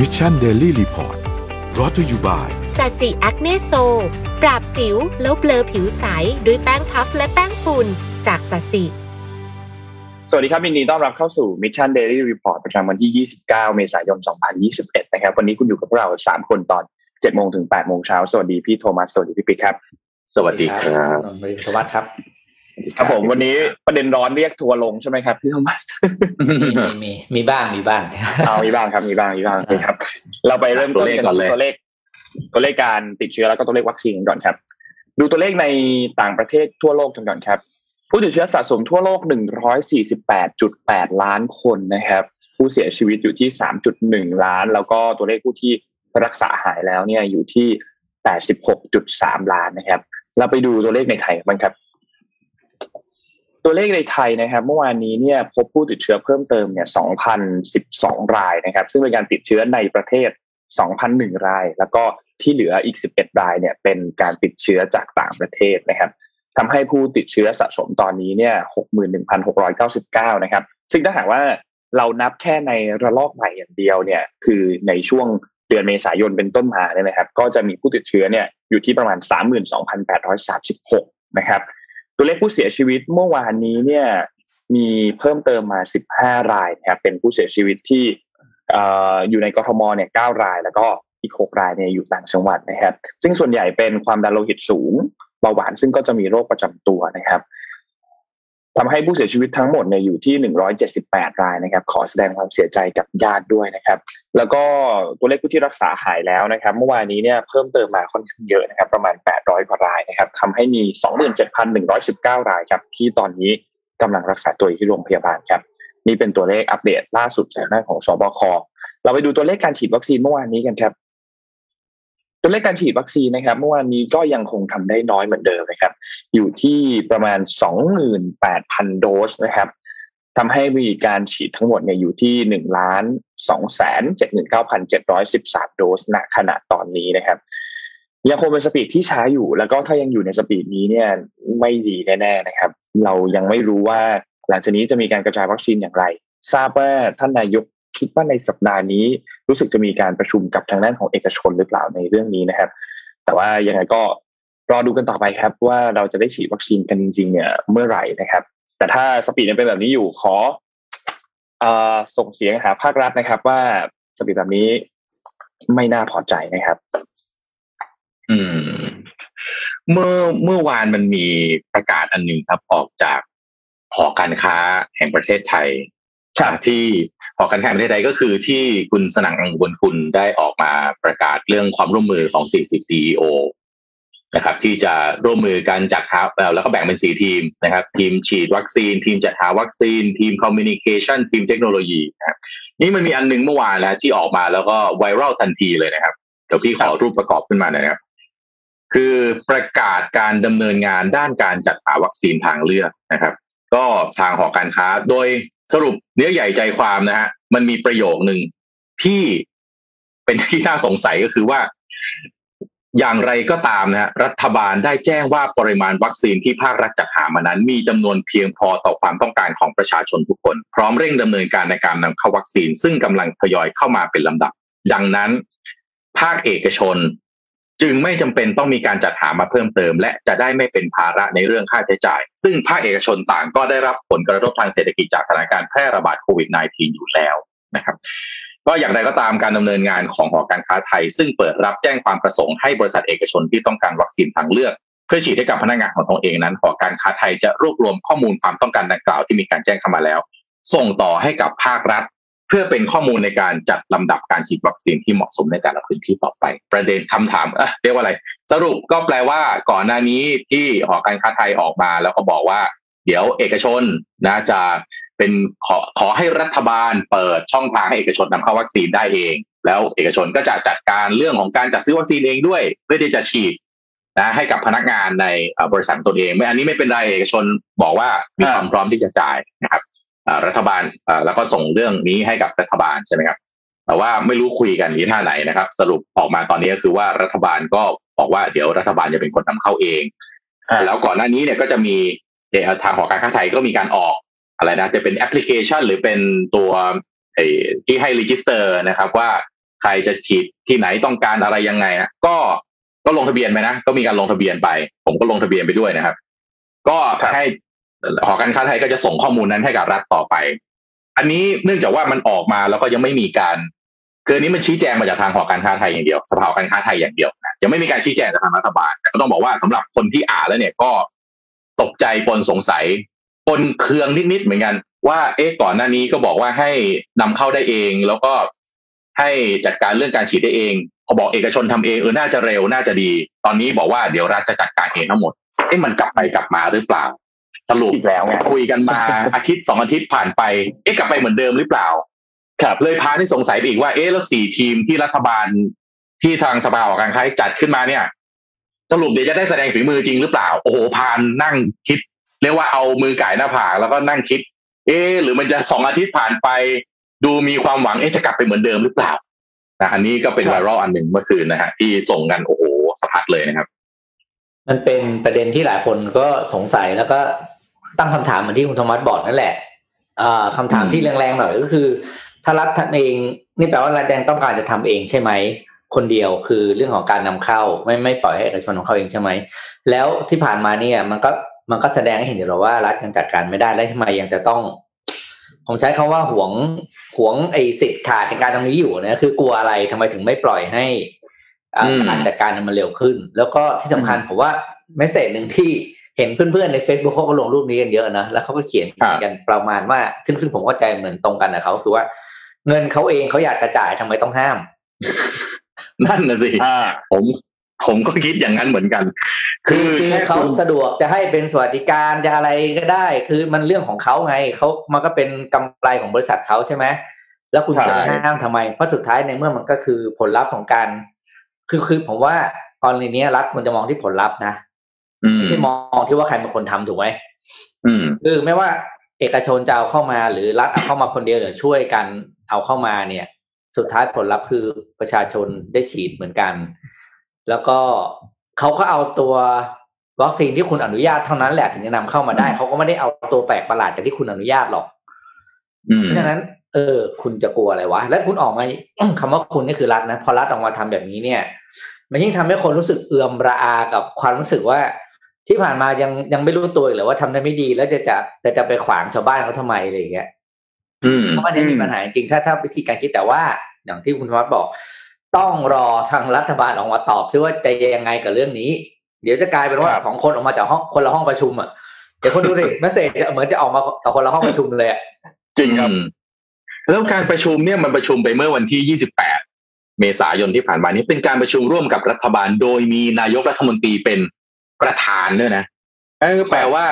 Mission Daily Report brought to you by Sasi Acne Sol ปราบสิวแล้วเบลอผิวใส ด้วยแป้งพัฟและแป้งฝุ่นจากสัตสีสวัสดีครับยินดีต้อนรับเข้าสู่ Mission Daily Report ประจำวันที่ 29 เมษายน 2021 นะครับ วันนี้คุณอยู่กับพวกเรา 3 คนตอน 7 โมงถึง 8 โมงเช้า สวัสดีพี่โทมัส สวัสดีพี่ปิ๊กครับ สวัสดีครับนนท์สวัสดีครับ ครับผมวันนี้ประเด็นร้อนเรียกทัวร์ลงใช่ไหมครับพี่โทมัสมีมีมีมีบ้างมีบ้างเอามีบ้างครับมีบ้างมีบ้างครับ เราไปเริ่มต้นกันที่ตัวเลข ตัวเลขการติดเชื้อแล้วก็ตัวเลขวัคซีนกันก่อนครับ ดูตัวเลขในต่างประเทศทั่วโลกกันก่อนครับ ผู้ติดเชื้อสะสมทั่วโลก 148.8 ล้านคนนะครับ ผู้เสียชีวิตอยู่ที่ 3.1 ล้าน แล้วก็ตัวเลขผู้ที่รักษาหายแล้วเนี่ยอยู่ที่ 86.3 ล้านนะครับ เราไปดูตัวเลขในไทยบ้างครับ ตัวเลขในไทยนะครับ เมื่อวานนี้เนี่ยพบผู้ติดเชื้อเพิ่มเติมเนี่ย 2,012 รายนะครับ ซึ่งเป็นการติดเชื้อในประเทศ 2,001 ราย แล้วก็ที่เหลืออีก 11 รายเนี่ยเป็นการติดเชื้อจากต่างประเทศนะครับทำให้ผู้ติดเชื้อสะสมตอนนี้เนี่ย 61,699 นะครับ ซึ่งถ้าหากว่าเรานับแค่ในระลอกใหม่อย่างเดียวเนี่ย คือในช่วงเดือนเมษายนเป็นต้นมาเนี่ยนะครับ ก็จะมีผู้ติดเชื้อเนี่ยอยู่ที่ประมาณ 32,836 นะครับ ตัวเลขผู้เสียชีวิตเมื่อวานนี้เนี่ยมีเพิ่มเติมมา 15 รายนะครับเป็นผู้เสียชีวิตที่อยู่ในกรทมเนี่ย9ราย แล้วก็อีก 6 รายเนี่ยอยู่ต่างจังหวัดนะครับ ซึ่งส่วนใหญ่เป็นความดันโลหิตสูงเบาหวานซึ่งก็จะมีโรคประจำตัวนะครับ ทำให้ผู้เสียชีวิตทั้งหมดเนี่ยอยู่ที่ 178 รายนะครับ ขอแสดงความเสียใจกับญาติด้วยนะครับ แล้วก็ตัวเลขผู้ที่รักษาหายแล้วนะครับ เมื่อวานนี้เนี่ยเพิ่มเติมมาค่อนข้างเยอะนะครับ ประมาณ 800 กว่ารายนะครับทำให้มี 27,119 รายครับ ที่ตอนนี้กำลังรักษาตัวอยู่ที่โรงพยาบาลครับ นี่เป็นตัวเลขอัปเดตล่าสุดจากหน้าของสบคเราไปดูตัวเลขการฉีดวัคซีนเมื่อวานนี้กันครับ ตัวเลขการฉีดวัคซีนนะครับเมื่อวานนี้ก็ยังคงทำได้น้อยเหมือนเดิมนะครับ อยู่ที่ประมาณ 28,000 โดสนะครับทำให้มีการฉีดทั้งหมดเนี่ยอยู่ที่1ล้าน2แสน79,713โดสณขณะตอนนี้นะครับ ยังคงเป็น speed ที่ช้าอยู่ แล้วก็ถ้ายังอยู่ใน speed นี้เนี่ยไม่ดีแน่ ๆนะครับ เรายังไม่รู้ว่าหลังจากนี้จะมีการกระจายวัคซีนอย่างไร ทราบว่าท่านนายก คิดว่าในสัปดาห์นี้รู้สึกจะมีการประชุมกับทางด้านของเอกชนหรือเปล่าในเรื่องนี้นะครับ แต่ว่ายังไงก็รอดูกันต่อไปครับ ว่าเราจะได้ฉีดวัคซีนกันจริงๆเนี่ยเมื่อไหร่นะครับ แต่ถ้า speed ยังเป็นแบบนี้อยู่ขออส่งเสียงหาภาครัฐนะครับ ว่า speed แบบนี้ไม่น่าพอใจนะครับ อืม เมื่อเมื่อวานมันมีประกาศอันหนึ่งครับออกจากหอการค้าแห่งประเทศไทย ที่หอการค้าประเทศไทยก็คือที่คุณสนั่น อังอุบลกุลได้ออกมาประกาศเรื่องความร่วมมือของ 40 CEO นะครับที่จะร่วมมือกันจัดหาแล้วก็แบ่งเป็นสี่ทีมนะครับทีมฉีดวัคซีน ทีมจัดหาวัคซีน ทีม communication ทีมเทคโนโลยีนะนี่มันมีอันนึงเมื่อวานแล้วที่ออกมาแล้วก็ไวรัลทันทีเลยนะครับ เดี๋ยวพี่ขอรูปประกอบขึ้นมาหน่อยนะครับ คือประกาศการดำเนินงานด้านการจัดหาวัคซีนทางเลือกนะครับ ก็ทางหอการค้าโดย สรุปเนื้อใหญ่ใจความนะฮะมันมีประโยคหนึ่งที่เป็นที่น่าสงสัยก็คือว่า อย่างไรก็ตามนะฮะรัฐบาลได้แจ้งว่าปริมาณวัคซีนที่ภาครัฐจัดหามานั้น มีจำนวนเพียงพอต่อความต้องการของประชาชนทุกคน พร้อมเร่งดำเนินการในการนำเข้าวัคซีน ซึ่งกำลังทยอยเข้ามาเป็นลำดับ ดังนั้น ภาคเอกชน จึงไม่จำเป็นต้องมีการจัดหามาเพิ่มเติม และจะได้ไม่เป็นภาระในเรื่องค่าใช้จ่าย ซึ่งภาคเอกชนต่างก็ได้รับผลกระทบทางเศรษฐกิจจากสถานการณ์แพร่ระบาดโควิด -19 อยู่แล้วนะครับก็อย่างไรก็ตามการดำเนินงานของหอการค้าไทย ซึ่งเปิดรับแจ้งความประสงค์ให้บริษัทเอกชนที่ต้องการวัคซีนทางเลือก เพื่อฉีดให้กับพนักงานของตนเองนั้นหอการค้าไทยจะรวบรวมข้อมูลความต้องการดังกล่าวที่มีการแจ้งเข้ามาแล้ว ส่งต่อให้กับภาครัฐ เพื่อเป็นข้อมูลในการจัดลำดับการฉีดวัคซีนที่เหมาะสมในแต่ละพื้นที่ต่อไป ประเด็นคำถามเออเรียกว่าอะไร สรุปก็แปลว่าก่อนหน้านี้ที่หอการค้าไทยออกมา แล้วก็บอกว่า เดี๋ยวเอกชนนะจะเป็นขอขอให้รัฐบาลเปิดช่องทางให้เอกชนนำเข้าวัคซีนได้เอง แล้วเอกชนก็จะจัดการเรื่องของการจัดซื้อวัคซีนเองด้วย เพื่อที่จะฉีดนะให้กับพนักงานในบริษัทตนเองไม่อันนี้ไม่เป็นไรเอกชนบอกว่ามีความพร้อมที่จะจ่ายนะครับ รัฐบาลแล้วก็ส่งเรื่องนี้ให้กับรัฐบาลใช่ไหมครับแต่ว่าไม่รู้คุยกันที่ท่าไหนนะครับ สรุปออกมาตอนนี้ก็คือว่ารัฐบาลก็บอกว่าเดี๋ยวรัฐบาลจะเป็นคนนำเข้าเอง แล้วก่อนหน้านี้เนี่ยก็จะมีทางหอการค้าไทยก็มีการออกอะไรนะจะเป็นแอปพลิเคชัน หรือเป็นตัวที่ให้ register นะครับว่าใครจะฉีดที่ไหนต้องการอะไรยังไงนะก็ก็ลงทะเบียนไปนะ ก็มีการลงทะเบียนไป ผมก็ลงทะเบียนไปด้วยนะครับ ก็ให้ หอการค้าไทยก็จะส่งข้อมูลนั้นให้กับรัฐต่อไป อันนี้เนื่องจากว่ามันออกมาแล้วก็ยังไม่มีการคืออันนี้มันชี้แจงมาจากทางหอการค้าไทยอย่างเดียว สภาหอการค้าไทยอย่างเดียวนะยังไม่มีการชี้แจงจากทางรัฐบาลแต่ก็ต้องบอกว่าสำหรับคนที่อ่านแล้วเนี่ยก็ตกใจปนสงสัยปนเคืองนิดๆเหมือนกัน ว่าเอ๊ะก่อนหน้านี้ก็บอกว่าให้นำเข้าได้เอง แล้วก็ให้จัดการเรื่องการฉีดได้เองพอบอกเอกชนทำเองเออน่าจะเร็วน่าจะดี ตอนนี้บอกว่าเดี๋ยวรัฐจะจัดการเองทั้งหมดเอ๊ะมันกลับไปกลับมาหรือเปล่า สรุปอีกแล้วไงคุยกันมาอาทิตย์สองอาทิตย์ผ่านไป เอ๊ะกลับไปเหมือนเดิมหรือเปล่า ครับเลยพาที่สงสัยไปอีกว่าเอ๊ะแล้วสี่ทีมที่รัฐบาลที่ทางสภาหอการค้าจัดขึ้นมาเนี่ย สรุปเดี๋ยวจะได้แสดงฝีมือจริงหรือเปล่า โอ้โหพานนั่งคิด เรียกว่าเอามือก่ายหน้าผากแล้วก็นั่งคิด เอ๊ะหรือมันจะสองอาทิตย์ผ่านไป ดูมีความหวังเอ๊ะจะกลับไปเหมือนเดิมหรือเปล่านะอันนี้ก็เป็นไวรัลอันหนึ่งเมื่อคืนนะฮะที่ส่งกันโอ้โหสะพัดเลยนะครับ มันเป็นประเด็นที่หลายคนก็สงสัยแล้วก็ ตั้งคำถามเหมือนที่คุณธรรมัสบอกนั่นแหละอ่าคำถามที่แรงๆหน่อยก็คือ ถ้ารัฐทำเองนี่แปลว่ารัฐแดงต้องการจะทำเองใช่ไหมคนเดียวคือเรื่องของการนำเข้าไม่ไม่ปล่อยให้เอกชนของเขาเองใช่ไหมแล้วที่ผ่านมาเนี่ย มันก็มันก็แสดงให้เห็นอยู่แล้วว่ารัฐยังจัดการไม่ได้แล้วทำไมยังจะต้องผมใช้คาว่าหวงหวงไอ้สิทธิ์ขาดในการตรงนี้อยู่นะคือกลัวอะไรทำไมถึงไม่ปล่อยให้อ่าอืมการจัดการมันเร็วขึ้น แล้วก็ที่สำคัญผมว่าเมสเซจหนึ่งที่ เห็นเพื่อนๆใน Facebook เขาก็ลงรูปนี้กันเยอะนะแล้วเขาก็เขียนครับกันประมาณว่าซึ่งซึ่งผมเข้าใจเหมือนตรงกันนะเขาคือว่า เงินเขาเองเขาอยากกระจายทำไมต้องห้าม นั่นน่ะสิอ่าผมผมก็คิดอย่างนั้นเหมือนกัน คือคือแค่เขาคุณสะดวกจะให้เป็นสวัสดิการจะอะไรก็ได้ คือมันเรื่องของเขาไงเขามันก็เป็นกำไรของบริษัทเขาใช่ไหมแล้วคุณจะห้ามทำไม เพราะสุดท้ายในเมื่อมันก็คือผลลัพธ์ของการ คือคือผมว่ากรณีนี้รัฐควรจะมองที่ผลลัพธ์นะอืม ไม่ใช่มองที่ว่าใครเป็นคนทำถูกไหมอืมคือไม่ว่าเอกชนจะเอาเข้ามาหรือรัฐเอาเข้ามาคนเดียวหรือช่วยกันเอาเข้ามาเนี่ย สุดท้ายผลลัพธ์คือประชาชนได้ฉีดเหมือนกัน แล้วก็เขาก็เอาตัววัคซีนที่คุณอนุญาตเท่านั้นแหละถึงจะนำเข้ามาได้เขาก็ไม่ได้เอาตัวแปลกประหลาดจากที่คุณอนุญาตหรอกอืมเพราะฉะนั้น เออ คุณจะกลัวอะไรวะ และคุณออกมาคำว่าคุณนี่คือรัฐนะพอรัฐออกมาทำแบบนี้เนี่ย มันยิ่งทำให้คนรู้สึกเอือมระอากับความรู้สึกว่า ที่ผ่านมายังยังไม่รู้ตัวอีกเลยว่าทำได้ไม่ดีแล้วจะจะจะจะไปขวางชาวบ้านเขาทำไมอะไรอย่างเงี้ยอืมเพราะมันยังมีปัญหาจริงๆถ้าถ้าวิธีการคิดแต่ว่า อย่างที่คุณธรรมบอก ต้องรอทางรัฐบาลออกมาตอบซิว่าจะยังไงกับเรื่องนี้ เดี๋ยวจะกลายเป็นว่าครับสองคนออกมาจากห้องคนละห้องประชุมอะเดี๋ยวคนดูดิแมสเซจเหมือนจะออกมาจากคนละห้องประชุมเลยอะจริงครับอืมแล้วการประชุมเนี่ยมันประชุมไปเมื่อวันที่ 28 เมษายนที่ผ่านมานี้เป็นการประชุมร่วมกับรัฐบาล โดยมีนายกรัฐมนตรีเป็น ประธานด้วยนะเออแปลว่า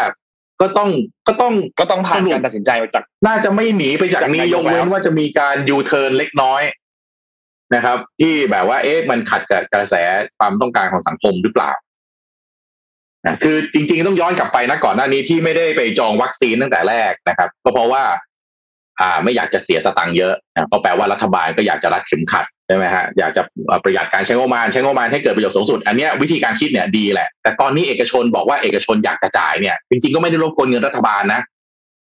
ก็ต้องก็ต้องก็ต้องผ่านสรุปการตัดสินใจมาจาก น่าจะไม่หนีไปจากจากนี้นายยกกเว้นแล้วว่าจะมีการยูเทิร์นเล็กน้อยนะครับ ที่แบบว่าเอ๊ะมันขัดกับกระแสความต้องการของสังคมหรือเปล่านะคือจริง ๆ ต้องย้อนกลับไปนะก่อนหน้านี้ที่ไม่ได้ไปจองวัคซีนตั้งแต่แรกนะครับ ก็เพราะว่า อ่าไม่อยากจะเสียสตังค์เยอะนะก็แปลว่ารัฐบาลก็อยากจะรัดเข็มขัดใช่ไหมฮะอยากจะเอ่อประหยัดการใช้งบประมาณใช้งบประมาณให้เกิดประโยชน์สูงสุด อันเนี้ยวิธีการคิดเนี่ยดีแหละ แต่ตอนนี้เอกชนบอกว่าเอกชนอยากกระจายเนี่ยจริงๆก็ไม่ได้รบกวนเงินรัฐบาลนะ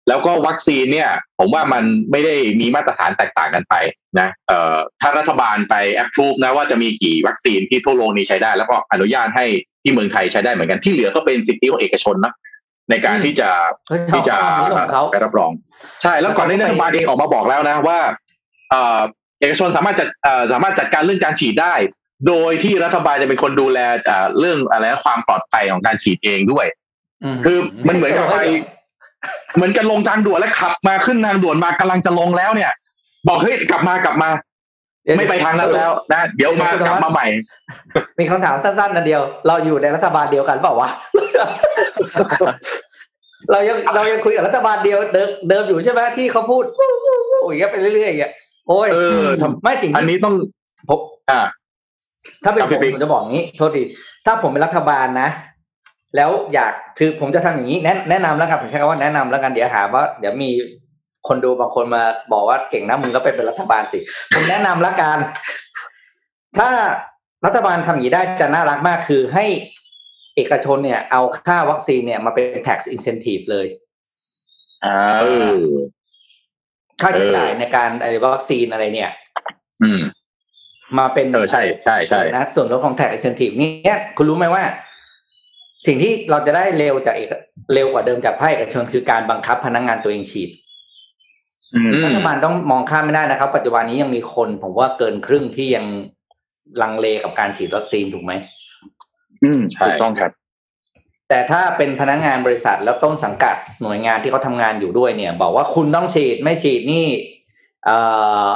แล้วก็วัคซีนเนี่ย ผมว่ามันไม่ได้มีมาตรฐานแตกต่างกันไปนะเอ่อถ้ารัฐบาลไปแอปพรูฟนะว่าจะมีกี่วัคซีนที่ทั่วโลกนี้ใช้ได้ แล้วก็อนุญาตให้ที่เมืองไทยใช้ได้เหมือนกันที่เหลือก็เป็นสิทธิของเอกชนนะในการที่จะเฮ้ยที่จะเขาเอาของเขาไปรับรอง ใช่แล้วก่อนหนานี้รัฐบาลเองออกมาบอกแล้วนะว่าเอ่อเอกชนสามารถจัดเอ่อสามารถจัดการเรื่องการฉีดได้ โดยที่รัฐบาลจะเป็นคนดูแลเอ่อเรื่องอะไรนะความปลอดภัยของการฉีดเองด้วยคือมันเหมือนกับไปเหมือนกันลงทางด่วนแล้วขับ มาขึ้นทางด่วนมากำลังจะลงแล้วเนี่ย บอกเฮ้ยกลับมากลับมา ไม่ไปทางนั้นแล้วนะเดี๋ยวมากลับมาใหม่ มีคำถามสั้นๆนันเดียว เราอยู่ในรัฐบาลเดียวกันเปล่าวะ เรายังเรายังคุยกับรัฐบาลเดียวเดิมเดิมอยู่ใช่ไหมที่เขาพูดอย่างเงี้ยไปเรื่อยๆอย่างเงี้ยโอ้ยเออทำไม่จริงอันนี้ต้องผมอ่า ถ้าเป็นครับผพี่มปิ๊กผมจะบอกงี้โทษทีถ้าผมเป็นรัฐบาลนะ แล้วอยากคือผมจะทำอย่างนี้ แนะแนะนำแล้วกันผมใช้คำว่าแนะนำแล้วกันเดี๋ยวหาว่าเดี๋ยวมีคนดูบางคนมาบอกว่าเก่งนะมึงก็ไปเป็นรัฐบาลสิผมแนะนำละกันถ้ารัฐบาลทำอย่างนี้ได้จะน่ารักมากคือให้ เอกชนเนี่ย เอาค่าวัคซีนเนี่ยมาเป็น tax incentive เลยอ่าเออค่าใช้จ่ายเออในการไอ้วัคซีนอะไรเนี่ย อืม มาเป็นเออใช่ใช่ใช่นะส่วนลดของแท็กเซนทีฟนี่คุณรู้ไหมว่า สิ่งที่เราจะได้เร็วจากเอกเร็วกว่าเดิมจากภาคเอกชนคือการบังคับพนักงานตัวเองฉีดอืมรัฐบาลต้องมองข้ามไม่ได้นะครับ ปัจจุบันนี้ยังมีคน ผมว่าเกินครึ่งที่ยังลังเลกับการฉีดวัคซีนถูกไหม อืมใช่ถูกต้องครับ แต่ถ้าเป็นพนักงานบริษัทแล้วต้นสังกัดหน่วยงานที่เขาทำงานอยู่ด้วยเนี่ย บอกว่าคุณต้องฉีดไม่ฉีดนี่ เอ่อ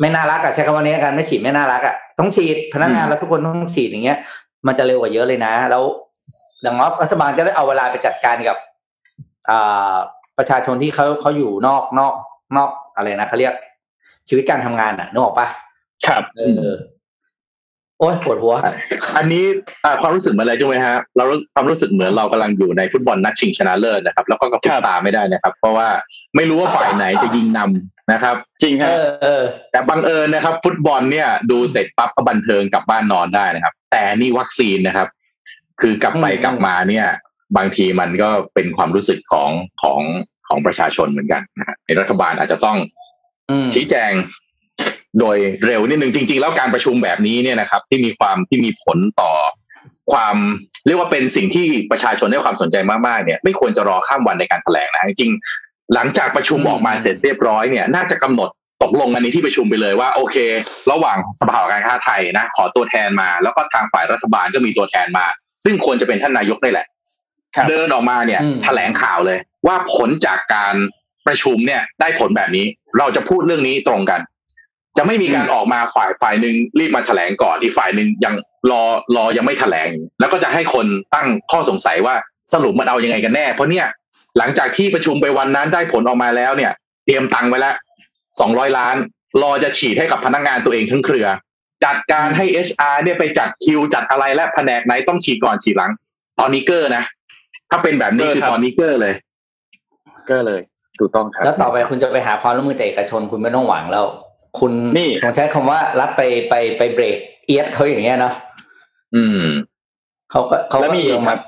ไม่น่ารักอะใช้คำว่านี้กันไม่ฉีดไม่น่ารักอะต้องฉีดพนักงานอืมแล้วทุกคนต้องฉีดอย่างเงี้ย มันจะเร็วกว่าเยอะเลยนะ แล้วอย่างน้อยรัฐบาลจะได้เอาเวลาไปจัดการกับอ่าประชาชนที่เขาเขาอยู่นอกนอกนอกอะไรนะเขาเรียก ชีวิตการทำงานอะนึกออกปะครับเออ โอ้ยปวดหัว อันนี้อ่าความรู้สึกเหมือนอะไรใช่ไหมฮะเรารู้ความรู้สึกเหมือนเรากำลังอยู่ในฟุตบอลนัดชิงชนะเลิศนะครับ แล้วก็กระพริบตาไม่ได้นะครับ เพราะว่าไม่รู้ว่าฝ่ายไหนจะยิงนำนะครับ จริงคเอรับอเออแต่บังเอิญนะครับ ฟุตบอลเนี่ยดูเสร็จปั๊บก็บันเทิงกลับบ้านนอนได้นะครับ แต่นี่วัคซีนนะครับ คือกลับไปอืมกลับมาเนี่ย บางทีมันก็เป็นความรู้สึกของของของประชาชนเหมือนกันนะฮะในรัฐบาลอาจจะต้องอืมชี้แจง โดยเร็วนิดนึงจริง ๆ แล้วการประชุมแบบนี้เนี่ยนะครับ ที่มีความที่มีผลต่อความเรียกว่าเป็นสิ่งที่ประชาชนให้ความสนใจมากๆเนี่ย ไม่ควรจะรอข้ามวันในการแถลงนะจริงๆหลังจากประชุมออกมาเสร็จเรียบร้อยเนี่ยน่าจะกำหนดตกลงกันในที่ประชุมไปเลยว่าโอเค ระหว่างสภาหอการค้าไทยนะขอตัวแทนมา แล้วก็ทางฝ่ายรัฐบาลก็มีตัวแทนมา ซึ่งควรจะเป็นท่านนายกได้แหละครับเดินออกมาเนี่ยอืมแถลงข่าวเลย ว่าผลจากการประชุมเนี่ยได้ผลแบบนี้ เราจะพูดเรื่องนี้ตรงกัน จะไม่มีการออกมาฝ่ายฝ่ายหนึ่งรีบมาแถลงก่อนอีกฝ่ายหนึ่งยังรอรอยังไม่แถลง แล้วก็จะให้คนตั้งข้อสงสัยว่าสรุปมันเอายังไงกันแน่ เพราะเนี่ยหลังจากที่ประชุมไปวันนั้นได้ผลออกมาแล้วเนี่ย เตรียมตังค์ไว้แล้วสองร้อยล้าน รอจะฉีดให้กับพนักงานตัวเองทั้งเครือ จัดการให้ HR เนี่ยไปจัดคิวจัดอะไรและแผนกไหนต้องฉีดก่อนฉีดหลัง ตอนนี้เกอร์นะ ถ้าเป็นแบบนี้เกอร์คือครับตอนนี้เกอร์เลยก็เลยถูกต้องครับแล้วต่อไปคุณจะไปหาความร่วมมือจากเอกชนคุณไม่ต้องหวังแล้ว คุณนี่คงใช้คำว่ารัฐไปไปไปเบรกเอียดเขาอย่างเงี้ยเนาะอืมเขาก็เขาแล้วก็มีอีกครับ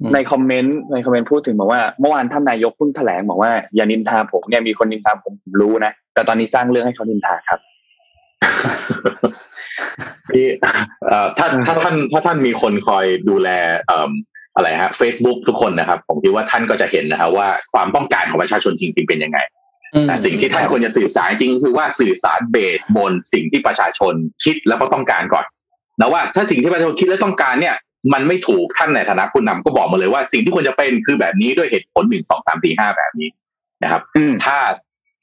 อืมในคอมเมนต์ในคอมเมนต์พูดถึงบอกว่าเมื่อวานท่านนายกเพิ่งแถลงบอกว่าอย่านินทาผมเนี่ยมีคนนินทาผมผมรู้นะแต่ตอนนี้สร้างเรื่องให้เขานินทาครับพี่เอ่อถ้าถ้าท่านถ้าท่านมีคนคอยดูแลเอ่ออะไรฮะ Facebook ทุกคนนะครับ ผมคิดว่าท่านก็จะเห็นนะครับว่าความต้องการของประชาชนจริงๆเป็นยังไงอืม แต่สิ่งที่ท่านควรจะสื่อสารจริงๆคือว่าสื่อสารเบสบนสิ่งที่ประชาชนคิดแล้วก็ต้องการก่อนนะว่าถ้าสิ่งที่ประชาชนคิดและต้องการเนี่ยมันไม่ถูกท่านในฐานะผู้นำก็บอกมาเลยว่าสิ่งที่ควรจะเป็นคือแบบนี้ด้วยเหตุผลหนึ่งสองสามสี่ห้าแบบนี้นะครับอืมถ้า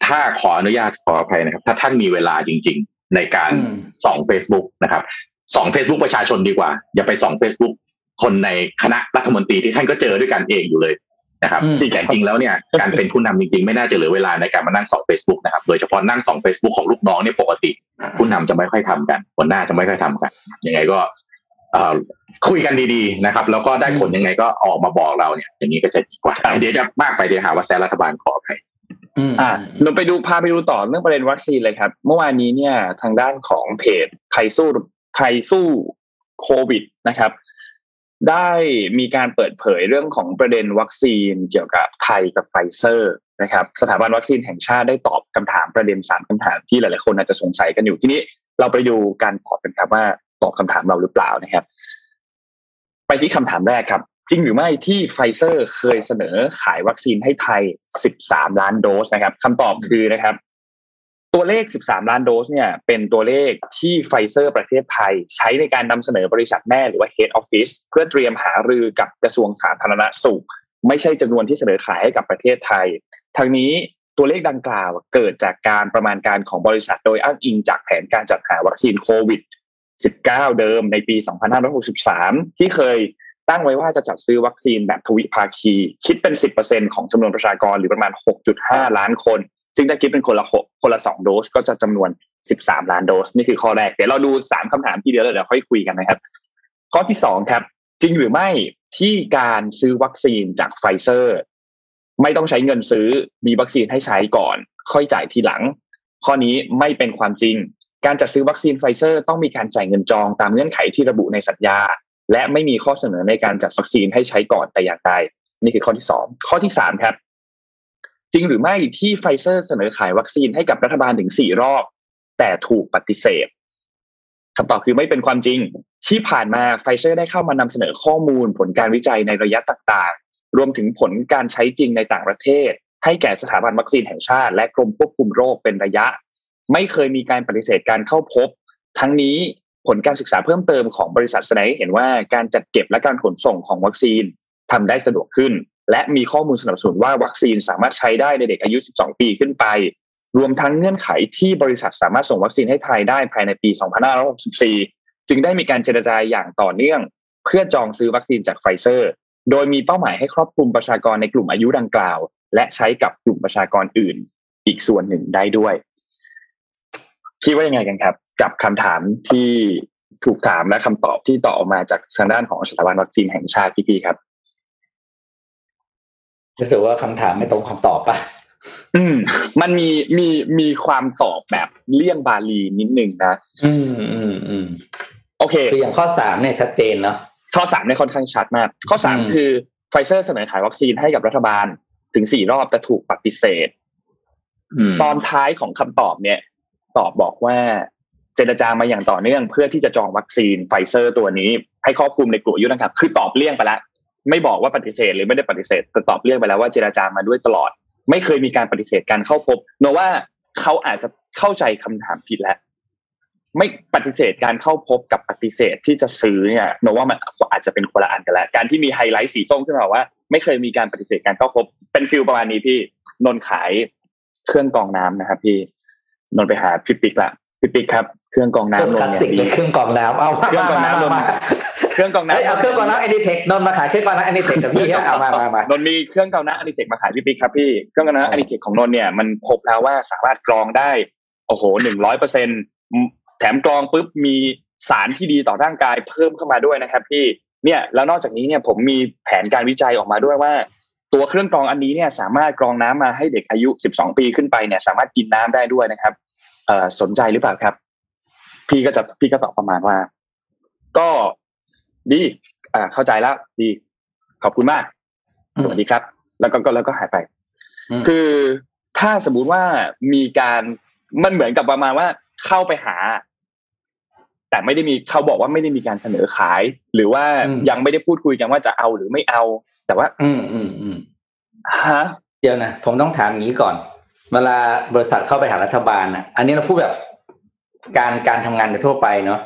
ถ้าขออนุญาตขออภัยนะครับ ถ้าท่านมีเวลาจริง ๆ ในการอืมส่อง Facebook นะครับส่อง Facebook ประชาชนดีกว่า อย่าไปส่อง Facebook คนในคณะรัฐมนตรีที่ท่านก็เจอด้วยกันเองอยู่เลย นะครับอืมจริงๆจริงๆแล้วเนี่ยการเป็นผู้นำจริงๆ ไม่น่าจะเหลือเวลาในการมานั่งส่อง Facebook นะครับโดยเฉพาะนั่งส่อง Facebook ของลูกน้องเนี่ยปกติ ผู้นำจะไม่ค่อยทำกันหัวหน้าจะไม่ค่อยทำกันยังไงก็เอ่อคุยกันดีๆนะครับ แล้วก็ได้ผลยังไงก็ออกมาบอกเราเนี่ย อย่างนี้ก็จะดีกว่าเดี๋ยวจะมากไปเดี๋ยวหาว่าแซะรัฐบาลขออภัยอืมอ่าเราไปดูพาไปดูต่อเรื่องประเด็นวัคซีนเลยครับ เมื่อวานนี้เนี่ยทางด้านของเพจไทยสู้ไทยสู้โควิดนะครับ ได้มีการเปิดเผยเรื่องของประเด็นวัคซีนเกี่ยวกับไทยกับไฟเซอร์นะครับสถาบันวัคซีนแห่งชาติได้ตอบคำถามประเด็นสามคำถามที่หลาย ๆ คนอาจจะสงสัยกันอยู่ทีนี้เราไปดูการตอบกันครับว่าตอบคำถามเราหรือเปล่านะครับ ไปที่คำถามแรกครับ จริงหรือไม่ที่ไฟเซอร์เคยเสนอขายวัคซีนให้ไทย 13 ล้านโดสนะครับคำตอบคือนะครับ ตัวเลข 13 ล้านโดสเนี่ยเป็นตัวเลขที่ไฟเซอร์ประเทศไทย ใช้ในการนำเสนอบริษัทแม่หรือว่า Head Office เพื่อเตรียมหารือกับกระทรวงสาธารณสุข ไม่ใช่จำนวนที่เสนอขายให้กับประเทศไทยทางนี้ตัวเลขดังกล่าวเกิดจากการประมาณการของบริษัทโดยอ้างอิงจากแผนการจัดหาวัคซีนโควิด 19 เดิมในปี 2563 ที่เคยตั้งไว้ว่าจะจัดซื้อวัคซีนแบบทวิภาคี คิดเป็น 10%ของจำนวนประชากรหรือประมาณ 6.5 ล้านคน ซึ่งถ้าคิดเป็นคนละหกคนละ2โดสก็จะจำนวน13ล้านโดส นี่คือข้อแรก เดี๋ยวเราดู3คำถามทีเดียวแล้วเดี๋ยวค่อยคุยกันนะครับ ข้อที่2ครับ จริงหรือไม่ที่การซื้อวัคซีนจากไฟเซอร์ ไม่ต้องใช้เงินซื้อมีวัคซีนให้ใช้ก่อน ค่อยจ่ายทีหลัง ข้อนี้ไม่เป็นความจริง การจัดซื้อวัคซีนไฟเซอร์ต้องมีการจ่ายเงินจองตามเงื่อนไขที่ระบุในสัญญา และไม่มีข้อเสนอในการจัดวัคซีนให้ใช้ก่อนแต่อย่างใดนี่คือข้อที่สองข้อที่สามครับ จริงหรือไม่ที่ไฟเซอร์เสนอขายวัคซีนให้กับรัฐบาลถึงสี่รอบ แต่ถูกปฏิเสธคำตอบคือไม่เป็นความจริง ที่ผ่านมาไฟเซอร์ได้เข้ามานำเสนอข้อมูลผลการวิจัยในระยะต่างๆ รวมถึงผลการใช้จริงในต่างประเทศ ให้แก่สถาบันวัคซีนแห่งชาติ และกรมควบคุมโรคเป็นระยะ ไม่เคยมีการปฏิเสธการเข้าพบ ทั้งนี้ผลการศึกษาเพิ่มเติมของบริษัทแสดงให้เห็นว่าการจัดเก็บและการขนส่งของวัคซีนทำได้สะดวกขึ้น และมีข้อมูลสนับสนุนว่าวัคซีนสามารถใช้ได้ในเด็กอายุ 12 ปีขึ้นไป รวมทั้งเงื่อนไขที่บริษัทสามารถส่งวัคซีนให้ไทยได้ภายในปี 2564 จึงได้มีการเจรจายอย่างต่อเนื่อง เพื่อจองซื้อวัคซีนจากไฟเซอร์ โดยมีเป้าหมายให้ครอบคลุมประชากรในกลุ่มอายุดังกล่าว และใช้กับกลุ่มประชากรอื่น อีกส่วนหนึ่งได้ด้วย คิดว่ายังไงกันครับ กับคำถามที่ถูกถามและคำตอบที่ตอบออกมาจากทางด้านของสถาบันวัคซีนแห่งชาติพี่ๆครับ รู้สึกว่าคำถามไม่ตรงคำตอบปะอืม มันมีมีมีความตอบแบบเลี่ยงบาลีนิดหนึ่งนะ อืมอืมอืมโอเคคืออย่างข้อสามเนี่ยชัดเจนเนาะข้อสามเนี่ยค่อนข้างชัดมาก ข้อสามอืมคือไฟเซอร์เสนอขายวัคซีนให้กับรัฐบาลถึงสี่รอบแต่ถูกปฏิเสธอืมตอนท้ายของคำตอบเนี่ย ตอบบอกว่าเจรจามาอย่างต่อเนื่อง เพื่อที่จะจองวัคซีนไฟเซอร์ตัวนี้ ให้ครอบคลุมในกลุ่มอายุนะครับ คือตอบเลี่ยงไปแล้ว ไม่บอกว่าปฏิเสธหรือไม่ได้ปฏิเสธแต่ตอบเลี่ยงไปแล้วว่าเจรจามาด้วยตลอด ไม่เคยมีการปฏิเสธการเข้าพบนนท์ว่าเขาอาจจะเข้าใจคำถามผิดแล้วไม่ปฏิเสธการเข้าพบกับปฏิเสธที่จะซื้อเนี่ยนนท์ว่ามันอาจจะเป็นคนละอันกันแล้วการที่มีไฮไลท์สีส้มขึ้นมาว่า ไม่เคยมีการปฏิเสธการเข้าพบ เป็นฟิลประมาณนี้พี่นนท์ขายเครื่องกองน้ำนะครับ พี่นนท์ไปหาพี่ปิ๊กละ พี่ปิ๊กครับเครื่องกรองเครื่องน้ำนคลานสท์สิกเนี่ยเลยดีเครื่องกรองน้ำเอาเครื่องกรองน้ำมามาเครื่องกรองเฮ้ยน้ำเอาเครื่องกรองน้ำแอนิเทคนนท์มาขายเครื่องกรองน้ำแอนิเทคกับพี่เอามามามานนท์มีเครื่องกรองน้ำอนิเทคมาขายพี่ปิ๊กครับพี่เครื่องกรองน้ำอนิเทคของนนท์เนี่ยมันพบแล้วว่าสามารถกรองได้โอ้โหหนึ่งร้อยเปอร์เซ็นแถมกรองปุ๊บมีสารที่ดีต่อร่างกายเพิ่มเข้ามาด้วยนะครับพี่เนี่ยแล้วนอกจากนี้เนี่ยผมมีแผนการวิจัยออกมาด้วยว่า ตัวเครื่องกรองอันนี้เนี่ยสามารถกรองน้ำมาให้เด็กอายุ 12 ปีขึ้นไปเนี่ยสามารถกินน้ำได้ด้วยนะครับเอ่อ สนใจหรือเปล่าครับ พี่ก็จะพี่ก็ตอบประมาณว่า ก็ดีอ่าเข้าใจแล้วดี ขอบคุณมาก สวัสดีครับ แล้วก็ก็แล้วก็หายไปอืมคือถ้าสมมุติว่ามีการมันเหมือนกับประมาณว่าเข้าไปหา แต่ไม่ได้มีเขาบอกว่าไม่ได้มีการเสนอขาย หรือว่ายังไม่ได้พูดคุยกันว่าจะเอาหรือไม่เอา แต่ว่า อืมอืมอืมฮะเดี๋ยวนะผมต้องถามอย่างนี้ก่อน เวลาบริษัทเข้าไปหารัฐบาลอะ อันนี้เราพูดแบบการการทำงานโดยทั่วไปเนาะ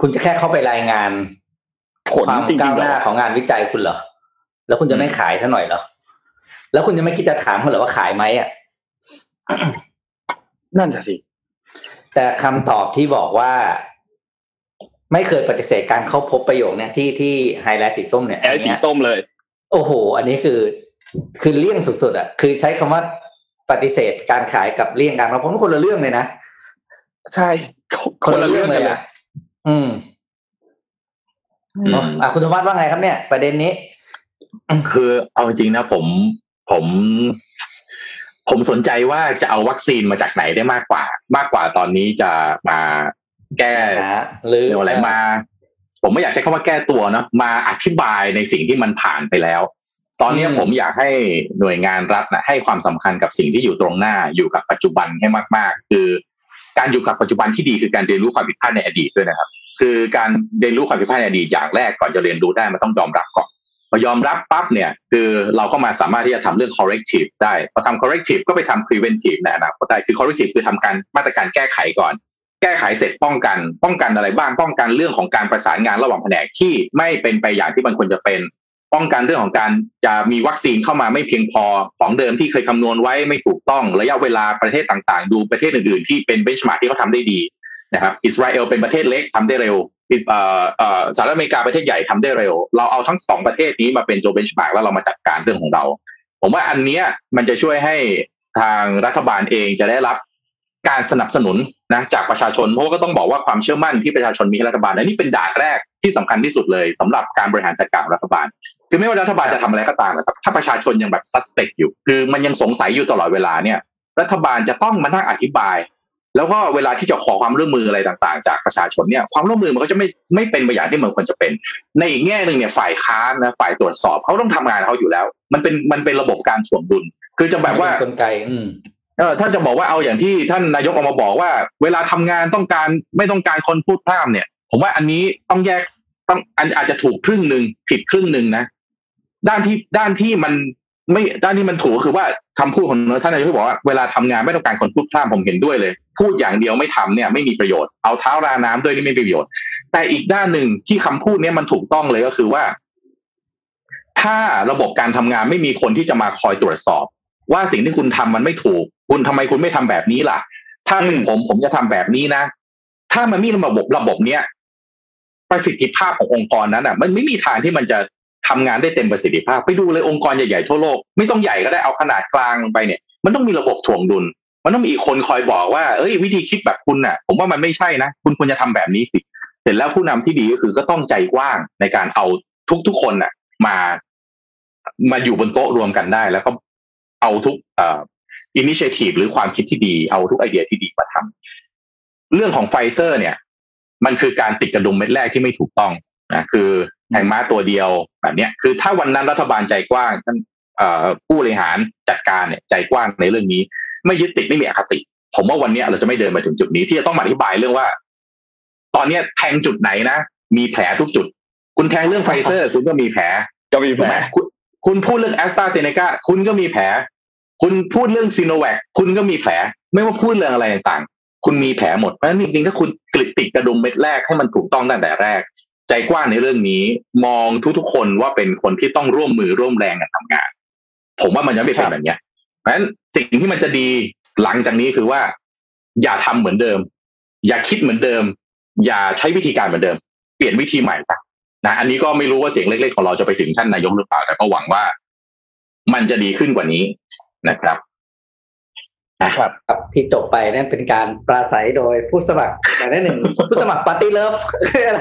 คุณจะแค่เข้าไปรายงาน ผลความจริงก้าๆวเหหรน้าอของงานวิจัยคุณเหรอ แล้วคุณจะไม่ขายซะหน่อยเหรอ แล้วคุณจะไม่คิดจะถามเขาเหรอว่าขายไหมอะนั่นจะสิ แต่คำตอบที่บอกว่า ไม่เคยปฏิเสธการเข้าพบประโยคเนี่ยที่ที่ไฮไลท์สีส้มเนี่ยแอลสีส้มเลย โอ้โห อันนี้คือ คือเลี่ยงสุดๆอะ คือใช้คำว่า ปฏิเสธการขายกับเลี่ยงการเราผมว่าคนละเรื่องเลยนะใช่คนละเรื่องกันเลยอะอืมอืมอะคุณธวัฒน์ว่าไงครับเนี่ย ประเด็นนี้ คือเอาจริงๆนะผมผม ผมสนใจว่าจะเอาวัคซีนมาจากไหนได้มากกว่า มากกว่าตอนนี้จะมาแก้นะหรือเรียกว่าอะไรมา ผมไม่อยากใช้คำว่าแก้ตัวเนาะมาอธิบายในสิ่งที่มันผ่านไปแล้ว ตอนนี้ผมอยากให้หน่วยงานรัฐนะให้ความสำคัญกับสิ่งที่อยู่ตรงหน้าอยู่กับปัจจุบันให้มาก ๆ คือการอยู่กับปัจจุบันที่ดีคือการเรียนรู้ความผิดพลาดในอดีตด้วยนะครับ คือการเรียนรู้ความผิดพลาดในอดีตอย่างแรกก่อนจะเรียนรู้ได้มันต้องยอมรับก่อนพอยอมรับปั๊บเนี่ย คือเราก็มาสามารถที่จะทำเรื่อง corrective ได้พอทำ corrective ก็ไปทำ preventive ในอนาคตได้คือ corrective คือทำการมาตรการแก้ไขก่อน แก้ไขเสร็จป้องกัน ป้องกันอะไรบ้างป้องกันเรื่องของการประสานงานระหว่างแผนกที่ไม่เป็นไปอย่างที่มันควรจะเป็น ป้องกันเรื่องของการจะมีวัคซีนเข้ามาไม่เพียงพอของเดิมที่เคยคำนวณไว้ไม่ถูกต้องระยะเวลาประเทศต่างๆ ดูประเทศอื่นๆ ที่เป็นเบนช์มาร์ที่เขาทำได้ดีนะครับอิสราเอลเป็นประเทศเล็กทำได้เร็วอิสเออเออสหรัฐอเมริกาประเทศใหญ่ทำได้เร็ว เราเอาทั้งสองประเทศนี้มาเป็นตัวเบนช์มาร์แล้วเรามาจัดการเรื่องของเรา ผมว่าอันเนี้ยมันจะช่วยให้ทางรัฐบาลเองจะได้รับการสนับสนุนนะจากประชาชนเพราะก็ต้องบอกว่าความเชื่อมั่นที่ประชาชนมีให้รัฐบาลและนี่เป็นด่านแรกที่สำคัญที่สุดเลยสำหรับการบริหารจัดการของรัฐบาล คือไม่ว่ารัฐบาลจะทำอะไรก็ตามนะครับถ้าประชาชนยังแบบ suspect อยู่ คือมันยังสงสัยอยู่ตลอดเวลาเนี่ย รัฐบาลจะต้องมานั่งอธิบาย แล้วก็เวลาที่จะขอความร่วมมืออะไรต่างๆ จากประชาชนเนี่ยความร่วมมือมันก็จะไม่ไม่เป็นไปอย่างที่มันควรจะเป็น ในอีกแง่หนึ่งเนี่ยฝ่ายค้านนะฝ่ายตรวจสอบเขาต้องทำงานเขาอยู่แล้ว มันเป็นมันเป็นระบบการถ่วงดุล คือจะแบบว่าเป็นกลไก อืมเออถ้าจะบอกว่าเอาอย่างที่ท่านนายกออกมาบอกว่า เวลาทำงานต้องการไม่ต้องการคนพูดพร่ำเนี่ย ผมว่าอันนี้ต้องแยกต้องอันอาจจะถูกครึ่งหนึ่งผิดครึ่งหนึ่งนะ ด้านที่ด้านที่มันไม่ด้านที่มันถูกก็คือว่าคำพูดของท่านนายกบอกว่าเวลาทำงานไม่ต้องการคนพูดพร่ำผมเห็นด้วยเลย พูดอย่างเดียวไม่ทำเนี่ยไม่มีประโยชน์เอาเท้าราน้ำด้วยนี่ไม่มีประโยชน์ แต่อีกด้านหนึ่งที่คำพูดเนี้ยมันถูกต้องเลยก็คือว่า ถ้าระบบการทำงานไม่มีคนที่จะมาคอยตรวจสอบ ว่าสิ่งที่คุณทำมันไม่ถูก คุณทำไมคุณไม่ทำแบบนี้ล่ะ ถ้าเป็นผมผมจะทำแบบนี้นะ ถ้ามันมีระบบระบบเนี้ยประสิทธิภาพขององค์กรนั้นอะ มันไม่มีทางที่มันจะ ทำงานได้เต็มประสิทธิภาพ ไปดูเลยองค์กรใหญ่ๆทั่วโลก ไม่ต้องใหญ่ก็ได้เอาขนาดกลางลงไปเนี่ย มันต้องมีระบบถ่วงดุล มันต้องมีอีกคนคอยบอกว่าเอ้ยวิธีคิดแบบคุณน่ะ ผมว่ามันไม่ใช่นะ คุณควรจะทำแบบนี้สิ เสร็จแล้วผู้นำที่ดีก็คือก็ต้องใจกว้างในการเอาทุกๆคนน่ะ มามาอยู่บนโต๊ะรวมกันได้ แล้วก็เอาทุกเอ่อ initiative หรือความคิดที่ดีเอาทุกไอเดียที่ดีมาทำเรื่องของไฟเซอร์เนี่ย มันคือการติดกระดุมเม็ดแรกที่ไม่ถูกต้องนะคือ แทงม้าตัวเดียวแบบเนี้ยคือถ้าวันนั้นรัฐบาลใจกว้างท่านผู้บริหารจัดการเนี่ยใจกว้างในเรื่องนี้ ไม่ยึดติดไม่มีอคติ ผมว่าวันนี้เราจะไม่เดินมาถึงจุดนี้ ที่จะต้องมาอธิบายเรื่องว่า ตอนเนี้ยแทงจุดไหนนะมีแผลทุกจุด คุณแทงเรื่องไฟเซอร์ คุณก็มีแผลก็มีแผลคุณคุณพูดเรื่องแอสตราเซเนกาคุณก็มีแผล คุณพูดเรื่องซีโนแวคคุณก็มีแผล ไม่ว่าพูดเรื่องอะไรต่างๆคุณมีแผลหมดเพราะฉะนั้นจริงๆถ้าคุณกลิดติดกระดุมเม็ดแรกให้มันถูกต้องตั้งแต่แรก ใจกว้างในเรื่องนี้ มองทุกๆคนว่าเป็นคนที่ต้องร่วมมือร่วมแรงกันทำงาน ผมว่ามันจะไม่เป็นแบบเนี้ยเพราะฉะนั้นสิ่งที่มันจะดีหลังจากนี้คือว่า อย่าทำเหมือนเดิม อย่าคิดเหมือนเดิม อย่าใช้วิธีการเหมือนเดิม เปลี่ยนวิธีใหม่จ้ะนะอันนี้ก็ไม่รู้ว่าเสียงเล็กๆของเราจะไปถึงท่านนายกหรือเปล่าแต่ก็หวังว่า มันจะดีขึ้นกว่านี้นะครับ ครับครับที่จบไปนั่นเป็นการปราศรัยโดยผู้สมัครหมายเลขหนึ่งผู้สมัครปาร์ตี้ลิสต์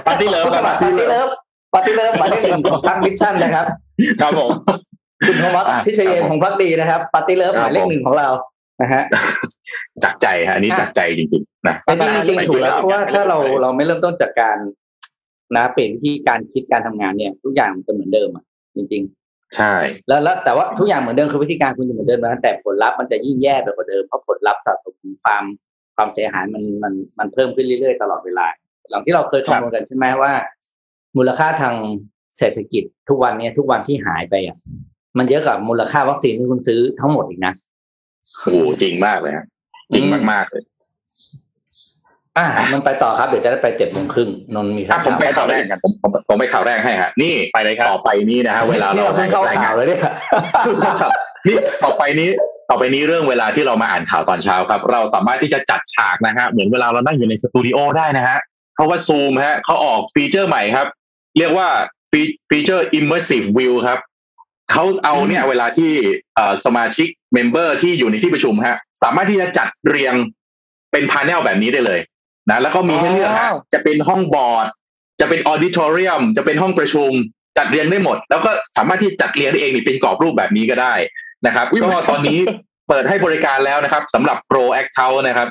ปาร์ตี้ลิสต์ผู้สมัครปาร์ตี้ลิสต์ปาร์ตี้ลิสต์หมายเลขหนึ่งของพรรคมิชชั่นนะครับครับผมคุณธวัฒน์พิเชยนของพรรคดีนะครับปาร์ตี้ลิสต์หมายเลขหนึ่งของเรานะฮะจากใจฮะอันนี้จากใจจริงๆนะแต่จริงๆถูกแล้วเพราะว่าถ้าเราเราไม่เริ่มต้นจากการนะเปลี่ยนที่การคิดการทำงานเนี่ย ทุกอย่างมันจะเหมือนเดิมอะจริง ใช่ๆแล้วแล้วแต่ว่าทุกอย่างเหมือนเดิมคือวิธีการคุณจะเหมือนเดิมนะแต่ผลลัพธ์มันจะยิ่งแย่ไปกว่าเดิมเพราะผลลัพธ์สะสมความความเสียหายมันมันมันเพิ่มขึ้นเรื่อยๆตลอดเวลาหลังที่เราเคยคำนวณกันใช่ไหมว่า มูลค่าทางเศรษฐกิจทุกวันเนี้ยทุกวันที่หายไปอะมันเยอะกับมูลค่าวัคซีนที่คุณซื้อทั้งหมดอีกนะโอ้จริงมากเลยฮะจริงมากๆเลย อ่ามันไปต่อครับเดี๋ยวจะได้ไปเจ็ดโมงครึ่งนนท์มีอะผมไปข่าวแรกกันผมผมผมไปข่าวแรกให้ฮะนี่ไปเลยครับต่อไปนี้นะฮะเวลานี่เราเราเพิ่งเข้ารายงาข่าวเลยเนี่ยนี่ต่อไปนี้ต่อไปนี้เรื่องเวลาที่เรามาอ่านข่าวตอนเช้าครับ เราสามารถที่จะจัดฉากนะฮะเหมือนเวลาเรานั่งอยู่ในสตูดิโอได้นะฮะเพราะว่าซูมฮะเขาออกฟีเจอร์ใหม่ครับ เรียกว่าฟีเจอร์ immersive view ครับเขาเอาเนี่ยเวลาที่เอ่อสมาชิก member ที่อยู่ในที่ประชุมฮะ สามารถที่จะจัดเรียงเป็นพาเนลแบบนี้ได้เลย นะแล้วก็มีให้เลือกฮะจะเป็นห้องบอร์ด จะเป็นออดิทอเรียม จะเป็นห้องประชุม จัดเรียงได้หมด แล้วก็สามารถที่จัดเรียงได้เองนี่เป็นกรอบรูปแบบนี้ก็ได้นะครับก็ตอนนี้เปิดให้บริการแล้วนะครับสำหรับ Pro Account นะครับ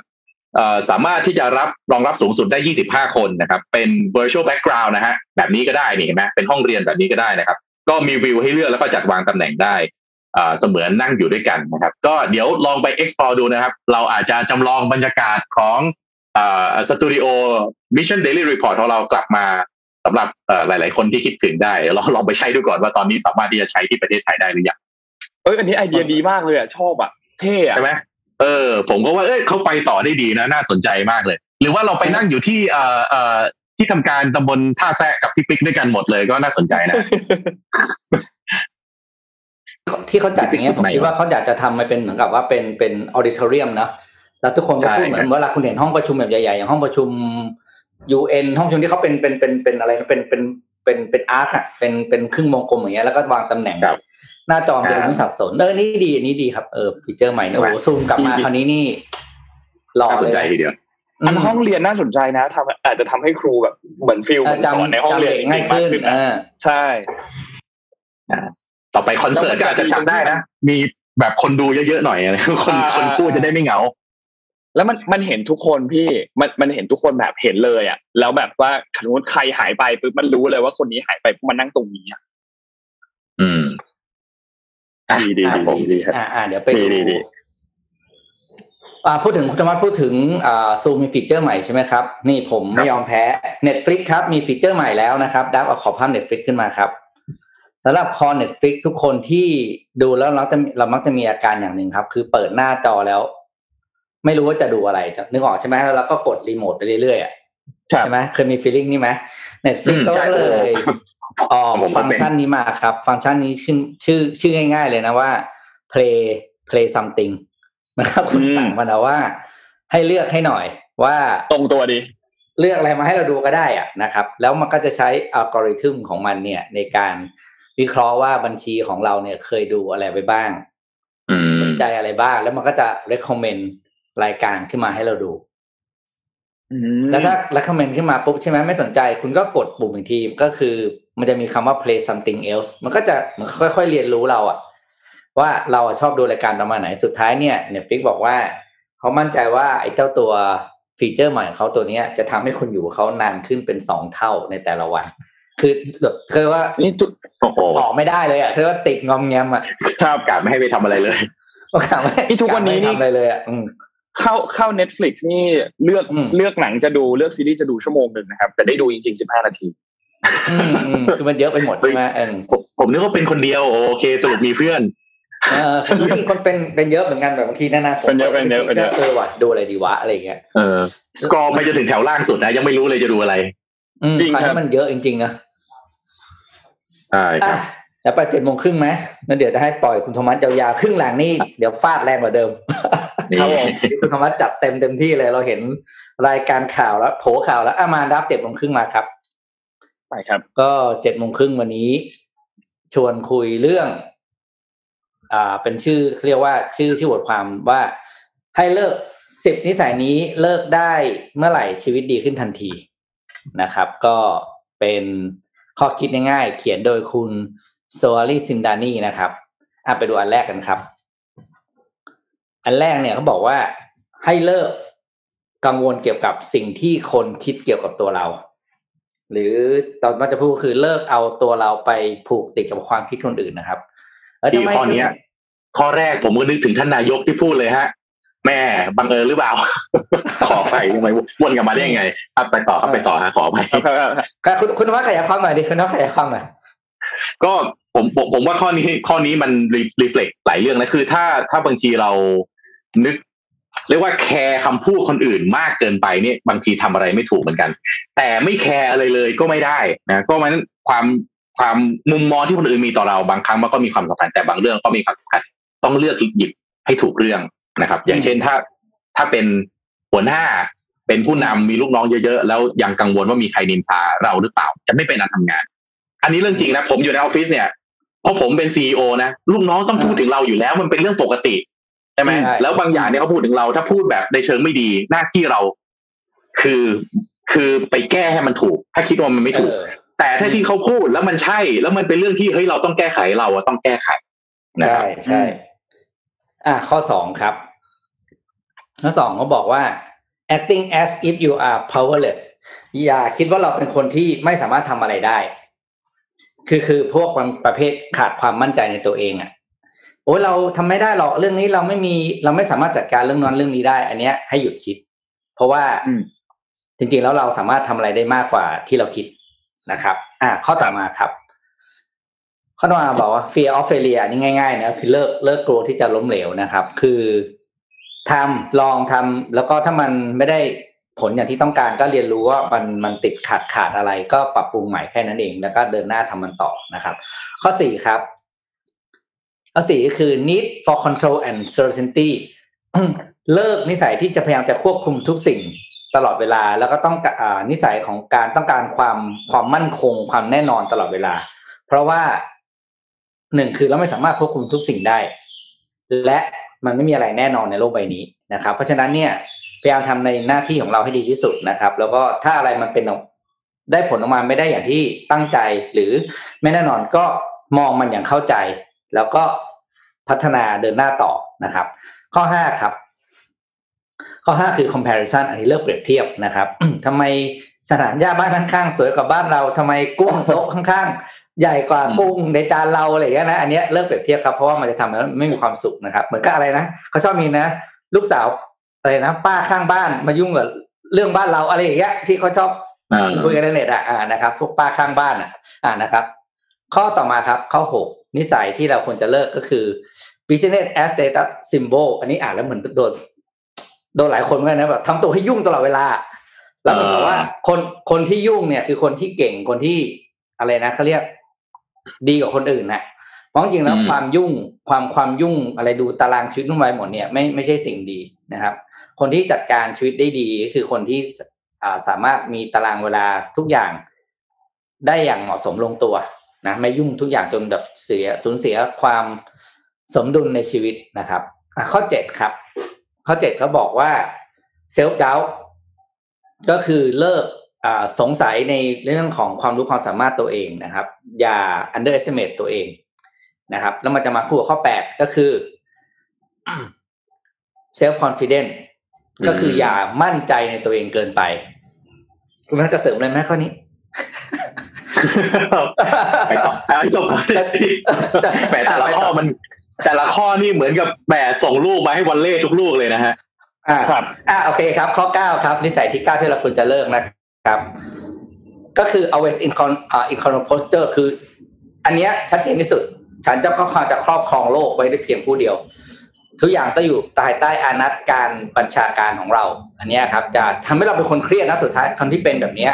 เอ่อสามารถที่จะรับรองรับสูงสุดได้ 25 คนนะครับ เป็น virtual background นะฮะแบบนี้ก็ได้นี่เห็นไหมเป็นห้องเรียนแบบนี้ก็ได้นะครับ ก็มีวิวให้เลือกแล้วก็จัดวางตำแหน่งได้อ่าเสมือนนั่งอยู่ด้วยกันนะครับ ก็เดี๋ยวลองไป explore ดูนะครับ เราอาจจะจำลองบรรยากาศของอ่า สตูดิโอ Mission Daily Report ของเรากลับมาสำหรับเอ่อหลาย ๆ คนที่คิดถึงได้เดี๋ยวเราลองไปใช้ดูก่อนว่าตอนนี้สามารถที่จะใช้ที่ประเทศไทยได้หรือยังเอ้ยอันนี้ไอเดียดีมากเลยอะชอบอะเท่อะใช่ไหมเออ ผมก็ว่าเอ้ยเขาไปต่อได้ดีนะน่าสนใจมากเลย หรือว่าเราไปนั่งอยู่ที่เอ่อเอ่อที่ทำการตำบลท่าแซะกับพี่ปิ๊กด้วยกันหมดเลยก็น่าสนใจนะที่เขาจัดอย่างเงี้ยผมคิดว่าเขาอยากจะทำมาเป็นเหมือนกับว่าเป็นเป็นออดิทอเรียมนะ แล้วทุกคนก็พูดเหมือนเวลาคุณเห็นห้องประชุมแบบใหญ่ๆอย่างห้องประชุม UN ห้องประชุมที่เขาเป็นเป็นเป็นเป็นอะไรนะเป็นเป็นเป็นเป็น arc อะเป็นเป็นครึ่งวงกลมอย่างเงี้ยแล้วก็วางตำแหน่งครับหน้าจอมันจะไม่สับสนเออนี่ดีอันนี้ดีครับเออฟีเจอร์ใหม่เนี่ยโอ้โหซูมกลับมาคราวนี้นี่หล่อเลยน่าสนใจทีเดียวอันห้องเรียนน่าสนใจนะทำอาจจะทำให้ครูแบบเหมือน feel เหมือนสอนในห้องเรียนจำง่ายขึ้นจริงๆมกอ่าใช่ต่อไปคอนเสิร์ตก็อาจจะจำได้นะมีแบบคนดูเยอะๆหน่อยอะไรคนอ่าคนพูดจะได้ไม่เหงา แล้วมันมันเห็นทุกคนพี่มันมันเห็นทุกคนแบบเห็นเลยอะ แล้วแบบว่าสมมติใครหายไปปุ๊บมันรู้เลยว่าคนนี้หายไปเพราะมันนั่งตรงนี้อะอืมอะดีดีครับผมดีดีครับอ่าอ่าเดี๋ยวไปดีดูดีดีอ่าพูดถึงคุณธรรมะพูดถึงอ่าซูมมีฟีเจอร์ใหม่ใช่ไหมครับ นี่ผมไม่ยอมแพ้ Netflix ครับมีฟีเจอร์ใหม่แล้วนะครับดับเอาขอภาพ Netflix ขึ้นมาครับสำหรับคอ Netflix ทุกคนที่ดูแล้วเราจะเรามักจะมีอาการอย่างหนึ่งครับ คือเปิดหน้าจอแล้ว ไม่รู้ว่าจะดูอะไรจะนึกออกใช่ไหมแล้วเราก็กดรีโมทไปเรื่อยๆอะใช่ไหมเคยมีฟีลลิ่งนี้ไหม Netflix ก็เลยออกฟังก์ชันนี้มาครับ ฟังก์ชันนี้ชื่อชื่อชื่อง่าย ๆ เลยนะว่า play play something นะครับคุณสั่งมาแล้วว่า ให้เลือกให้หน่อยว่าตรงตัวดี เลือกอะไรมาให้เราดูก็ได้อะนะครับ แล้วมันก็จะใช้อัลกอริทึมของมันเนี่ย ในการวิเคราะห์ว่าบัญชีของเราเนี่ยเคยดูอะไรไปบ้างสนใจอะไรบ้าง แล้วมันก็จะ recommend รายการขึ้นมาให้เราดูแล้วถ้า recommend ขึ้นมาปุ๊บใช่ไหมไม่สนใจ คุณก็กดปุ่มอีกทีก็คือ มันจะมีคำว่า play something else มันก็จะมันค่อยๆเรียนรู้เราอะว่าเราชอบดูรายการประมาณไหนสุดท้ายเนี่ยเน็ตฟลิกบอกว่าเขามั่นใจว่าไอ้เจ้าตัวฟีเจอร์ใหม่ของเขาตัวนี้จะทำให้คุณอยู่เขานานขึ้นเป็นสองเท่าในแต่ละวัน คือแบบคือว่านี่ออกไม่ได้เลยอะคือว่าติดงอมแงมอะชอบกาไม่ให้ไปทำอะไรเลยกาไม่ที่ทุกวันนี้นี่อะไรเลยอะ เข้าเข้า Netflix นี่เลือกเลือกหนังจะดูเลือกซีรีส์จะดูชั่วโมงหนึ่งนะครับ แต่ได้ดูจริงๆสิบห้านาทีคือมันเยอะไปหมดใช่ไหมผมผมนึกว่าเป็นคนเดียวโอเคสรุปมีเพื่อนเออมีคนเป็นเป็นเยอะเหมือนกันแบบบางทีนั่นนะเป็นเยอะเป็นเยอะเป็นเยอะเออว่ะดูอะไรดีวะอะไรเงี้ยเออสกอร์ไปจนถึงแถวล่างสุดนะยังไม่รู้เลยจะดูอะไรจริงครับมันเยอะจริงๆนะใช่ครับแล้วไปเจ็ดโมงครึ่งไหมนั่นเดี๋ยวจะให้ปล่อยคุณธรรมะยาวๆครึ่งหลังนี่เดี๋ยวฟาดแรงกว่าเดิม ครับผมคุณธรรมะจัดเต็มเต็มที่เลย เราเห็นรายการข่าวแล้วโผข่าวแล้วอามาดับเจ็ดโมงครึ่งมาครับไปครับ ก็เจ็ดโมงครึ่งวันนี้ ชวนคุยเรื่อง อ่า เป็นชื่อเรียกว่าชื่อชื่อบทความว่าให้เลิกสิบนิสัยนี้เลิกได้เมื่อไหร่ชีวิตดีขึ้นทันทีนะครับ ก็เป็นข้อคิดง่ายๆเขียนโดยคุณโซอารีซินดานีนะครับอะไปดูอันแรกกันครับ อันแรกเนี่ยเขาบอกว่าให้เลิกกังวลเกี่ยวกับสิ่งที่คนคิดเกี่ยวกับตัวเรา หรือตอนมาจะพูดคือเลิกเอาตัวเราไปผูกติดกับความคิดคนอื่นนะครับที่ข้อนี้ข้อแรกผมก็นึกถึงท่านนายกที่พูดเลยฮะ แม่บังเอิญหรือเปล่า ขอไปทำไมวนกลับมาได้ยังไงครับไปต่อครับไปต่อฮะขอไปครับคุณคุณว่าขยายความหน่อยดิคุณว่าขยายความหน่อยก็ผมผมผมว่าข้อนี้ข้อนี้มันรีเฟล็กหลายเรื่องนะคือ ถ้าถ้าบางทีเรา นึกเรียกว่าแคร์คำพูดคนอื่นมากเกินไปเนี่ยบางทีทำอะไรไม่ถูกเหมือนกัน แต่ไม่แคร์อะไรเลยก็ไม่ได้นะก็มันความความมุมมองที่คนอื่นมีต่อเราบางครั้งมันก็มีความสำคัญแต่บางเรื่องก็มีความสำคัญต้องเลือกหยิบให้ถูกเรื่องนะครับ อย่างเช่นถ้าถ้าเป็นหัวหน้าเป็นผู้นำมีลูกน้องเยอะๆแล้วยังกังวลว่ามีใครนินทาเราหรือเปล่า จะไม่เป็นการทำงาน อันนี้เรื่องจริงนะผมอยู่ในออฟฟิศเนี่ยเพราะผมเป็นซีอนะลูกน้องต้องพูดถึงเราอยู่แล้ว มันเป็นเรื่องปกติ ใช่ไหมแล้วบางอย่างเนี่ยเขาพูดถึงเรา ถ้าพูดแบบในเชิงไม่ดีหน้าที่เรา คือคือไปแก้ให้มันถูก ถ้าคิดว่ามันไม่ถูก แต่ถ้าที่เขาพูดแล้วมันใช่ แล้วมันเป็นเรื่องที่เฮ้ยเราต้องแก้ไขเราต้องแก้ไขใช่ใช่อะข้อสองครับ ข้อสองเขาบอกว่า acting as if you are powerless อย่าคิดว่าเราเป็นคนที่ไม่สามารถทำอะไรได้ คือคือพวกประเภทขาดความมั่นใจในตัวเองอะ่ะ โอ้เราทำไม่ได้หรอกเรื่องนี้เราไม่มีเราไม่สามารถจัดการเรื่องนั้นเรื่องนี้ได้ อันเนี้ยให้หยุดคิด เพราะว่าจริงๆแล้วเราสามารถทำอะไรได้มากกว่าที่เราคิดนะครับ อ่าข้อต่อมาครับ ข้อต่อมาบอกว่า fear of failure นี่ง่ายๆนะคือเลิกเลิกกลัวที่จะล้มเหลวนะครับ คือทำลองทำแล้วก็ถ้ามันไม่ได้ผลอย่างที่ต้องการก็เรียนรู้ว่ามันมันติดขาดขาดอะไร ก็ปรับปรุงใหม่แค่นั้นเอง แล้วก็เดินหน้าทำมันต่อนะครับ ข้อสี่ครับ ข้อสี่ก็คือ need for control and certainty เลิกนิสัยที่จะพยายามจะควบคุมทุกสิ่งตลอดเวลา แล้วก็ต้องอนิสัยของการต้องการความความมั่นคงความแน่นอนตลอดเวลา เพราะว่าหนึ่งคือเราไม่สามารถควบคุมทุกสิ่งได้ และมันไม่มีอะไรแน่นอนในโลกใบนี้นะครับ เพราะฉะนั้นเนี่ยพยายามทำในหน้าที่ของเราให้ดีที่สุดนะครับ แล้วก็ถ้าอะไรมันเป็นได้ผลออกมาไม่ได้อย่างที่ตั้งใจหรือไม่แน่นอนก็มองมันอย่างเข้าใจ แล้วก็พัฒนาเดินหน้าต่อนะครับ ข้อห้าครับ ข้อห้าคือ comparison อันนี้เลิกเปรียบเทียบนะครับทำไมสถานย่าบ้านข้างๆสวยกว่าบ้านเราทำไมกุ้งโต๊ะข้างๆ ใหญ่กว่ากุ้งในจานเราอะไรอย่างเงี้ยนะอันนี้เลิกเปรียบเทียบครับเพราะว่ามันจะทำให้ไม่มีความสุขนะครับ เหมือนกับอะไรนะเขาชอบมีนะ ลูกสาวอะไรนะป้าข้างบ้านมายุ่งกับเรื่องบ้านเราอะไรอย่างเงี้ยที่เขาชอบคุยกันในเน็ตอะอ่านะครับ พวกป้าข้างบ้านอะอ่านะครับ ข้อต่อมาครับข้อหก นิสัยที่เราควรจะเลิกก็คือ business as status symbol อันนี้อ่านแล้วเหมือนโดนโดนหลายคนเหมือนกันนะแบบทำตัวให้ยุ่งตลอดเวลา แล้วเหมือนกับว่าคนคนที่ยุ่งเนี่ยคือคนที่เก่งคนที่อะไรนะเขาเรียกดีกว่าคนอื่นนะเพราะจริงแล้วความยุ่งความความยุ่งอะไรดูตารางชีวิตนุ่มไวหมดเนี่ยไม่ไม่ใช่สิ่งดีนะครับ คนที่จัดการชีวิตได้ดีก็คือคนที่อ่าสามารถมีตารางเวลาทุกอย่างได้อย่างเหมาะสมลงตัว นะไม่ยุ่งทุกอย่างจนแบบเสียสูญเสียความสมดุลในชีวิตนะครับข้อเจ็ดครับ ข้อเจ็ดเขาบอกว่าเซลฟ์ดาวก็คือเลิกสงสัยในเรื่องของความรู้ความสามารถตัวเองนะครับ อย่า underestimate ตัวเองนะครับ แล้วมันจะมาคู่กับข้อแปดก็คือ self confidence ก็คืออย่ามั่นใจในตัวเองเกินไป คุณแม่จะเสริมอะไรไหมข้อนี้ ไปต่อจบแต่แต่ละข้อมัน แต่ละข้อนี่เหมือนกับแหมส่งลูกมาให้วันเล่ทุกลูกเลยนะฮะอ่าครับอ่าโอเคครับ ข้อเก้าครับ นิสัยที่เก้าที่เราควรจะเลิกนะครับ ก็คือ always in con อ่า in control posture คือ อันเนี้ยชัดเจนที่สุด ฉันจะก็จะครอบครองโลกไว้ได้เพียงผู้เดียว ทุกอย่างต้องอยู่ภายใต้อานัตการบัญชาการของเรา อันนี้ครับ จะทำให้เราเป็นคนเครียดนะสุดท้ายคนที่เป็นแบบเนี้ย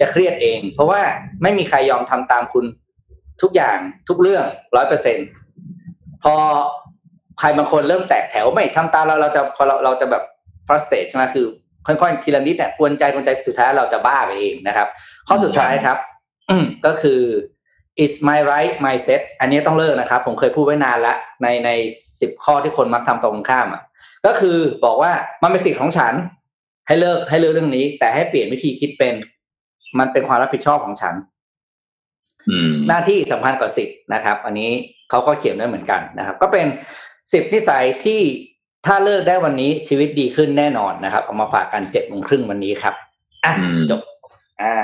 จะเครียดเอง เพราะว่าไม่มีใครยอมทำตามคุณทุกอย่างทุกเรื่องร้อยเปอร์เซ็นพอใครบางคนเริ่มแตกแถวไม่ทำตามเราเราจะพอเราเราจะแบบ frusтрate ใช่ไหมคือ ค่อยๆทีละนิดแต่กวนใจกวนใจสุดท้ายเราจะบ้าไปเองนะครับ ข้อสุดท้ายครับ อืก็คือ is my right mindset อันนี้ต้องเลิกนะครับ ผมเคยพูดไว้นานแล้วในในสิบข้อที่คนมักทำตรงข้ามอะก็คือบอกว่ามันเป็นสิทธิ์ของฉัน ให้เลิกให้เลิกเรื่องนี้ แต่ให้เปลี่ยนวิธีคิดเป็น มันเป็นความรับผิดชอบของฉันหน้าที่สำคัญกว่าสิทธิ์นะครับ อันนี้เขาก็เขียนไว้เหมือนกันนะครับ ก็เป็นสิบนิสัยที่ถ้าเลิกได้วันนี้ชีวิตดีขึ้นแน่นอนนะครับ เอามาฝากกันเจ็ดโมงครึ่งวันนี้ครับอะจบ อ่า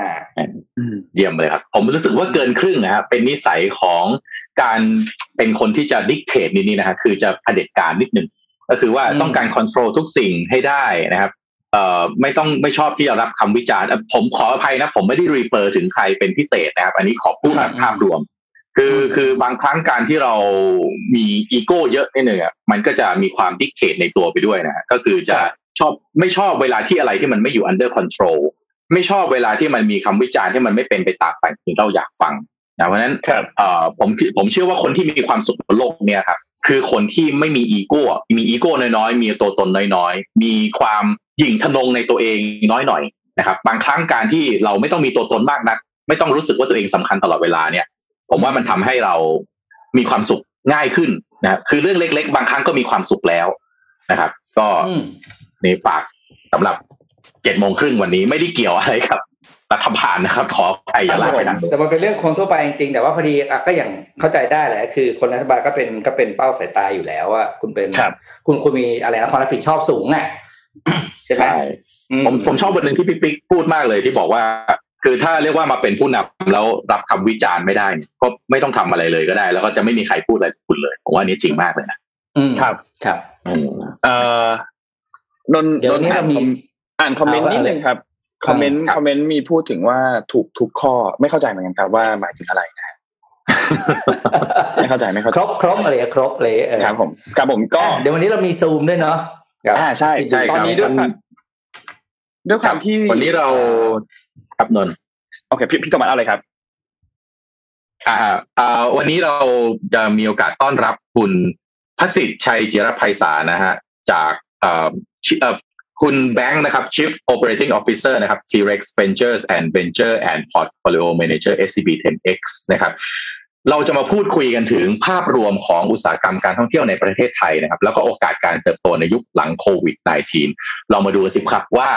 เยี่ยมเลยครับ ผมรู้สึกว่าเกินครึ่งนะครับเป็นนิสัยของการเป็นคนที่จะดิกเทตนี่นี่นะฮะคือจะเผด็จการนิดหนึ่งก็คือว่าต้องการคอนโทรลทุกสิ่งให้ได้นะครับเอ่อไม่ต้องไม่ชอบที่จะรับคำวิจารณ์ผมขออภัยนะ ผมไม่ได้รีเฟอร์ถึงใครเป็นพิเศษนะครับ อันนี้ขอพูดแบบภาพรวม คือคือบางครั้งการที่เรามีอีโก้เยอะนิดหนึ่งอะมันก็จะมีความดิกเทตในตัวไปด้วยนะก็คือจะชอบไม่ชอบเวลาที่อะไรที่มันไม่อยู่ under control ไม่ชอบเวลาที่มันมีคำวิจารณ์ที่มันไม่เป็นไปตามสิ่งที่เราอยากฟังนะเพราะฉะนั้นผมผมเชื่อว่าคนที่มีความสุขบนโลกเนี่ยครับคือคนที่ไม่มีอีโก้มีอีโก้น้อยๆ มีตัวตนน้อยๆ มีความหยิ่งทะนงในตัวเองน้อยหน่อยนะครับบางครั้งการที่เราไม่ต้องมีตัวตนมากนัก ไม่ต้องรู้สึกว่าตัวเองสำคัญตลอดเวลาเนี่ย ผมว่ามันทำให้เรามีความสุขง่ายขึ้นนะคือเรื่องเล็ก ๆ บางครั้งก็มีความสุขแล้วนะครับ ก็ในฝากสำหรับ เจ็ดโมงครึ่งวันนี้ไม่ได้เกี่ยวอะไรครับรัฐบาลนะครับขอใครอย่าลาไปนะแต่มันเป็นเรื่องคนทั่วไปจริงๆแต่ว่าพอดีก็อย่างเข้าใจได้แหละคือ คนรัฐบาลก็เป็นก็เป็นเป้าสายตาอยู่แล้วว่าคุณเป็นคุณคุณมีอะไรนะความรับผิดชอบสูงอะใช่ไหมผมผมชอบบทหนึ่งที่พี่ปิ๊กพูดมากเลยที่บอกว่า คือถ้าเรียกว่ามาเป็นผู้นำแล้วรับคำวิจารณ์ไม่ได้ก็ไม่ต้องทำอะไรเลยก็ได้ แล้วก็จะไม่มีใครพูดอะไรคุณเลยผมว่านี้จริงมากเลยนะครับครับเอ่อนนนนอ่าน อ่านคอมเมนต์นิดนึงครับคอมเมนต์คอมเมนต์มีพูดถึงว่าถูกทุกข้อไม่เข้าใจเหมือนกันครับว่าหมายถึงอะไรนะไม่เข้าใจไม่เข้าใจครบครบอะไรครบเลยครับผมครับผมก็เดี๋ยววันนี้เรามีซูมด้วยเนาะอ่าใช่ใช่ตอนนี้ด้วยด้วยความที่วันนี้เราครับนนโอเคพี่พี่ตมัดอะไรครับอ่าอ่าวันนี้เราจะมีโอกาสต้อนรับคุณพสิทธิ์ชัยจิรภัยสารนะฮะ จากอ่า คุณแบงค์นะครับ Chief Operating Officer นะครับ T-Rex Ventures and Venture and Portfolio Manager SCB 10X นะครับเราจะมาพูดคุยกันถึงภาพรวมของอุตสาหกรรมการท่องเที่ยวในประเทศไทยนะครับ แล้วก็โอกาสการเติบโตในยุคหลังโควิด -19 เรามาดูสิครับว่า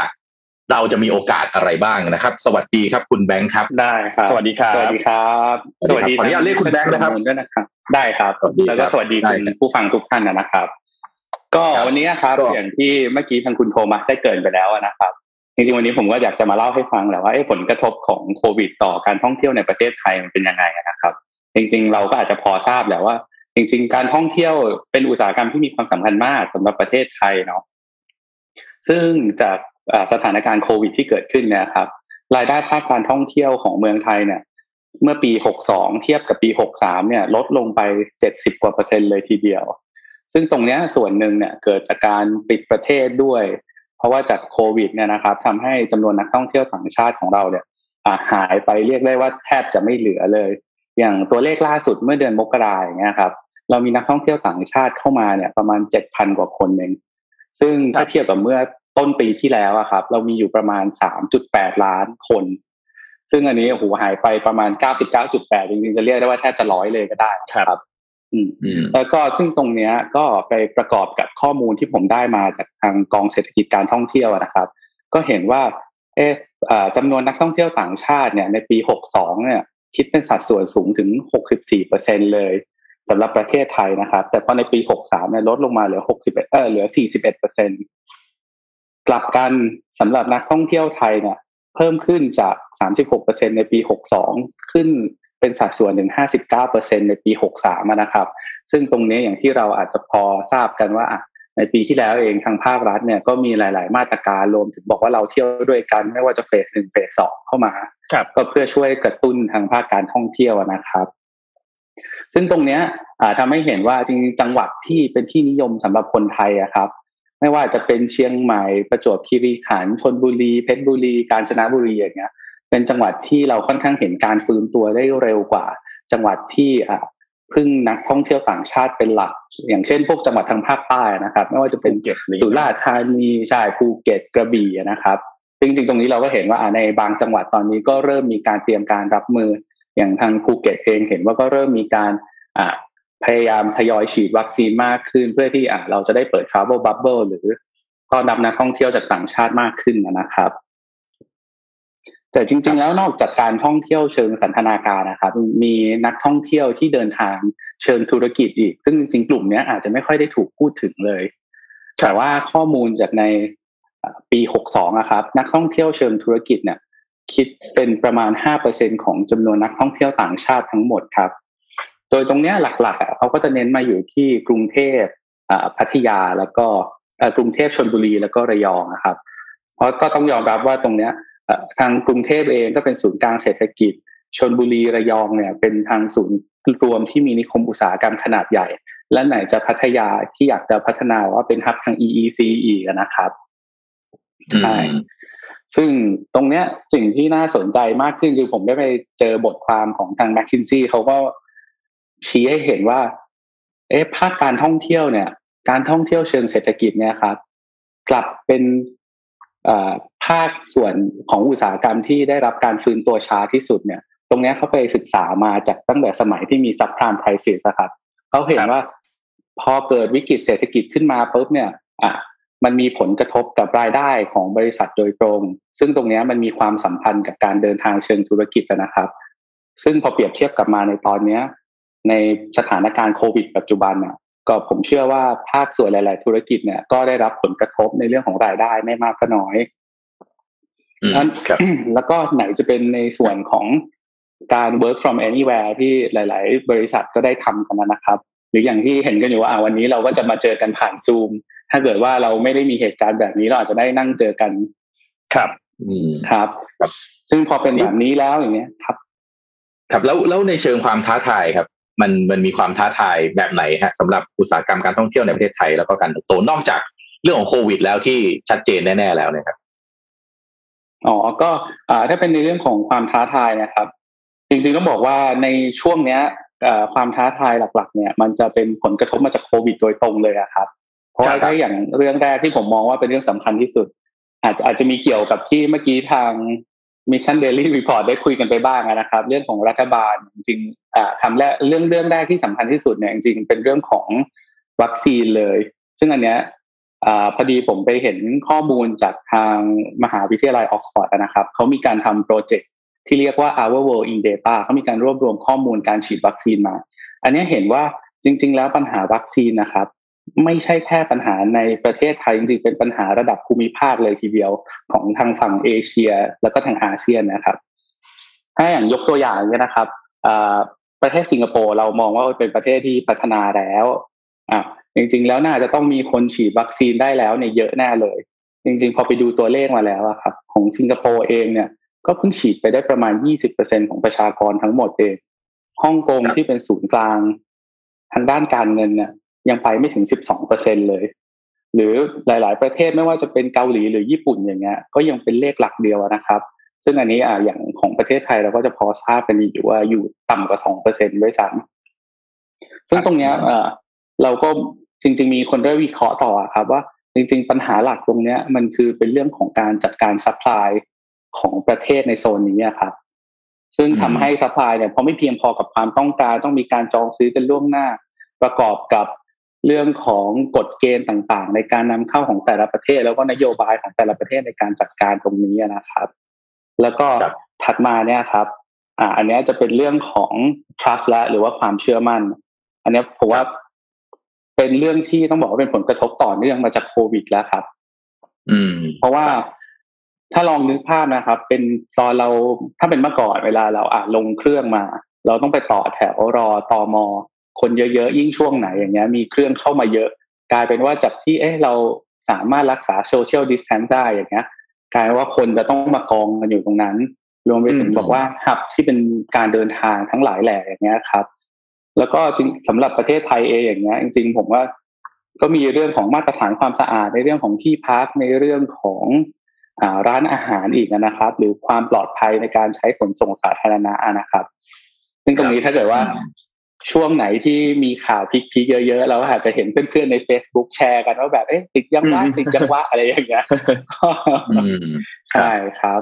เราจะมีโอกาสอะไรบ้างนะครับ สวัสดีครับคุณแบงค์ครับ ได้ครับ สวัสดีครับ สวัสดีครับ สวัสดีขออนุญาตเรียกคุณแบงค์นะครับด้วยนะครับได้ครับ แล้วก็สวัสดีคุณผู้ฟังทุกท่านนะครับ ก็วันนี้ครับอย่างที่เมื่อกี้ทางคุณโทมัสได้เกินไปแล้วนะครับจริงๆวันนี้ผมก็อยากจะมาเล่าให้ฟังแหละว่าผลกระทบของโควิด ต่อการท่องเที่ยวในประเทศไทยมันเป็นยังไงนะครับ จริง ๆ เราก็อาจจะพอทราบแหละว่า จริง ๆ การท่องเที่ยวเป็นอุตสาหกรรมที่มีความสำคัญมากสำหรับประเทศไทยเนาะซึ่งจากสถานการณ์โควิด ที่เกิดขึ้นเนี่ยครับ รายได้ภาคการท่องเที่ยวของเมืองไทยเนี่ยเมื่อปี 62 เทียบกับปี 63 เนี่ย ลดลงไป 70 กว่าเปอร์เซ็นต์เลยทีเดียว ซึ่งตรงนี้ส่วนหนึ่งเนี่ยเกิดจากการปิดประเทศด้วย เพราะว่าจากโควิดเนี่ยนะครับทำให้จำนวนนักท่องเที่ยวต่างชาติของเราเนี่ยหายไปเรียกได้ว่าแทบจะไม่เหลือเลย อย่างตัวเลขล่าสุดเมื่อเดือนมกราอย่างเงี้ยครับเรามีนักท่องเที่ยวต่างชาติเข้ามาเนี่ยประมาณเจ็ดพันกว่าคนเองซึ่งถ้าเทียบกับเมื่อต้นปีที่แล้วอะครับ เรามีอยู่ประมาณสามจุดแปดล้านคน ซึ่งอันนี้โอ้โหหายไปประมาณเก้าสิบเก้าจุดแปดจริงๆจะเรียกได้ว่าแทบจะร้อยเลยก็ได้ครับ แล้วก็ซึ่งตรงเนี้ยก็ไปประกอบกับข้อมูลที่ผมได้มาจากทางกองเศรษฐกิจการท่องเที่ยวนะครับ ก็เห็นว่า เอ๊ะจำนวนนักท่องเที่ยวต่างชาติเนี่ยในปีหกสองเนี่ย คิดเป็นสัดส่วนสูงถึงหกสิบสี่เปอร์เซ็นเลยสำหรับประเทศไทยนะครับ แต่พอในปี 63 เนี่ยลดลงมาเหลือ 61เออเหลือ 41เปอร์เซ็นกลับกันสำหรับนักท่องเที่ยวไทยเนี่ย เพิ่มขึ้นจาก 36เปอร์เซ็นในปี 62 ขึ้น เป็นสัดส่วนถึง 59เปอร์เซ็นในปี 63นะครับ ซึ่งตรงนี้อย่างที่เราอาจจะพอทราบกันว่าในปีที่แล้วเองทางภาครัฐเนี่ยก็มีหลาย ๆ มาตรการรวมถึงบอกว่าเราเที่ยวด้วยกัน ไม่ว่าจะเฟสหนึ่งเฟสสองเข้ามาก็เพื่อช่วยกระตุ้นทางภาคการท่องเที่ยวนะครับ ซึ่งตรงเนี้ยทำให้เห็นว่าจริงๆจังหวัดที่เป็นที่นิยมสำหรับคนไทยอะครับ ไม่ว่าจะเป็นเชียงใหม่ประจวบคีรีขันธ์ชนบุรีเพชรบุรีกาญจนบุรีอย่างเงี้ย เป็นจังหวัดที่เราค่อนข้างเห็นการฟื้นตัวได้เร็วกว่า จังหวัดที่อ่าพึ่งนักท่องเที่ยวต่างชาติเป็นหลัก อย่างเช่น พวกจังหวัดทางภาคใต้นะครับ ไม่ว่าจะเป็นสุราษฎร์ธานีใช่ภูเก็ตกระบี่นะครับจริงๆตรงนี้เราก็เห็นว่าในบางจังหวัดตอนนี้ก็เริ่มมีการเตรียมการรับมือ อย่างทางภูเก็ตเองเห็นว่าก็เริ่มมีการพยายามทยอยฉีดวัคซีนมากขึ้น เพื่อที่เราจะได้เปิด travel bubble หรือก็นำนักท่องเที่ยวจากต่างชาติมากขึ้นนะครับ แต่จริง ๆ แล้วนอกจากการท่องเที่ยวเชิงสันทนาการนะครับมีนักท่องเที่ยวที่เดินทางเชิงธุรกิจอีก ซึ่งจริงๆกลุ่มนี้อาจจะไม่ค่อยได้ถูกพูดถึงเลย แต่ว่าข้อมูลจากในปี62นะครับ นักท่องเที่ยวเชิงธุรกิจเนี่ย คิดเป็นประมาณ5%ของจำนวนนักท่องเที่ยวต่างชาติทั้งหมดครับ โดยตรงนี้หลักๆเขาก็จะเน้นมาอยู่ที่กรุงเทพพัทยาแล้วก็กรุงเทพชนบุรีแล้วก็ระยองนะครับ เพราะก็ต้องยอมรับว่าตรงเนี้ย ทางกรุงเทพเองก็เป็นศูนย์กลางเศรษฐกิจชนบุรีระยองเนี่ยเป็นทางศูนย์รวมที่มีนิคมอุตสาหกรรมขนาดใหญ่ และไหนจะพัทยาที่อยากจะพัฒนาว่าเป็นฮับทาง EEC อีกนะครับใช่ซึ่งตรงเนี้ยสิ่งที่น่าสนใจมากขึ้นคือผมได้ไปเจอบทความของทางแมคคินซี่เขาก็ชี้ให้เห็นว่า เอ๊ะภาคการท่องเที่ยวเนี่ย การท่องเที่ยวเชิงเศรษฐกิจเนี่ยครับ กลับเป็น ภาคส่วนของอุตสาหกรรมที่ได้รับการฟื้นตัวช้าที่สุดเนี่ย ตรงนี้เขาไปศึกษามาจากตั้งแต่สมัยที่มีซับพรามไพรซิสครับเขาเห็นว่าพอเกิดวิกฤตเศรษฐกิจขึ้นมาปุ๊บเนี่ยอะมันมีผลกระทบกับรายได้ของบริษัทโดยตรง ซึ่งตรงนี้มันมีความสัมพันธ์กับการเดินทางเชิงธุรกิจนะครับ ซึ่งพอเปรียบเทียบกับมาในตอนเนี้ย ในสถานการณ์โควิด ปัจจุบันเนี่ย ก็ผมเชื่อว่าภาคส่วนหลาย ๆ ธุรกิจเนี่ยก็ได้รับผลกระทบในเรื่องของรายได้ไม่มากก็น้อยแล้วก็ไหนจะเป็นในส่วนของการ work from anywhere ที่หลาย ๆ บริษัทก็ได้ทำกันนะครับ หรืออย่างที่เห็นกันอยู่ว่าวันนี้เราก็จะมาเจอกันผ่านซูม ถ้าเกิดว่าเราไม่ได้มีเหตุการณ์แบบนี้เราอาจจะได้นั่งเจอกัน ครับอืมครับครับ ซึ่งพอเป็นแบบนี้แล้วอย่างเนี้ยครับ ครับแล้วแล้วในเชิงความท้าทายครับ มันมันมีความท้าทายแบบไหนฮะสำหรับอุตสาหกรรมการท่องเที่ยวในประเทศไทยแล้วก็การโตนอกจากเรื่องของโควิด แล้วที่ชัดเจนแน่ ๆ แล้วเนี่ยครับอ๋อก็อ่าถ้าเป็นในเรื่องของความท้าทายนะครับ จริงๆต้องบอกว่าในช่วงเนี้ยความท้าทายหลัก ๆ เนี่ย มันจะเป็นผลกระทบมาจากโควิด โดยตรงเลยครับ เพราะว่าถ้าอย่างเรื่องแรกที่ผมมองว่าเป็นเรื่องสำคัญที่สุด อาจจะอาจจะมีเกี่ยวกับที่เมื่อกี้ทาง Mission Daily Report ได้คุยกันไปบ้างนะครับ เรื่องของรัฐบาลจริงๆคำแรกเรื่องเรื่องแรกที่สำคัญที่สุดเนี่ยจริงๆเป็นเรื่องของวัคซีนเลย ซึ่งอันเนี้ยพอดีผมไปเห็นข้อมูลจากทางมหาวิทยาลัยออกซฟอร์ดนะครับเขามีการทำโปรเจกต์ที่เรียกว่า Our World in Data เขามีการรวบรวมข้อมูลการฉีดวัคซีนมา อันนี้เห็นว่าจริง ๆ แล้วปัญหาวัคซีนนะครับ ไม่ใช่แค่ปัญหาในประเทศไทยจริงๆเป็นปัญหาระดับภูมิภาคเลยทีเดียวของทางฝั่งเอเชีย แล้วก็ทางอาเซียนนะครับ ถ้าอย่างยกตัวอย่างเนี่ยนะครับประเทศสิงคโปร์เรามองว่าเป็นประเทศที่พัฒนาแล้วอะจริง ๆ แล้วน่าจะต้องมีคนฉีดวัคซีนได้แล้วเนี่ยเยอะแน่เลย จริง ๆ พอไปดูตัวเลขมาแล้วอะครับ ของสิงคโปร์เองเนี่ย ก็เพิ่งฉีดไปได้ประมาณ 20%ของประชากรทั้งหมดเองฮ่องกงที่เป็นศูนย์กลาง ทางด้านการเงินเนี่ย ยังไปไม่ถึง12%เลย หรือหลาย ๆ ประเทศไม่ว่าจะเป็นเกาหลีหรือญี่ปุ่นอย่างเงี้ย ก็ยังเป็นเลขหลักเดียวนะครับ ซึ่งอันนี้อ่าอย่างของประเทศไทยเราก็จะพอทราบกันอยู่ว่าอยู่ต่ำกว่า2%ด้วยซ้ำซึ่งตรงเนี้ยอ่าเราก็จริง ๆ มีคนได้วิเคราะห์ต่อครับว่าจริง ๆ ปัญหาหลักตรงเนี้ย มันคือเป็นเรื่องของการจัดการ supplyของประเทศในโซนนี้ครับ ซึ่งทำให้ซัพพลายเนี่ยพอไม่เพียงพอกับความต้องการต้องมีการจองซื้อกันล่วงหน้า ประกอบกับ เรื่องของกฎเกณฑ์ต่างๆ ในการนำเข้าของแต่ละประเทศ แล้วก็นโยบายของแต่ละประเทศในการจัดการตรงนี้นะครับ แล้วก็ถัดมาเนี่ยครับอ่าอันนี้จะเป็นเรื่องของ trust และหรือว่าความเชื่อมั่น อันนี้ผมว่าเป็นเรื่องที่ต้องบอกว่าเป็นผลกระทบต่อเนื่องมาจากโควิดแล้วครับ อืม เพราะว่าถ้าลองนึกภาพนะครับ เป็นตอนเราถ้าเป็นเมื่อก่อนเวลาเราอ่าลงเครื่องมา เราต้องไปต่อแถวรอตอมอ คนเยอะๆยิ่งช่วงไหนอย่างเงี้ยมีเครื่องเข้ามาเยอะ กลายเป็นว่าจากที่เอ๊ะเราสามารถรักษา social distance ได้อย่างเงี้ยกลายว่าคนจะต้องมากองกันอยู่ตรงนั้น รวมไปถึงบอกว่า hub ที่เป็นการเดินทางทั้งหลายแหล่อย่างเงี้ยครับ แล้วก็จริงสำหรับประเทศไทยเองอย่างเงี้ยจริง ๆ ผมว่าก็มีเรื่องของมาตรฐานความสะอาดในเรื่องของที่พักในเรื่องของอ่าร้านอาหารอีกนะครับ หรือความปลอดภัยในการใช้ขนส่งสาธารณะนะครับ ซึ่งตรงนี้ถ้าเกิดว่า ช่วงไหนที่มีข่าวพิกๆเยอะๆเราอาจจะเห็นเพื่อนๆใน Facebook แชร์กันว่าแบบเอ๊ะติดยังวะติดยังวะอะไรอย่างเงี้ยใช่ครับ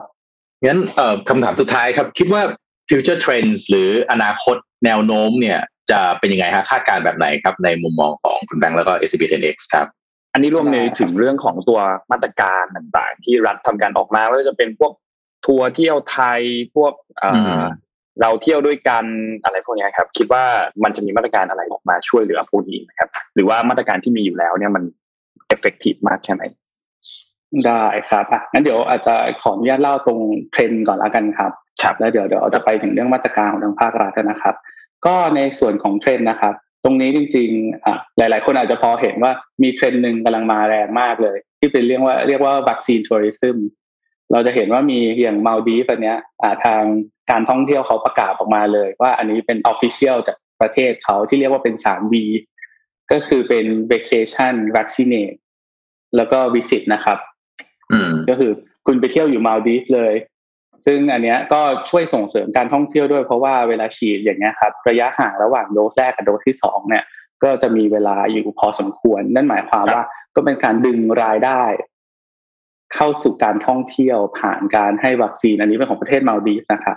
งั้นเอ่อคำถามสุดท้ายครับ คิดว่า future trends หรืออนาคตแนวโน้มเนี่ย จะเป็นยังไงฮะคาดการแบบไหนครับ ในมุมมองของคุณแบงค์แล้วก็ s b 1 x ครับ อันนี้รวมในถึงเรื่องของตัวมาตรการต่างๆ ที่รัฐทำการออกมาไม่ว่าจะเป็นพวกทัวร์เที่ยวไทยพวก เราเที่ยวด้วยกันอะไรพวกนี้ครับ คิดว่ามันจะมีมาตรการอะไรออกมาช่วยเหลือพวกนี้นะครับ หรือว่ามาตรการที่มีอยู่แล้วเนี่ยมันเอฟเฟกตีฟมากแค่ไหนได้ครับอะงั้นเดี๋ยวอาจจะขออนุญาตเล่าตรงเทรนด์ก่อนละกันครับครับแล้วเดี๋ยวเดี๋ยวจะไปถึงเรื่องมาตรการของทางภาครัฐนะครับ ก็ในส่วนของเทรนด์นะครับ ตรงนี้จริงๆอะหลาย ๆ คนอาจจะพอเห็นว่ามีเทรนด์หนึ่งกำลังมาแรงมากเลย ที่เป็นเรื่องว่าเรียกว่า vaccine tourism เราจะเห็นว่ามีอย่างมาลดีฟอันเนี้ยอ่าทางการท่องเที่ยวเขาประกาศออกมาเลย ว่าอันนี้เป็น official จากประเทศเขาที่เรียกว่าเป็น 3V ก็คือเป็น vacation vaccinate แล้วก็ visit นะครับก็คือคุณไปเที่ยวอยู่มาลดีฟเลย ซึ่งอันเนี้ยก็ช่วยส่งเสริมการท่องเที่ยวด้วยเพราะว่าเวลาฉีดอย่างเงี้ยครับ ระยะห่างระหว่างโดสแรกกับโดสที่สองเนี่ย ก็จะมีเวลาอยู่พอสมควร นั่นหมายความว่าก็เป็นการดึงรายได้ เข้าสู่การท่องเที่ยวผ่านการให้วัคซีนอันนี้เป็นของประเทศมาลดีฟนะครับ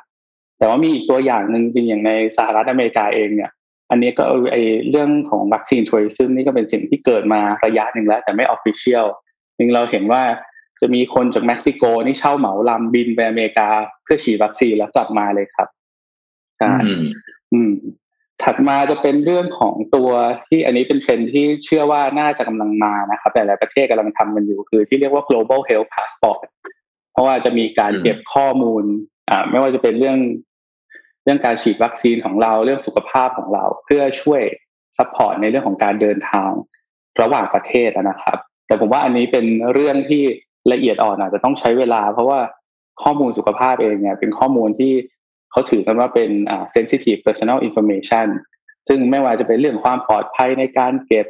แต่ว่ามีอีกตัวอย่างหนึ่งจริงอย่างในสหรัฐอเมริกาเองเนี่ย อันนี้ก็ไอเรื่องของ vaccine tourism นี่ก็เป็นสิ่งที่เกิดมาระยะหนึ่งแล้ว แต่ไม่ official นึงเราเห็นว่าจะมีคนจากเม็กซิโกนี่เช่าเหมาลำบินไปอเมริกาเพื่อฉีดวัคซีนแล้วกลับมาเลยครับใช่อืม ถัดมาจะเป็นเรื่องของตัวที่อันนี้เป็นเทรนด์ที่เชื่อว่าน่าจะกำลังมานะครับแต่หลายประเทศกำลังทำกันอยู่คือที่เรียกว่า global health passport เพราะว่าจะมีการเก็บข้อมูลอ่าไม่ว่าจะเป็นเรื่องเรื่องการฉีดวัคซีนของเราเรื่องสุขภาพของเรา เพื่อช่วย support ในเรื่องของการเดินทางระหว่างประเทศนะครับ แต่ผมว่าอันนี้เป็นเรื่องที่ละเอียดอ่อนอาจจะต้องใช้เวลา เพราะว่าข้อมูลสุขภาพเองเนี่ยเป็นข้อมูลที่ เขาถือกันว่าเป็นอ่า sensitive personal information ซึ่งไม่ว่าจะเป็นเรื่องความปลอดภัยในการเก็บ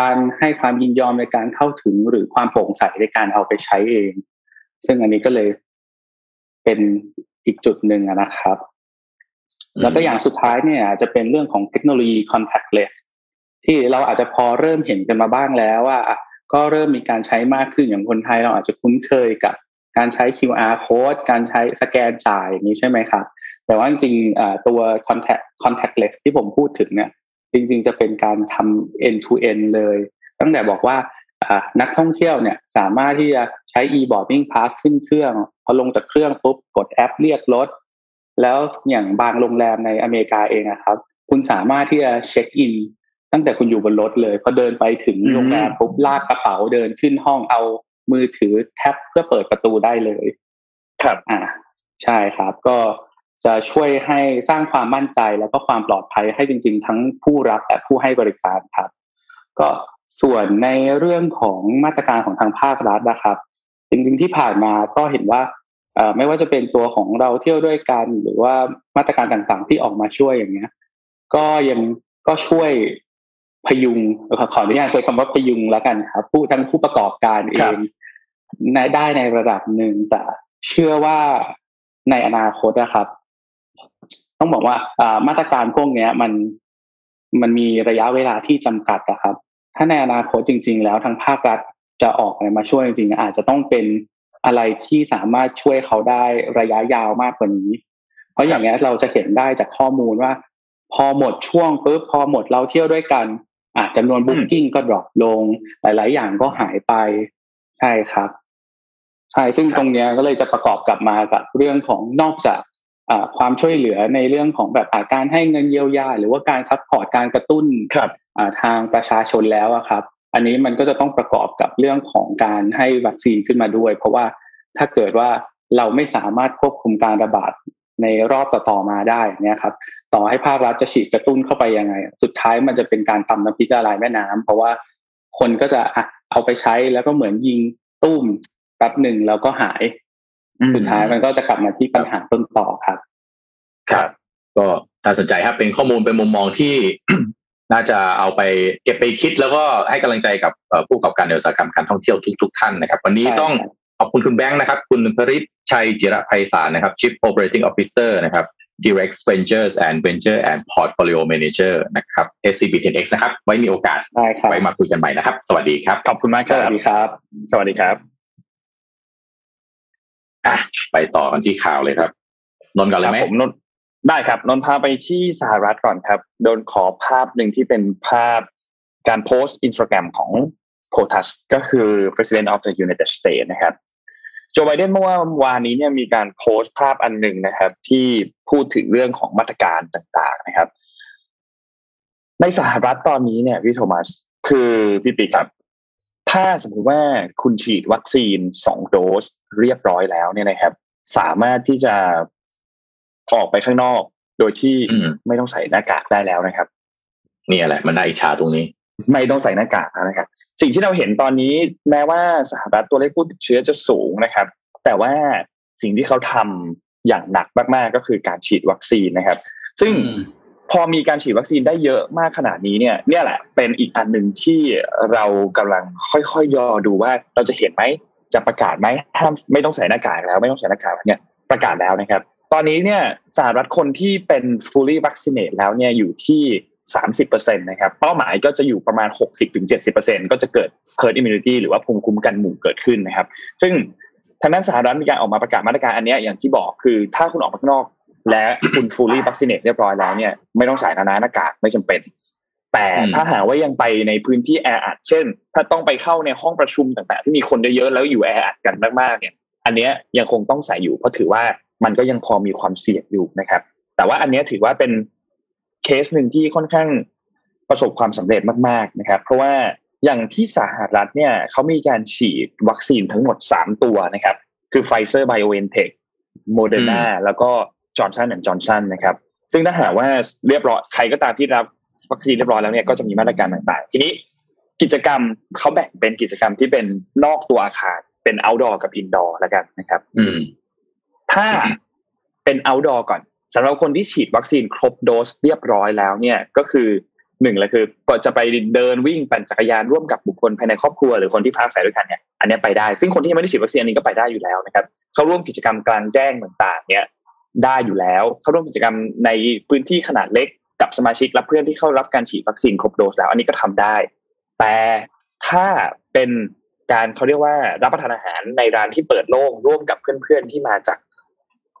การให้ความยินยอมในการเข้าถึงหรือความโปร่งใสในการเอาไปใช้เอง ซึ่งอันนี้ก็เลยเป็นอีกจุดหนึ่งนะครับ แล้วก็อย่างสุดท้ายเนี่ยจะเป็นเรื่องของเทคโนโลยี contactless ที่เราอาจจะพอเริ่มเห็นกันมาบ้างแล้วว่าก็เริ่มมีการใช้มากขึ้นอย่างคนไทยเราอาจจะคุ้นเคยกับ การใช้ QR code การใช้สแกนจ่ายนี้ใช่ไหมครับแต่ว่าจริงๆตัว contact contactless ที่ผมพูดถึงเนี่ยจริงๆ จะเป็นการทำ end to end เลย ตั้งแต่บอกว่านักท่องเที่ยวเนี่ยสามารถที่จะใช้ e-boarding pass ขึ้นเครื่อง พอลงจากเครื่องปุ๊บกดแอปเรียกรถ แล้วอย่างบางโรงแรมในอเมริกาเองนะครับ คุณสามารถที่จะเช็คอินตั้งแต่คุณอยู่บนรถเลยพอเดินไปถึงโรงแรมปุ๊บลากกระเป๋าเดินขึ้นห้องเอา มือถือแท็บเพื่อเปิดประตูได้เลย ครับ อ่า ใช่ครับ ก็จะช่วยให้สร้างความมั่นใจแล้วก็ความปลอดภัยให้จริง ๆ ทั้งผู้รับและผู้ให้บริการครับ ก็ส่วนในเรื่องของมาตรการของทางภาครัฐนะครับ จริงๆที่ผ่านมาก็เห็นว่าไม่ว่าจะเป็นตัวของเราเที่ยวด้วยกัน หรือว่ามาตรการต่างๆที่ออกมาช่วยอย่างเงี้ย ก็ยังก็ช่วย พยุงขออนุญาตใช้คำว่าพยุงแล้วกันครับ ผู้ทั้งผู้ประกอบการเองได้ในระดับหนึ่งแต่เชื่อว่าในอนาคตนะครับ ต้องบอกว่ามาตรการพวกนี้มันมันมีระยะเวลาที่จำกัดนะครับ ถ้าในอนาคตจริง ๆ แล้วทางภาครัฐจะออกอะไรมาช่วยจริงๆอาจจะต้องเป็นอะไรที่สามารถช่วยเขาได้ระยะยาวมากกว่านี้ เพราะอย่างนี้เราจะเห็นได้จากข้อมูลว่า พอหมดช่วงปุ๊บพอหมดเราเที่ยวด้วยกัน อาจจำนวนบุ๊กิ้งก็ดรอปลง หลาย ๆ อย่างก็หายไปใช่ครับใช่ซึ่งตรงนี้ก็เลยจะประกอบกลับมากับเรื่องของนอกจากความช่วยเหลือในเรื่องของแบบการให้เงินเยียวยา หรือว่าการ support การกระตุ้นทางประชาชนแล้วครับ อันนี้มันก็จะต้องประกอบกับเรื่องของการให้วัคซีนขึ้นมาด้วย เพราะว่าถ้าเกิดว่าเราไม่สามารถควบคุมการระบาด ในรอบต่อๆมาได้เนี่ยครับต่อให้ภาครัฐจะฉีดกระตุ้นเข้าไปยังไง สุดท้ายมันจะเป็นการตำน้ำพริกละลายแม่น้ำเพราะว่าคนก็จะเอาไปใช้แล้วก็เหมือนยิงตุ้มแป๊บหนึ่งแล้วก็หาย สุดท้ายมันก็จะกลับมาที่ปัญหาต้นต่อครับ ครับ ก็น่าสนใจครับเป็นข้อมูลเป็นมุมมองที่น่าจะเอาไปเก็บไปคิดแล้วก็ให้กำลังใจกับผู้ประกอบการในอุตสาหกรรมการท่องเที่ยวทุก ๆ ท่านนะครับ วันนี้ต้อง ขอบคุณคุณแบงค์นะครับ คุณพริชชัยจิระไพศาลนะครับ Chief Operating Officer นะครับ Direct Ventures and Venture and Portfolio Manager นะครับ SCB 10X นะครับ ไว้มีโอกาสไว้มาคุยกันใหม่นะครับ สวัสดีครับ ขอบคุณมากครับ สวัสดีครับ สวัสดีครับอะไปต่อกันที่ข่าวเลยครับ นนท์ก่อนเลยไหมผมนนได้ครับ นนท์พาไปที่สหรัฐก่อนครับ โดนขอภาพหนึ่งที่เป็นภาพการโพสต์อินสตาแกรมของ โพทัสก็คือ President of the United States นะครับโจไบเดนเมื่อวานนี้เนี่ยมีการโพสต์ภาพอันหนึ่งนะครับ ที่พูดถึงเรื่องของมาตรการต่างๆนะครับ ในสหรัฐตอนนี้เนี่ยพี่โทมัสคือพี่ปีครับ ถ้าสมมติว่าคุณฉีดวัคซีนสองโดสเรียบร้อยแล้วเนี่ยนะครับ สามารถที่จะออกไปข้างนอก โดยที่ไม่ต้องใส่หน้ากากได้แล้วนะครับนี่แหละ มันได้อิจฉาตรงนี้ ไม่ต้องใส่หน้ากากนะครับ สิ่งที่เราเห็นตอนนี้แม้ว่าสหรัฐตัวเลขผู้ติดเชื้อจะสูงนะครับ แต่ว่าสิ่งที่เขาทำอย่างหนักมากๆก็คือการฉีดวัคซีนนะครับ ซึ่งพอมีการฉีดวัคซีนได้เยอะมากขนาดนี้เนี่ย เนี่ยแหละเป็นอีกอันหนึ่งที่เรากำลังค่อยๆย่อดูว่าเราจะเห็นไหมจะประกาศไหมห้ามไม่ต้องใส่หน้ากากแล้ว ไม่ต้องใส่หน้ากากเนี่ยประกาศแล้วนะครับ ตอนนี้เนี่ยสหรัฐคนที่เป็น fully vaccinated แล้วเนี่ยอยู่ที่ 30%นะครับ เป้าหมายก็จะอยู่ประมาณ 60-70%ก็จะเกิด herd immunity หรือว่าภูมิคุ้มกันหมู่เกิดขึ้นนะครับ ซึ่งทางด้านสหรัฐมีการออกมาประกาศมาตรการอันนี้อย่างที่บอกคือถ้าคุณออกมาข้างนอก และคุณ fully vaccinate เรียบร้อยแล้วเนี่ยไม่ต้องใส่นานาหน้ากากไม่จำเป็น แต่ถ้าหากว่ายังไปในพื้นที่แออัดเช่น ถ้าต้องไปเข้าในห้องประชุมต่างๆ ที่มีคนเยอะๆแล้วอยู่แออัดกันมากๆเนี่ยอันนี้ยังคงต้องใส่อยู่เพราะถือว่ามันก็ยังพอมีความเสี่ยงอยู่นะครับ แต่ว่าอันนี้ถือว่าเป็น เคสหนึ่งที่ค่อนข้างประสบความสำเร็จมากๆนะครับ เพราะว่าอย่างที่สหรัฐเนี่ยเขามีการฉีดวัคซีนทั้งหมด3ตัวนะครับ คือไฟเซอร์ไบโอเอนเทคโมเดอร์นาแล้วก็จอร์นสันแอนด์จอร์นสันนะครับ ซึ่งถ้าหากว่าเรียบร้อยใครก็ตามที่รับวัคซีนเรียบร้อยแล้วเนี่ยก็จะมีมาตรการต่างๆ ทีนี้กิจกรรมเขาแบ่งเป็นกิจกรรมที่เป็นนอกตัวอาคารเป็น outdoor กับ indoor แล้วกันนะครับ อืม ถ้าเป็น outdoor ก่อน สำหรับคนที่ฉีดวัคซีนครบโดสเรียบร้อยแล้วเนี่ยก็คือหนึ่งเลยคือก็จะไปเดินวิ่งปั่นจักรยานร่วมกับบุคคลภายในครอบครัวหรือคนที่พักอาศัยด้วยกันเนี่ยอันนี้ไปได้ ซึ่งคนที่ยังไม่ได้ฉีดวัคซีนนี้ก็ไปได้อยู่แล้วนะครับ เข้าร่วมกิจกรรมกลางแจ้งต่างๆ เนี่ยได้อยู่แล้ว เข้าร่วมกิจกรรมในพื้นที่ขนาดเล็กกับสมาชิกและเพื่อนที่เข้ารับการฉีดวัคซีนครบโดสแล้ว อันนี้ก็ทำได้ แต่ถ้าเป็นการเขาเรียกว่ารับประทานอาหารในร้านที่เปิดโล่งร่วมกับเพื่อนๆที่มาจาก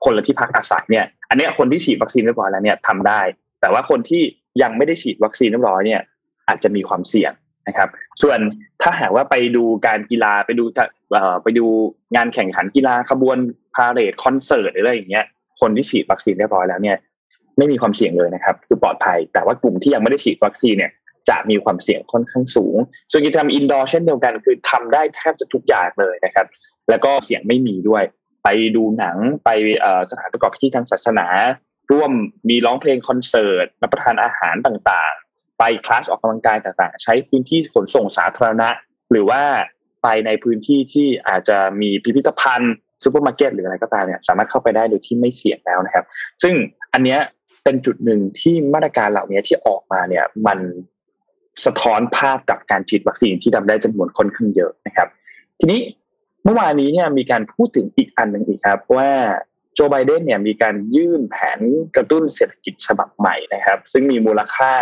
คนละที่พักอาศัยเนี่ยอันนี้คนที่ฉีดวัคซีนเรียบร้อยแล้วเนี่ยทำได้ แต่ว่าคนที่ยังไม่ได้ฉีดวัคซีนเรียบร้อยเนี่ยอาจจะมีความเสี่ยงนะครับ ส่วนถ้าหากว่าไปดูการกีฬาไปดูไปดูงานแข่งขันกีฬาขบวนพาเหรดคอนเสิร์ตอะไรอย่างเงี้ยคนที่ฉีดวัคซีนเรียบร้อยแล้วเนี่ยไม่มีความเสี่ยงเลยนะครับ คือปลอดภัย แต่ว่ากลุ่มที่ยังไม่ได้ฉีดวัคซีนเนี่ยจะมีความเสี่ยงค่อนข้างสูง ส่วนกิจกรรมอินดอร์เช่นเดียวกัน คือทำได้แทบจะทุกอย่างเลยนะครับ แล้วก็เสี่ยงไม่มีด้วย ไปดูหนังไปสถานประกอบพิธีทางศาสนา ร่วมมีร้องเพลงคอนเสิร์ตรับประทานอาหารต่างๆ ไปคลาสออกกำลังกายต่างๆ ใช้พื้นที่ขนส่งสาธารณะ หรือว่าไปในพื้นที่ที่อาจจะมีพิพิธภัณฑ์ซูเปอร์มาร์เก็ตหรืออะไรก็ตามเนี่ยสามารถเข้าไปได้โดยที่ไม่เสี่ยงแล้วนะครับ ซึ่งอันเนี้ยเป็นจุดหนึ่งที่มาตรการเหล่านี้ที่ออกมาเนี่ยมันสะท้อนภาพกับการฉีดวัคซีนที่ทำได้จำนวนค่อนข้างเยอะนะครับ ทีนี้ เมื่อวานนี้เนี่ยมีการพูดถึงอีกอันหนึ่งอีกครับ ว่าโจไบเดนเนี่ยมีการยื่นแผนกระตุ้นเศรษฐกิจฉบับใหม่นะครับ ซึ่งมีมูลค่า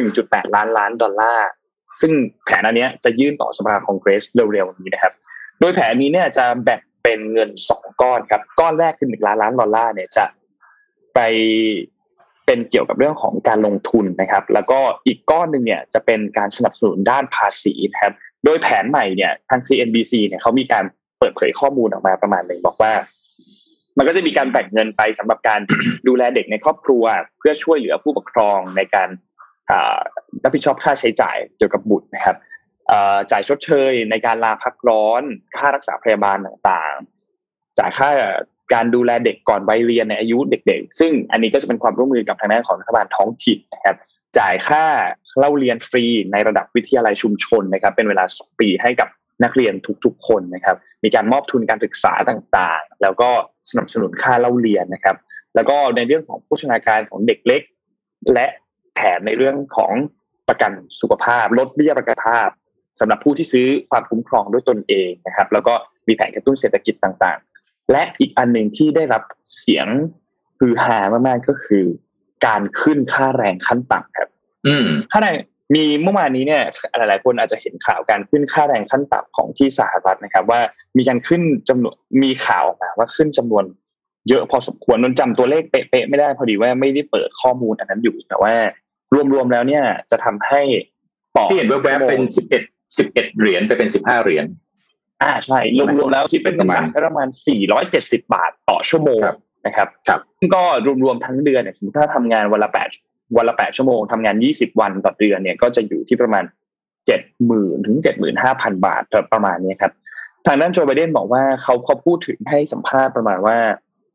1.8 ล้านล้านดอลลาร์ซึ่งแผนอันนี้จะยื่นต่อสภาคองเกรสเร็วๆนี้นะครับ โดยแผนนี้เนี่ยจะแบ่งเป็นเงินสองก้อนครับ ก้อนแรกคือหนึ่งล้านล้านดอลลาร์เนี่ยจะไปเป็นเกี่ยวกับเรื่องของการลงทุนนะครับ แล้วก็อีกก้อนหนึ่งเนี่ยจะเป็นการสนับสนุนด้านภาษีนะครับ โดยแผนใหม่เนี่ยทาง CNBC เนี่ยเขามีการ เปิดเผยข้อมูลออกมาประมาณหนึ่งบอกว่า มันก็จะมีการแบ่งเงินไปสำหรับการดูแลเด็กในครอบครัว เพื่อช่วยเหลือผู้ปกครองในการรับผิดชอบค่าใช้จ่ายเกี่ยวกับบุตรนะครับจ่ายชดเชยในการลาพักร้อน ค่ารักษาพยาบาลต่างๆ จ่ายค่าการดูแลเด็กก่อนวัยเรียนในอายุเด็ก ๆ ซึ่งอันนี้ก็จะเป็นความร่วมมือกับทางด้านของรัฐบาลท้องถิ่นนะครับจ่ายค่าเล่าเรียนฟรีในระดับวิทยาลัยชุมชนนะครับ เป็นเวลาสองปีให้กับ นักเรียนทุกๆ คนนะครับ มีการมอบทุนการศึกษาต่างๆ แล้วก็สนับสนุนค่าเล่าเรียนนะครับ แล้วก็ในเรื่องของโภชนาการของเด็กเล็ก และแผนในเรื่องของประกันสุขภาพ ลดเบี้ยประกันภาพสำหรับผู้ที่ซื้อความคุ้มครองด้วยตนเองนะครับ แล้วก็มีแผนกระตุ้นเศรษฐกิจต่างๆ และอีกอันหนึ่งที่ได้รับเสียงฮือฮามากๆก็คือ การขึ้นค่าแรงขั้นต่ำครับ อืมค่าแรง มีเมื่อวานนี้เนี่ยหลายๆคนอาจจะเห็นข่าวการขึ้นค่าแรงขั้นต่ำของที่สหรัฐนะครับ ว่ามีการขึ้นจำนวนมีข่าวออกมาว่าขึ้นจำนวนเยอะพอสมควรนนจำตัวเลขเป๊ะๆไม่ได้พอดีว่าไม่ได้เปิดข้อมูลอันนั้นอยู่แต่ว่ารวมๆแล้วเนี่ยจะทำให้ปอที่เห็นแวบๆเป็นสิบเอ็ดสิบเอ็ดเหรียญไปเป็นสิบห้าเหรียญอ่าใช่รวมๆแล้วคิดเป็นประมาณประมาณสี่ร้อยเจ็ดสิบาทต่อชั่วโมงนะครับครับก็รวมๆทั้งเดือนเนี่ยสมมติถ้าทำงานวันละแปด วันละแปดชั่วโมงทำงานยี่สิบวันต่อเดือนเนี่ยก็จะอยู่ที่ประมาณเจ็ดหมื่นถึงเจ็ดหมื่นห้าพันบาทประมาณนี้ครับทางด้านโจไบเดนบอกว่าเขาเขาพูดถึงให้สัมภาษณ์ประมาณว่า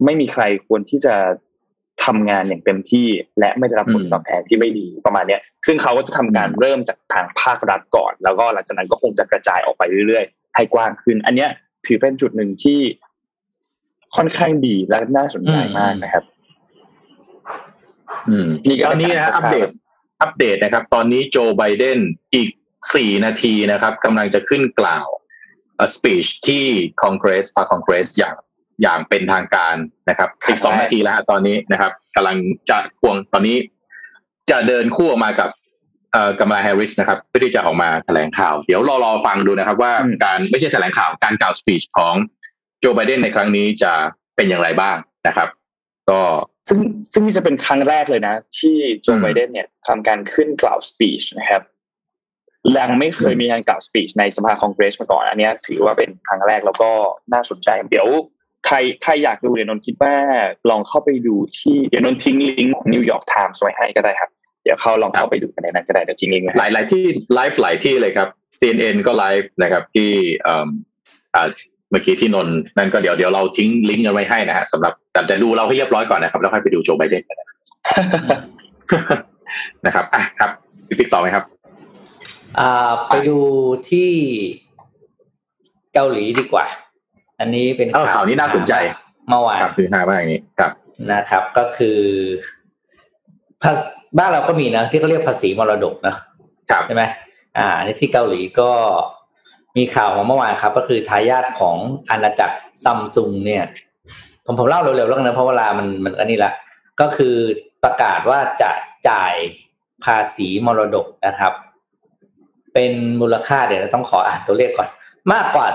ไม่มีใครควรที่จะทำงานอย่างเต็มที่ และไม่ได้รับผลตอบแทนที่ไม่ดีประมาณเนี้ย ซึ่งเขาก็จะทำการเริ่มจากทางภาครัฐก่อน แล้วก็หลังจากนั้นก็คงจะกระจายออกไปเรื่อยๆ ให้กว้างขึ้น อันเนี้ยถือเป็นจุดหนึ่งที่ค่อนข้างดีและน่าสนใจมากนะครับอืม ตอนนี้นะอัปเดต อัปเดตนะครับ ตอนนี้โจไบเดนอีกสี่นาทีนะครับกำลังจะขึ้นกล่าวสปีชที่คอนเกรสพาคอนเกรสอย่างอย่างเป็นทางการนะครับอีกสองนาทีแล้วตอนนี้นะครับกำลังจะควงตอนนี้ จะเดินคู่ออกมากับเอ่อกำลาแฮร์ริสนะครับเพื่อที่จะออกมาแถลงข่าว เดี๋ยวรอรอฟังดูนะครับ ว่าการไม่ใช่แถลงข่าวการกล่าว speech ของโจไบเดนในครั้งนี้จะเป็นอย่างไรบ้างนะครับ ก็ ซึ่งซึ่งนี่จะเป็นครั้งแรกเลยนะ ที่โจไบเดนเนี่ยทำการขึ้นกล่าว speech นะครับยังไม่เคยมีการกล่าว speech ในสภาคองเกรสมาก่อน อันนี้ถือว่าเป็นครั้งแรกแล้วก็น่าสนใจ เดี๋ยวใครใครอยากดูเดี๋ยวนนคิดว่าลองเข้าไปดูที่เดี๋ยวนนทิ้งลิงก์ของนิวยอร์กไทม์ไว้ให้ก็ได้ครับเดี๋ยวเขาลองเข้าไปดูกันในนั้นก็ได้เดี๋ยวทิ้งลิงก์หลายหลายที่ไลฟ์หลายที่เลยครับ CNN ก็ไลฟ์นะครับที่อ่า เมื่อกี้ที่นนนั่นก็เดี๋ยวเดี๋ยวเราทิ้งลิงก์กันไว้ให้นะฮะสำหรับแต่จะดูเราให้เรียบร้อยก่อนนะครับ แล้วค่อยไปดูโจไบเดนกันนะครับอะครับพี่ต่อไหมครับ อ่าไปดูที่เกาหลีดีกว่า อันนี้เป็นข่าวนี้น่าสนใจเมื่อวานครับคือหาว่าอย่างนี้ครับนะครับ ก็คือบ้านเราก็มีนะที่เขาเรียกภาษีมรดกนะใช่ไหมอ่าในที่เกาหลีก็ มีข่าวของเมื่อวานครับ ก็คือทายาทของอาณาจักรซัมซุงเนี่ยผมผมเล่าเร็วๆแล้วนะเพราะเวลามันมันอันนี้ละก็คือประกาศว่าจะจ่ายภาษีมรดกนะครับ เป็นมูลค่าเดี๋ยวต้องขออ่านตัวเลขก่อน มากกว่า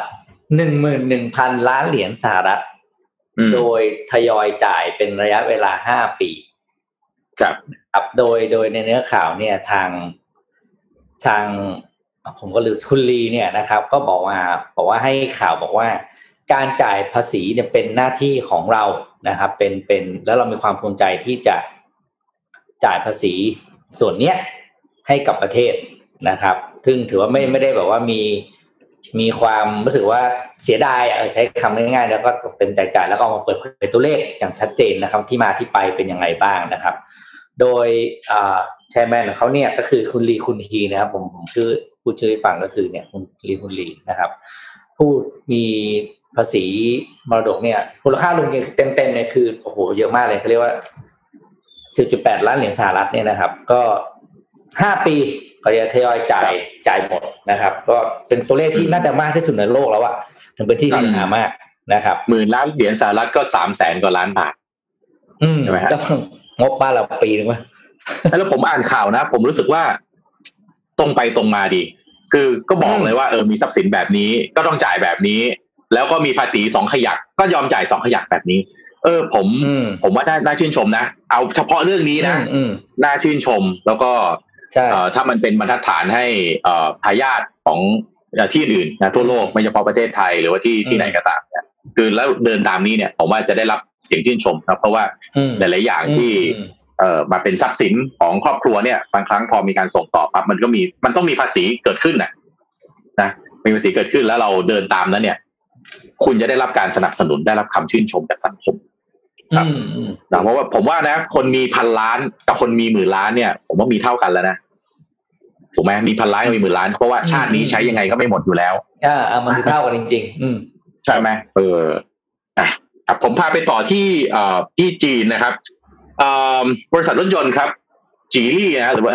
หนึ่งหมื่นหนึ่งพันล้านเหรียญสหรัฐ โดยทยอยจ่ายเป็นระยะเวลาห้าปีครับครับโดยโดยในเนื้อข่าวเนี่ยทางทาง ผมก็ลืมคุณลีเนี่ยนะครับ ก็บอกว่าบอกว่าให้ข่าวบอกว่า การจ่ายภาษีเนี่ยเป็นหน้าที่ของเรานะครับ เป็นเป็นแล้วเรามีความภูมิใจที่จะจ่ายภาษีส่วนเนี้ยให้กับประเทศนะครับ ซึ่งถือว่าไม่ไม่ได้แบบว่ามีมีความรู้สึกว่าเสียดายเออใช้คำง่ายๆ แล้วก็เต็มใจจ่ายแล้วก็มาเปิดเผยตัวเลขอย่างชัดเจนนะครับ ที่มาที่ไปเป็นยังไงบ้างนะครับ โดยแชร์แมนของเขาเนี่ยก็คือคุณลีคุณฮีนะครับ ผมผมชื่อ ผู้ชื่อฟังก็คือเนี่ยคุณลีคุณลีนะครับ ผู้มีภาษีมรดกเนี่ยมูลค่ารวมเต็มเต็มเนี่ยคือโอ้โหเยอะมากเลยเขาเรียกว่า 10.8 ล้านเหรียญสหรัฐเนี่ยนะครับ ก็ห้าปีก็จะทยอยจ่ายจ่ายหมดนะครับ ก็เป็นตัวเลขที่น่าจะมากที่สุดในโลกแล้วอะถึงเป็นที่ฮือหามากนะครับหมื่นล้านเหรียญสหรัฐก็สามแสนกว่าล้านบาทอืมใช่ไหมฮะงบบ้านเราปีนึงวะแล้วผมอ่านข่าวนะ ผมรู้สึกว่า ตรงไปตรงมาดี คือก็บอกเลยว่าเออมีทรัพย์สินแบบนี้ ก็ต้องจ่ายแบบนี้ แล้วก็มีภาษีสองขยัก ก็ยอมจ่ายสองขยักแบบนี้ เออ ผมผมว่าน่าชื่นชมนะเอาเฉพาะเรื่องนี้นะน่าชื่นชมแล้วก็ถ้ามันเป็นบรรทัดฐานให้ทายาทของที่อื่นนะทั่วโลกไม่เฉพาะประเทศไทยหรือว่าที่ที่ไหนก็ตามเนี่ยคือแล้วเดินตามนี้เนี่ยผมว่าจะได้รับเสียงชื่นชมนะเพราะว่าหลายๆอย่างที่ เอ่อมาเป็นทรัพย์สินของครอบครัวเนี่ยบางครั้งพอมีการส่งต่อปั๊บมันก็มีมันต้องมีภาษีเกิดขึ้นนะนะมีภาษีเกิดขึ้นแล้วเราเดินตามนั้นเนี่ย คุณจะได้รับการสนับสนุนได้รับคำชื่นชมจากสังคมครับเพราะว่าผมว่านะ คนมีพันล้านกับคนมีหมื่นล้านเนี่ย ผมว่ามีเท่ากันแล้วนะถูกไหมมีพันล้านมีหมื่นล้านเพราะว่าชาตินี้ใช้ยังไงก็ไม่หมดอยู่แล้วอ่ามันเท่ากันจริง ๆ อืมใช่ไหมเอออะผมพาไปต่อที่เอ่อที่จีนนะครับ บริษัทรถยนต์ครับจีลี่นะหรือว่า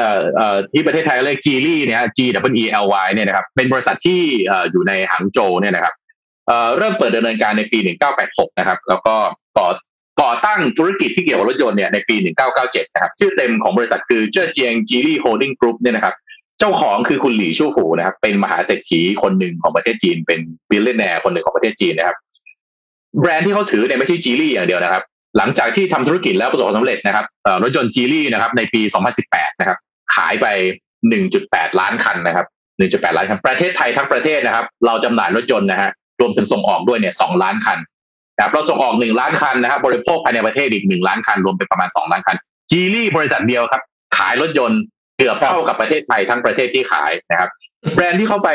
ที่ประเทศไทยเรียกจีลี่เนี่ย G W E L Y เนี่ยนะครับเป็นบริษัทที่อยู่ในหางโจวเนี่ยนะครับเริ่มเปิดดำเนินการในปี 1986 นะครับ แล้วก็ก่อก่อตั้งธุรกิจที่เกี่ยวกับรถยนต์เนี่ยในปี 1997 นะครับ ชื่อเต็มของบริษัทคือเจ้อเจียงจีลี่โฮลดิ้งกรุ๊ปเนี่ยนะครับ เจ้าของคือคุณหลี่ชู่ฝูนะครับ เป็นมหาเศรษฐีคนหนึ่งของประเทศจีน เป็น billionaire คนหนึ่งของประเทศจีนนะครับ แบรนด์ที่เขาถือเนี่ยไม่ใช่จีลี่อย่างเดียวนะครับ หลังจากที่ทำธุรกิจแล้วประสบความสำเร็จนะครับรถยนต์จีลี่นะครับในปี 2018 นะครับ ขายไป 1.8 ล้านคันนะครับ 1.8 ล้านคัน ประเทศไทยทั้งประเทศนะครับ เราจำหน่ายรถยนต์นะฮะรวมถึงส่งออกด้วยเนี่ย 2 ล้านคันนะครับเราส่งออก 1 ล้านคันนะครับ บริโภคภายในประเทศอีก 1 ล้านคัน รวมเป็นประมาณ 2 ล้านคันจีลี่บริษัทเดียวครับ ขายรถยนต์เกือบเท่ากับประเทศไทยทั้งประเทศที่ขายนะครับ แบรนด์ที่เข้าไป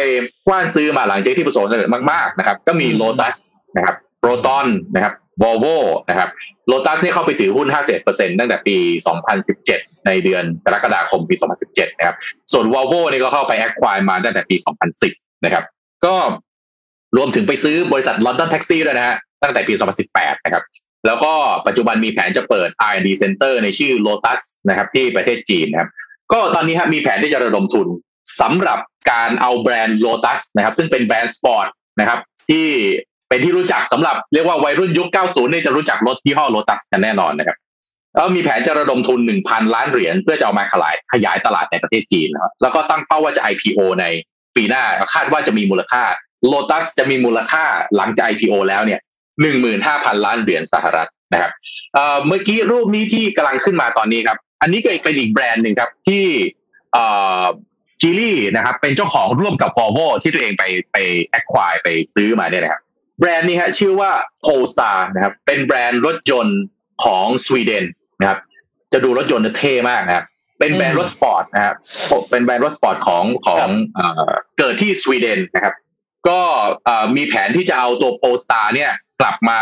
กว้านซื้อมาหลังจากที่ประสบความสำเร็จมากๆนะครับ ก็มีโลตัสนะครับโปรตอนนะครับ วอลโวนะครับโลตัสเนี่ยเข้าไปถือหุ้น50เปอร์เซ็นต์ตั้งแต่ปี 2017 ในเดือนกรกฎาคมปี 2017 นะครับ ส่วนวอลโวนี่ก็เข้าไป acquire มาตั้งแต่ปี 2010 นะครับ ก็รวมถึงไปซื้อบริษัทลอนดอนแท็กซี่ด้วยนะฮะตั้งแต่ปี 2018 นะครับ แล้วก็ปัจจุบันมีแผนจะเปิด R&D Center ในชื่อ Lotus นะครับ ที่ประเทศจีนนะครับ ก็ตอนนี้ครับมีแผนที่จะระดมทุนสำหรับการเอาแบรนด์ Lotus นะครับ ซึ่งเป็นแบรนด์สปอร์ตนะครับที่ เป็นที่รู้จักสำหรับเรียกว่าวัยรุ่นยุค 90 นี่จะรู้จักรถยี่ห้อโลตัสกันแน่นอนนะครับแล้วมีแผนจะระดมทุน 1,000 ล้านเหรียญเพื่อจะเอามาขยายขยายตลาดในประเทศจีนนะครับแล้วก็ตั้งเป้าว่าจะ IPO ในปีหน้าคาดว่าจะมีมูลค่าโลตัสจะมีมูลค่าหลังจาก IPO แล้วเนี่ย15,000ล้านเหรียญสหรัฐนะครับเมื่อกี้รูปนี้ที่กำลังขึ้นมาตอนนี้ครับ อันนี้ก็เป็นอีกแบรนด์หนึ่งครับที่จีลี่นะครับเป็นเจ้าของร่วมกับ Volvo ที่ตัวเองไปไป acquire ไปซื้อมาเนี่ยนะครับ แบรนด์นี้ฮะชื่อว่า Polestar นะครับ เป็นแบรนด์รถยนต์ของสวีเดนนะครับ จะดูรถยนต์เท่มากนะครับเป็นแบรนด์รถสปอร์ตนะครับเป็นแบรนด์รถสปอร์ตของของเกิดที่สวีเดนนะครับ ก็มีแผนที่จะเอาตัว Polestar เนี่ยกลับมา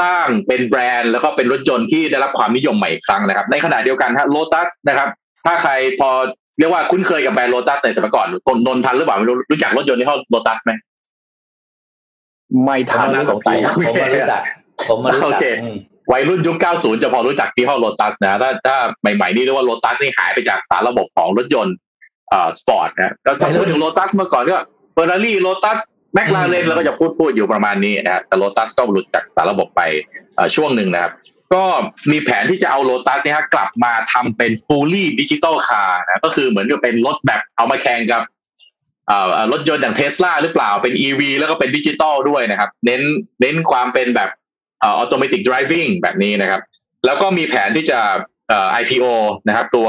สร้างเป็นแบรนด์แล้วก็เป็นรถยนต์ที่ได้รับความนิยมใหม่อีกครั้งนะครับ ในขณะเดียวกันฮะโลตัสนะครับ ถ้าใครพอเรียกว่าคุ้นเคยกับแบรนด์โลตัสในสมัยก่อนนนท์ทันหรือเปล่าไม่รู้รู้จักรถยนต์ยี่ห้อโลตัสไหม ไม่ทันน่าสงสัยผมมารู้จักผมมารู้จักวัยรุ่นยุค 90 จะพอรู้จักยี่ห้อโลตัสนะ ถ้าถ้าใหม่ๆนี่เรียกว่าโลตัสนี่หายไปจากสารระบบของรถยนต์อ่าสปอร์ตนะก็ถ้าพูดถึงโลตัสเมื่อก่อนก็เฟอร์รารี่โลตัสแมคลาเรนแล้วก็จะพูดพูดอยู่ประมาณนี้นะแต่โลตัสก็หลุดจากสารระบบไปช่วงหนึ่งนะครับ ก็มีแผนที่จะเอาโลตัสเนี่ยกลับมาทำเป็น fully digital car นะก็คือเหมือนกับเป็นรถแบบเอามาแข่งกับ รถยนต์อย่างเทสลาหรือเปล่าเป็น EV แล้วก็เป็นดิจิตอลด้วยนะครับ เน้นเน้นความเป็นแบบออโตเมติกดริฟ i ิ g แบบนี้นะครับ แล้วก็มีแผนที่จะ IPO นะครับ ตัว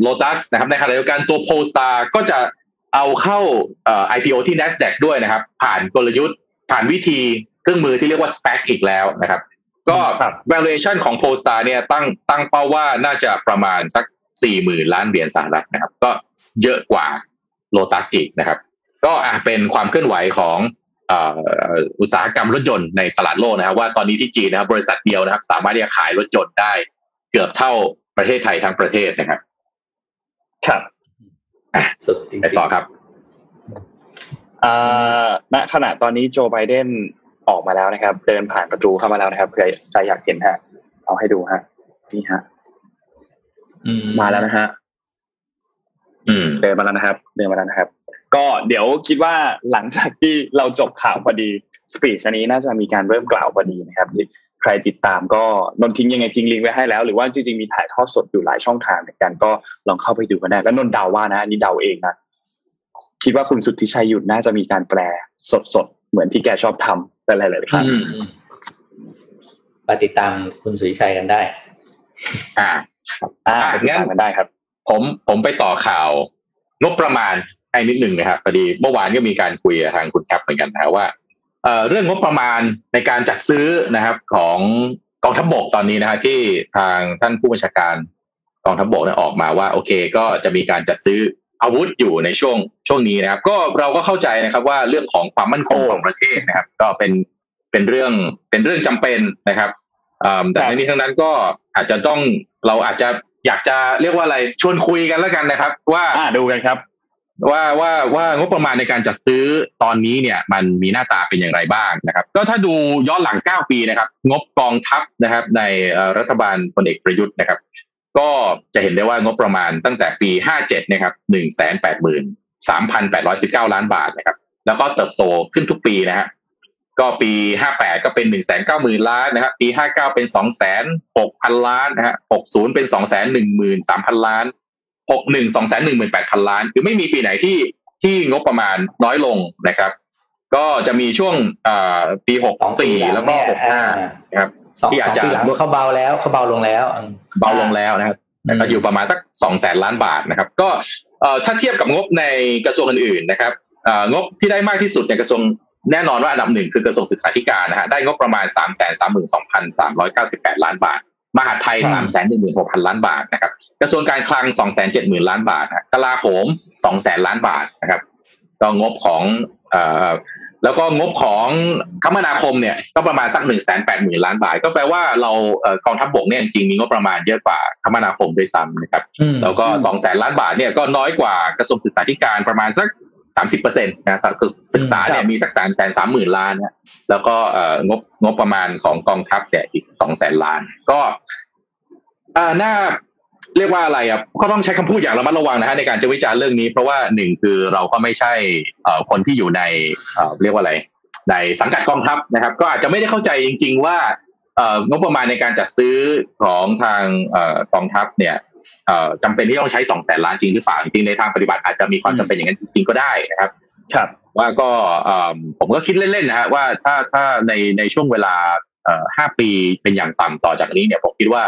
โลตัสนะครับในขณะเดียวกันตัว Polestar ก็จะเอาเข้า IPO ที่ NASDAQ ด้วยนะครับ ผ่านกลยุทธ์ผ่านวิธีเครื่องมือที่เรียกว่า SPAC อีกแล้วนะครับ ก็ valuation ของโพสตาเนี่ยตั้งตั้งเป้าว่าน่าจะประมาณสักสี่หมื่นล้านเหรียญสหรัฐนะครับ ก็เยอะกว่า โลตัสอีกนะครับ ก็อะเป็นความเคลื่อนไหวของอุตสาหกรรมรถยนต์ในตลาดโลกนะครับว่าตอนนี้ที่จีนนะครับ บริษัทเดียวนะครับ สามารถที่จะขายรถยนต์ได้เกือบเท่าประเทศไทยทั้งประเทศนะครับ ครับสุดจริงไปต่อครับอ่าณขณะตอนนี้โจไบเดนออกมาแล้วนะครับ เดินผ่านประตูเข้ามาแล้วนะครับเผื่อใครอยากเห็นฮะเอาให้ดูฮะนี่ฮะอืมาแล้วนะฮะอืม เดินมาแล้วนะครับ เดินมาแล้วนะครับ ก็เดี๋ยวคิดว่าหลังจากที่เราจบข่าวพอดีสปีชอันนี้น่าจะมีการเริ่มกล่าวพอดีนะครับใครติดตามก็นนทิ้งยังไงทิ้งลิงก์ไว้ให้แล้ว หรือว่าจริงๆมีถ่ายทอดสดอยู่หลายช่องทางเหมือนกันก็ลองเข้าไปดูกันได้แล้วนนเดาว่านะอันนี้เดาเองนะคิดว่าคุณสุทธิชัยหยุดน่าจะมีการแปลสดๆเหมือนที่แกชอบทำหลายๆครั้งอืมไปติดตามคุณสุริชัยกันได้ อ่า อ่าอะไปติดงั้นตามกันได้ครับ ผมผมไปต่อข่าวงบประมาณให้นิดหนึ่งนะครับพอดีเมื่อวานก็มีการคุยกับทางคุณแคปเหมือนกันนะว่าเอ่อเรื่องงบประมาณในการจัดซื้อนะครับของกองทัพบกตอนนี้นะฮะที่ทางท่านผู้บัญชาการกองทัพบกเนี่ยออกมาว่า โอเค ก็จะมีการจัดซื้ออาวุธอยู่ในช่วงช่วงนี้นะครับ ก็เราก็เข้าใจนะครับว่าเรื่องของความมั่นคงของประเทศนะครับ ก็เป็นเป็นเรื่องเป็นเรื่องจำเป็นนะครับอ่าแต่ทั้งนี้ทั้งนั้นก็อาจจะต้องเราอาจจะ อยากจะเรียกว่าอะไรชวนคุยกันแล้วกันนะครับว่าอ่าดูกันครับ ว่าว่าว่างบประมาณในการจัดซื้อตอนนี้เนี่ย มันมีหน้าตาเป็นอย่างไรบ้างนะครับ ก็ถ้าดูย้อนหลัง 9 ปีนะครับ งบกองทัพนะครับ ในเอ่อรัฐบาลพลเอกประยุทธ์นะครับ ก็จะเห็นได้ว่างบประมาณตั้งแต่ปี 57 นะครับ183,819 ล้านบาทนะครับ แล้วก็เติบโตขึ้นทุกปีนะฮะ ก็ปี 58 ก็เป็น 190,000 ล้านนะครับ ปี 59 เป็น206,000 ล้านนะฮะ60 เป็น 213,000 ล้านหกหนึ่งสองแสนหนึ่งหมื่นแปดพันล้าน คือไม่มีปีไหนที่ที่งบประมาณน้อยลงนะครับ ก็จะมีช่วงอ่าปีหกสองปีสี่หลังแล้วก็เนี่ยหกห้าอ่านะครับสองที่อาจสองจะปีหลังเขาเบาแล้วเขาเบาลงแล้วอืมเบาลงแล้วนะครับอืมก็อยู่ประมาณสักสองแสนล้านบาทนะครับ ก็เอ่อถ้าเทียบกับงบในกระทรวงอื่นๆนะครับเอ่องบที่ได้มากที่สุดในกระทรวง แน่นอนว่าอันดับหนึ่งคือกระทรวงศึกษาธิการนะฮะได้งบประมาณสามแสนสามหมื่นสองพันสามร้อยเก้าสิบแปดล้านบาท มหาดไทยครับสามแสนหนึ่งหมื่นหกพันล้านบาทนะครับกระทรวงการคลังสองแสนเจ็ดหมื่นล้านบาทนะกลาโหมสองแสนล้านบาทนะครับก็งบของเอ่อแล้วก็งบของคมนาคมเนี่ยก็ประมาณสักหนึ่งแสนแปดหมื่นล้านบาท ก็แปลว่าเราเอ่อกองทัพบกเนี่ยจริงๆมีงบประมาณเยอะกว่าคมนาคมด้วยซ้ำนะครับอืมแล้วก็สองแสนล้านบาทเนี่ยก็น้อยกว่ากระทรวงศึกษาธิการประมาณสัก สามสิบเปอร์เซ็นต์นะคือศึกษาเนี่ยมีสักสามแสนสามหมื่นล้านนะแล้วก็เอ่องบงบประมาณของกองทัพเนี่ยอีกสองแสนล้าน ก็อ่าน่าเรียกว่าอะไรอะก็ต้องใช้คำพูดอย่างระมัดระวังนะฮะในการจะวิจารณ์เรื่องนี้ เพราะว่าหนึ่งคือเราก็ไม่ใช่เอ่อคนที่อยู่ในเอ่อเรียกว่าอะไร ในสังกัดกองทัพนะครับ ก็อาจจะไม่ได้เข้าใจจริง ๆ ว่าเอ่องบประมาณในการจัดซื้อของทางเอ่อกองทัพเนี่ยเอ่อ จำเป็นที่ต้องใช้สองแสนล้านจริงหรือเปล่าจริงๆในทางปฏิบัติอาจจะมีความจำเป็นอย่างนั้นจริงๆก็ได้นะครับ ครับ ว่าก็เอ่อผมก็คิดเล่นๆนะฮะว่าถ้าถ้าในในช่วงเวลาเอ่อห้าปีเป็นอย่างต่ำต่อจากนี้เนี่ยผมคิดว่า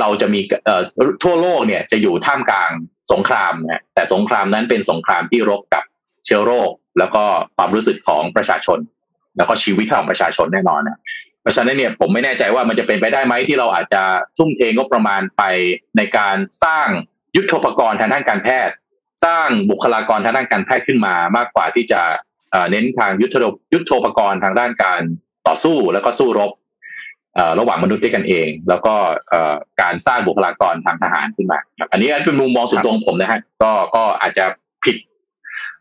เราจะมีเอ่อทั่วโลกเนี่ยจะอยู่ท่ามกลางสงครามนะแต่สงครามนั้นเป็นสงครามที่รบกับเชื้อโรค แล้วก็ความรู้สึกของประชาชน แล้วก็ชีวิตของประชาชนแน่นอนนะ เพราะฉะนั้นเนี่ยผมไม่แน่ใจว่ามันจะเป็นไปได้ไหมที่เราอาจจะทุ่มเทงบประมาณไปในการสร้างยุทธปกรณ์ทางด้านการแพทย์ สร้างบุคลากรทางด้านการแพทย์ขึ้นมามากกว่าที่จะเน้นทางยุทธยุทธปกรณ์ทางด้านการต่อสู้แล้วก็สู้รบระหว่างมนุษย์ด้วยกันเอง แล้วก็การสร้างบุคลากรทางทหารขึ้นมาครับอันนี้เป็นมุมมองส่วนตัวของผมนะฮะก็ก็อาจจะผิด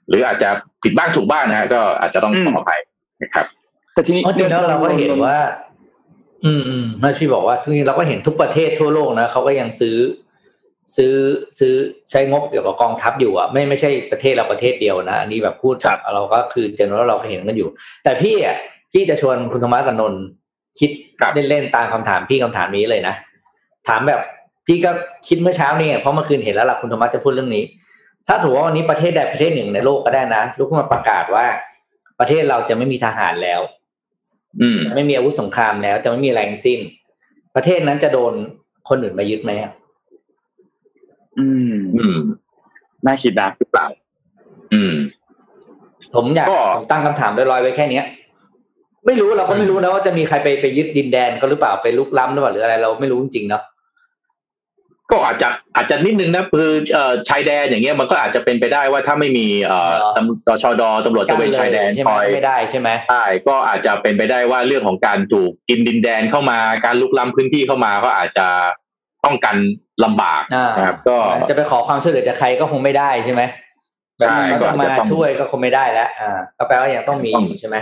หรืออาจจะผิดบ้างถูกบ้างนะฮะก็อาจจะต้องขออภัยนะครับ แต่ทีนี้เพราะจริงแล้วเราก็เห็นว่า อืมอืมเมื่อพี่บอกว่าทุกทีเราก็เห็นทุกประเทศทั่วโลกนะเขาก็ยังซื้อ ซื้อซื้อใช้งบเกี่ยวกับกองทัพอยู่อะไม่ไม่ใช่ประเทศเราประเทศเดียวนะอันนี้แบบพูดกับเราก็คือเจนว่าเราก็เห็นกันอยู่ แต่พี่อะพี่จะชวนคุณธรรมะกับนนท์คิดครับเล่นๆตามคำถามพี่คำถามนี้เลยนะถามแบบพี่ก็คิดเมื่อเช้านี่ไงเพราะเมื่อคืนเห็นแล้วล่ะคุณธรรมะจะพูดเรื่องนี้ ถ้าถือว่าวันนี้ประเทศใดประเทศหนึ่งในโลกก็ได้นะลุกขึ้นมาประกาศว่า ประเทศเราจะไม่มีทหารแล้วอืม จะไม่มีอาวุธสงครามแล้ว จะไม่มีอะไรทั้งสิ้น ประเทศนั้นจะโดนคนอื่นมายึดไหมอะอืม อืม น่าคิดนะหรือเปล่า อืม ผมอยากก็ผมตั้งคำถามลอยๆไว้แค่เนี้ย ไม่รู้เราก็ไม่รู้นะว่าจะมีใครไปไปยึดดินแดนก็หรือเปล่าไปลุกล้ำหรือเปล่าหรืออะไร เราไม่รู้จริงๆเนาะ ก็อาจจะอาจจะนิดนึงนะคือเอ่อชายแดนอย่างเงี้ยมันก็อาจจะเป็นไปได้ว่าถ้าไม่มีเอ่อตำตชดตำรวจตระเวนชายแดนใช่ไหคมอยไม่ได้ใช่ไหมใช่ก็อาจจะเป็นไปได้ว่าเรื่องของการถูกกินดินแดนเข้ามาการลุกล้ำพื้นที่เข้ามาก็อาจจะป้องกันลำบากนะครับ ก็จะไปขอความช่วยเหลือจากใครก็คงไม่ได้ใช่ไหมใช่ก็จะมาช่วยก็คงไม่ได้แล้วอ่าก็แปลว่ายังต้องมีใช่ไหม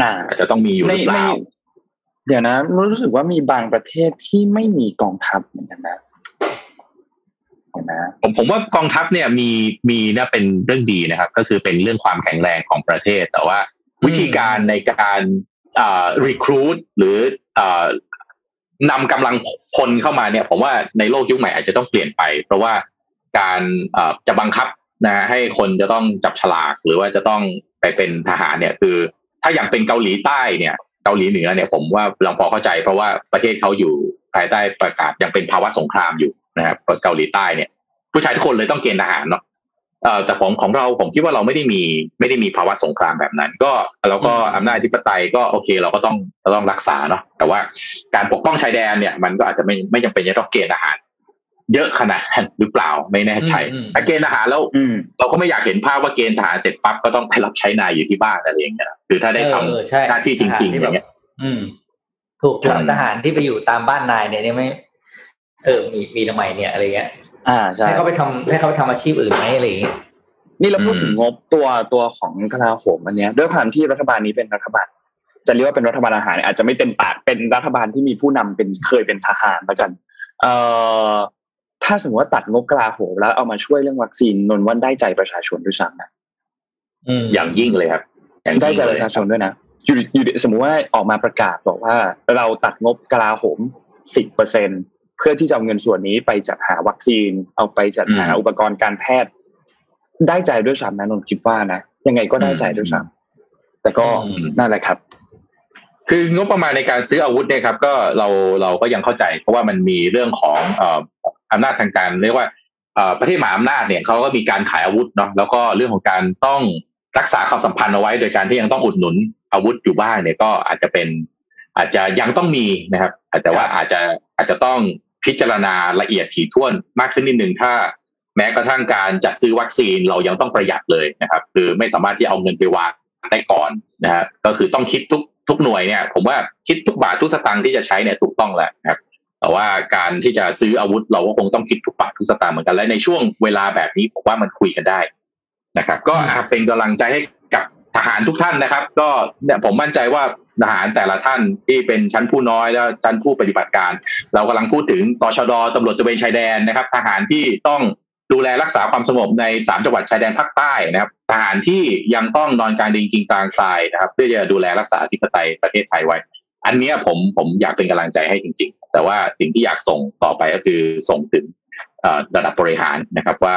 อ่าอาจจะต้องมีอยู่หรือเปล่าเดี๋ยวนะรู้สึกว่ามีบางประเทศที่ไม่มีกองทัพเหมือนกันนะนะ ผมผมว่ากองทัพเนี่ยมีมีเนี่ยเป็นเรื่องดีนะครับ ก็คือเป็นเรื่องความแข็งแรงของประเทศ แต่ว่าวิธีการในการอ่ารีครูดหรืออ่านำกำลังพลเข้ามาเนี่ย ผมว่าในโลกยุคใหม่อาจจะต้องเปลี่ยนไป เพราะว่าการจะบังคับนะให้คนจะต้องจับฉลากหรือว่าจะต้องไปเป็นทหารเนี่ย คือ ถ้าอย่างเป็นเกาหลีใต้เนี่ย เกาหลีเหนือเนี่ยผมว่าเราพอเข้าใจ เพราะว่าประเทศเขาอยู่ภายใต้ประกาศยังเป็นภาวะสงครามอยู่ นะครับเกาหลีใต้เนี่ย ผู้ชายทุกคนเลยต้องเกณฑ์ทหารเนาะเอ่อแต่ของของเราผมคิดว่าเราไม่ได้มีไม่ได้มีภาวะสงครามแบบนั้น ก็เราก็อำนาจธิปไตยก็โอเค เราก็ต้องเราต้องรักษาเนาะแต่ว่าการปกป้องชายแดนเนี่ย มันก็อาจจะไม่ไม่จำเป็นจะต้องเกณฑ์ทหารเยอะขนาดนั้นหรือเปล่าไม่แน่ใจถ้าเกณฑ์ทหารแล้วเราก็ไม่อยากเห็นภาพว่าเกณฑ์ทหารเสร็จปั๊บก็ต้องไปรับใช้นายอยู่ที่บ้านอะไรอย่างเงี้ยคือถ้าได้ทำหน้าที่จริงๆอย่างเงี้ยอืมถูกทหารที่ไปอยู่ตามบ้านนายเนี่ยไม่ เออมีมีทำไมเนี่ยอะไรเงี้ยอ่าใช่ให้เขาไปทำให้เขาไปทำอาชีพอื่นไหมอะไรอย่างเงี้ยนี่เราพูดถึงงบตัวตัวของกลาโหมอันเนี้ยด้วยความที่รัฐบาลนี้เป็นรัฐบาล จะเรียกว่าเป็นรัฐบาลอาหาร อาจจะไม่เต็มปากเป็นรัฐบาลที่มีผู้นำเป็นเคยเป็นทหารแล้วกัน เอ่อถ้าสมมติว่าตัดงบกลาโหมแล้วเอามาช่วยเรื่องวัคซีนนนวันได้ใจประชาชนด้วยซ้ำนะอย่างยิ่งเลยครับอย่างได้ใจประชาชนด้วยนะอยู่อยู่สมมุติว่าออกมาประกาศบอกว่า เราตัดงบกลาโหมสิบเปอร์เซ็น เพื่อที่จะเอาเงินส่วนนี้ไปจัดหาวัคซีน เอาไปจัดหาอุปกรณ์การแพทย์ ได้ใจด้วยซ้ำนะนนคิดว่านะยังไงก็ได้ใจด้วยซ้ำแต่ก็นั่นแหละครับ คืองบประมาณในการซื้ออาวุธเนี่ยครับ ก็เราเราก็ยังเข้าใจ เพราะว่ามันมีเรื่องของเอ่ออำนาจทางการเรียกว่าประเทศหมาอำนาจเนี่ยเขาก็มีการขายอาวุธเนาะแล้วก็เรื่องของการต้องรักษาความสัมพันธ์เอาไว้ โดยการที่ยังต้องอุดหนุนอาวุธอยู่บ้างเนี่ยก็อาจจะเป็น อาจจะยังต้องมีนะครับแต่ว่าอาจจะอาจจะต้อง พิจารณาละเอียดถี่ถ้วนมากขึ้นนิดนึงถ้า แม้กระทั่งการจัดซื้อวัคซีนเรายังต้องประหยัดเลยนะครับ คือไม่สามารถที่เอาเงินไปวางได้ก่อนนะฮะก็คือต้องคิดทุกทุกหน่วยเนี่ย ผมว่าคิดทุกบาททุกสตางค์ที่จะใช้เนี่ยถูกต้องแหละครับแต่ว่าการที่จะซื้ออาวุธเราก็คงต้องคิดทุกบาททุกสตางค์เหมือนกันและในช่วงเวลาแบบนี้ผมว่ามันคุยกันได้นะครับ ก็เป็นกำลังใจให้กับทหารทุกท่านนะครับ ก็เนี่ยผมมั่นใจว่า ทหารแต่ละท่านที่เป็นชั้นผู้น้อยและชั้นผู้ปฏิบัติการ เรากำลังพูดถึงตชดตำรวจตะเวนชายแดนนะครับ ทหารที่ต้องดูแลรักษาความสงบในสามจังหวัดชายแดนภาคใต้นะครับทหารที่ยังต้องนอนการดิงกิงกลางทรายนะครับ เพื่อจะดูแลรักษาธิปไตยประเทศไทยไว้ อันนี้ผมผมอยากเป็นกำลังใจให้จริง ๆ แต่ว่าสิ่งที่อยากส่งต่อไปก็คือส่งถึงระดับบริหารนะครับว่า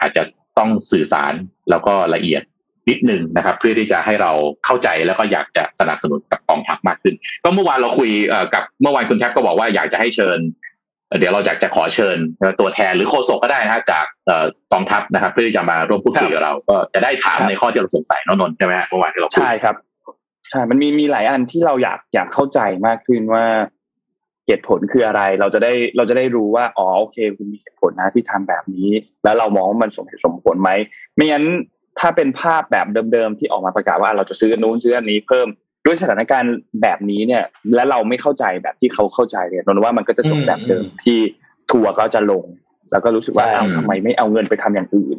อาจจะต้องสื่อสารแล้วก็ละเอียด นิดหนึ่งนะครับ เพื่อที่จะให้เราเข้าใจแล้วก็อยากจะสนับสนุนกับกองทัพมากขึ้น ก็เมื่อวานเราคุยกับเมื่อวานคุณแท็บก็บอกว่าอยากจะให้เชิญ เดี๋ยวเราอยากจะขอเชิญตัวแทนหรือโฆษกก็ได้นะจากกองทัพนะครับ เพื่อที่จะมาร่วมพูดคุยกับเรา ก็จะได้ถามในข้อที่เราสงสัยนนนใช่ไหมเมื่อวานที่เราใช่ครับใช่มันมีมีหลายอันที่เราอยากอยากเข้าใจมากขึ้นว่าเหตุผลคืออะไร เราจะได้เราจะได้รู้ว่า อ๋อ โอเค คุณมีเหตุผลนะที่ทำแบบนี้ แล้วเรามองว่ามันสมเหตุสมผลไหม ไม่งั้น ถ้าเป็นภาพแบบเดิมๆที่ออกมาประกาศว่าเราจะซื้อนู้นซื้ออันนี้เพิ่มด้วยสถานการณ์แบบนี้เนี่ย และเราไม่เข้าใจแบบที่เขาเข้าใจเนี่ยนนว่ามันก็จะจบแบบเดิมที่ทัวร์ก็จะลง แล้วก็รู้สึกว่าเอ้าทำไมไม่เอาเงินไปทำอย่างอื่น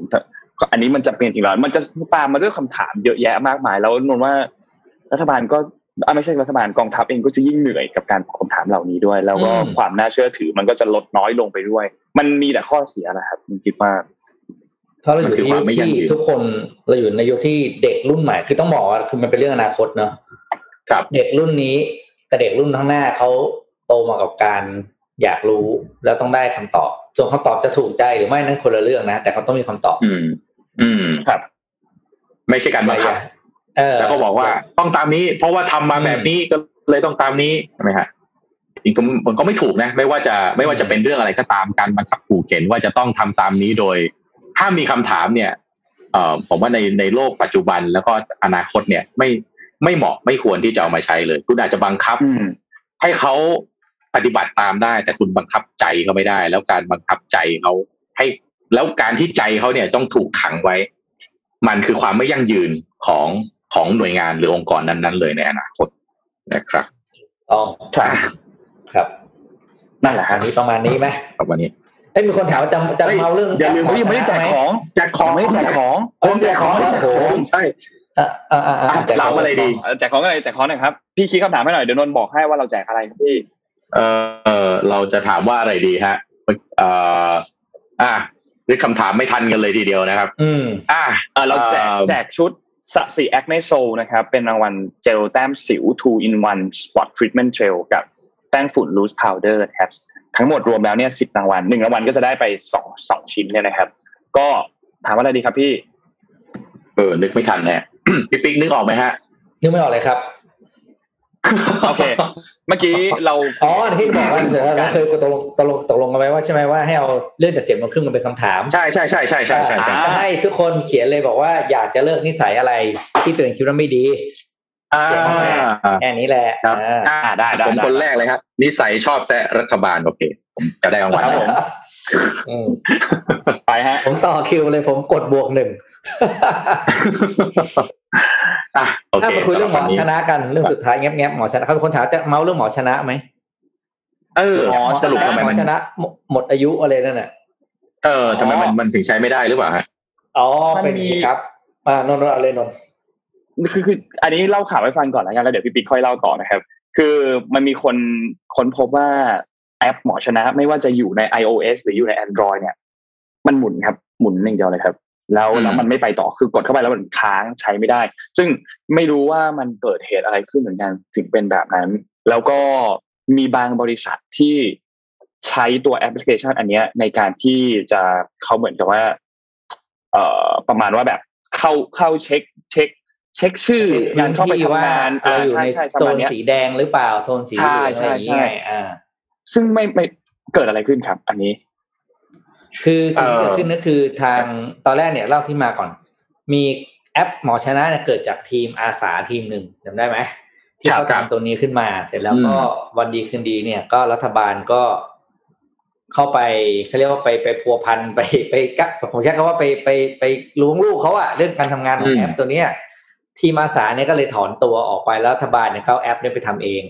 อันนี้มันจะเป็นจริงหรอมันจะตามมาด้วยคำถามเยอะแยะมากมาย แล้วนนว่า รัฐบาลก็ไม่ใช่รัฐบาลกองทัพเองก็จะยิ่งเหนื่อยกับการตอบคำถามเหล่านี้ด้วย แล้วก็ความน่าเชื่อถือมันก็จะลดน้อยลงไปด้วย มันมีแต่ข้อเสียนะครับผมคิดว่า เพราะเราอยู่ในยุคที่ทุกคนเราอยู่ในยุคที่เด็กรุ่นใหม่คือต้องบอกว่าคือมันเป็นเรื่องอนาคตเนาะครับเด็กรุ่นนี้ แต่เด็กรุ่นข้างหน้าเขาโตมากับการอยากรู้แล้วต้องได้คำตอบ ส่วนคำตอบจะถูกใจหรือไม่นั่นคนละเรื่องนะแต่เขาต้องมีคำตอบ อืม อืมครับ ไม่ใช่การบังคับแล้วก็บอกว่าต้องตามนี้ เพราะว่าทำมาแบบนี้ก็เลยต้องตามนี้ใช่ไหมฮะจริงๆมันก็ไม่ถูกนะ ไม่ว่าจะไม่ว่าจะเป็นเรื่องอะไรก็ตามการบังคับขู่เข็นว่าจะต้องทำตามนี้โดย ถ้ามีคำถามเนี่ยเอ่อผมว่าในในโลกปัจจุบันแล้วก็อนาคตเนี่ยไม่ไม่เหมาะไม่ควรที่จะเอามาใช้เลย คุณอาจจะบังคับให้เขาปฏิบัติตามได้ แต่คุณบังคับใจเขาไม่ได้ แล้วการบังคับใจเขาให้แล้วการที่ใจเขาเนี่ยต้องถูกขังไว้ มันคือความไม่ยั่งยืนของของหน่วยงานหรือองค์กรนั้น ๆ เลยในอนาคตนะครับต้องใช่ครับ นั่นแหละอัฮะนนี้ประมาณนี้ไหมครับวันนี้ เอ้ยมีคนถามว่าจะจะเฮ้ยเมาเรื่องอย่าลืมว่ายังไม่ได้แจกของแจกของไม่ได้แจกของผมแจกของแจกของใช่อะอะอะอะแจกขเราองอะไรดีแจกของอะไรแจกของหน่อยครับ พี่คิดคำถามให้หน่อยเดี๋ยวนนท์บอกให้ว่าเราแจกอะไรครับพี่เออเออเราจะถามว่าอะไรดีฮะเอ่ออะนึกคำถามไม่ทันกันเลยทีเดียวนะครับ อืมอะเออเราแจกเอ่อแจกชุด sasi Acne Sol นะครับ เป็นรางวัลเจลแต้มสิว2 in 1 spot treatment gel กับแป้งฝุ่น loose powder นะครับ ทั้งหมดรวมแล้วเนี่ยสิบรางวัลหนึ่งรางวัลก็จะได้ไปสองสองชิ้นเนี่ยนะครับ ก็ถามว่าอะไรดีครับพี่ เออ นึกไม่ทันแน่พี่ปิ๊กนึกออกไหมฮะ นึกไม่ออกเลยครับโอเค เมื่อกี้เราอ๋อที่บอกว่าเสร็จแล้วเราเคยตกลงตกลงตกลงกันไว้ว่าใช่ไหมว่าให้เอาเรื่องจากเจ็บมาครึ่งมันเป็นคำถามใช่ใช่ใช่ใช่ใช่ใช่ใช่จะให้ทุกคนเขียนเลยบอกว่าอยากจะเลิกนิสัยอะไรที่ตัวเองคิดว่าไม่ดีอ่า แค่นี้แหละครับอ่าอ่าได้ได้ผมได้คนแรกเลยครับนิสัยชอบแซะรัฐบาลโอเค ผมจะได้รางวัลครับผมอืมไปฮะ ผมต่อคิวเลยผมกดบวกหนึ่งอะโอเคถ้ามาคุยเรื่องหมอสำบวันนี้ชนะกันเรื่องสุดท้ายแง้มๆหมอชนะเขาเป็นคนถามจะเมาเรื่องหมอชนะไหมเออหมอสรุปทำไมหมมัอนชนะหมดหมดอายุอะไรนั่นน่ะเออทำไมมันมันถึงใช้ไม่ได้หรือเปล่าฮะอ๋อเป็นอย่างนี้ครับอ่านนท์นนท์เอาเลยนนท์ คือคืออันนี้เล่าข่าวให้ฟังก่อนแล้วกันแล้วเดี๋ยวพี่ปิ๊กค่อยเล่าต่อนะครับ คือมันมีคนค้นพบว่าแอปหมอชนะ ไม่ว่าจะอยู่ใน iOS หรืออยู่ใน Android เนี่ย มันหมุนครับหมุนอย่างเดียวเลยครับ แล้วอืมแล้วมันไม่ไปต่อคือกดเข้าไปแล้วมันค้างใช้ไม่ได้ ซึ่งไม่รู้ว่ามันเกิดเหตุอะไรขึ้นเหมือนกันถึงเป็นแบบนั้น แล้วก็มีบางบริษัทที่ใช้ตัวแอปพลิเคชัน อันเนี้ยในการที่จะเขาเหมือนกับว่า เอ่อประมาณว่าแบบเข้าเข้าเช็ค เช็ค เช็คชื่อการเข้าไปทำงานเราอ่าอยู่ใช่ในใช่ประโซมาณนเนี้ยสีแดงหรือเปล่าโซนสีเหลืองใช่อะไรอย่างใช่เงี้ยใช่อ่า ซึ่งไม่ไม่เกิดอะไรขึ้นครับ อันนี้ คือสิ่งที่เอ่อเกิดขึ้นก็คือทางตอนแรกเนี่ยเล่าที่มาก่อน มีแอปหมอชนะเนี่ยเกิดจากทีมอาสาทีมหนึ่งจำได้ไหมที่เขาทำตัวนี้ขึ้นมา เสร็จแล้วก็วันดีคืนดีเนี่ย ก็รัฐบาลก็เข้าไปเขาเรียกว่าไปไปพัวพันไปไปกะผมใช้คำว่าไปไปไปล้วงลูกเขาอะเรื่องการทำงานของแอปตัวเนี้ย ทีมอาสาเนี่ยก็เลยถอนตัวออกไปแล้วรัฐบาลเนี่ยเขาเอาแอปเนี่ยไปทำเอง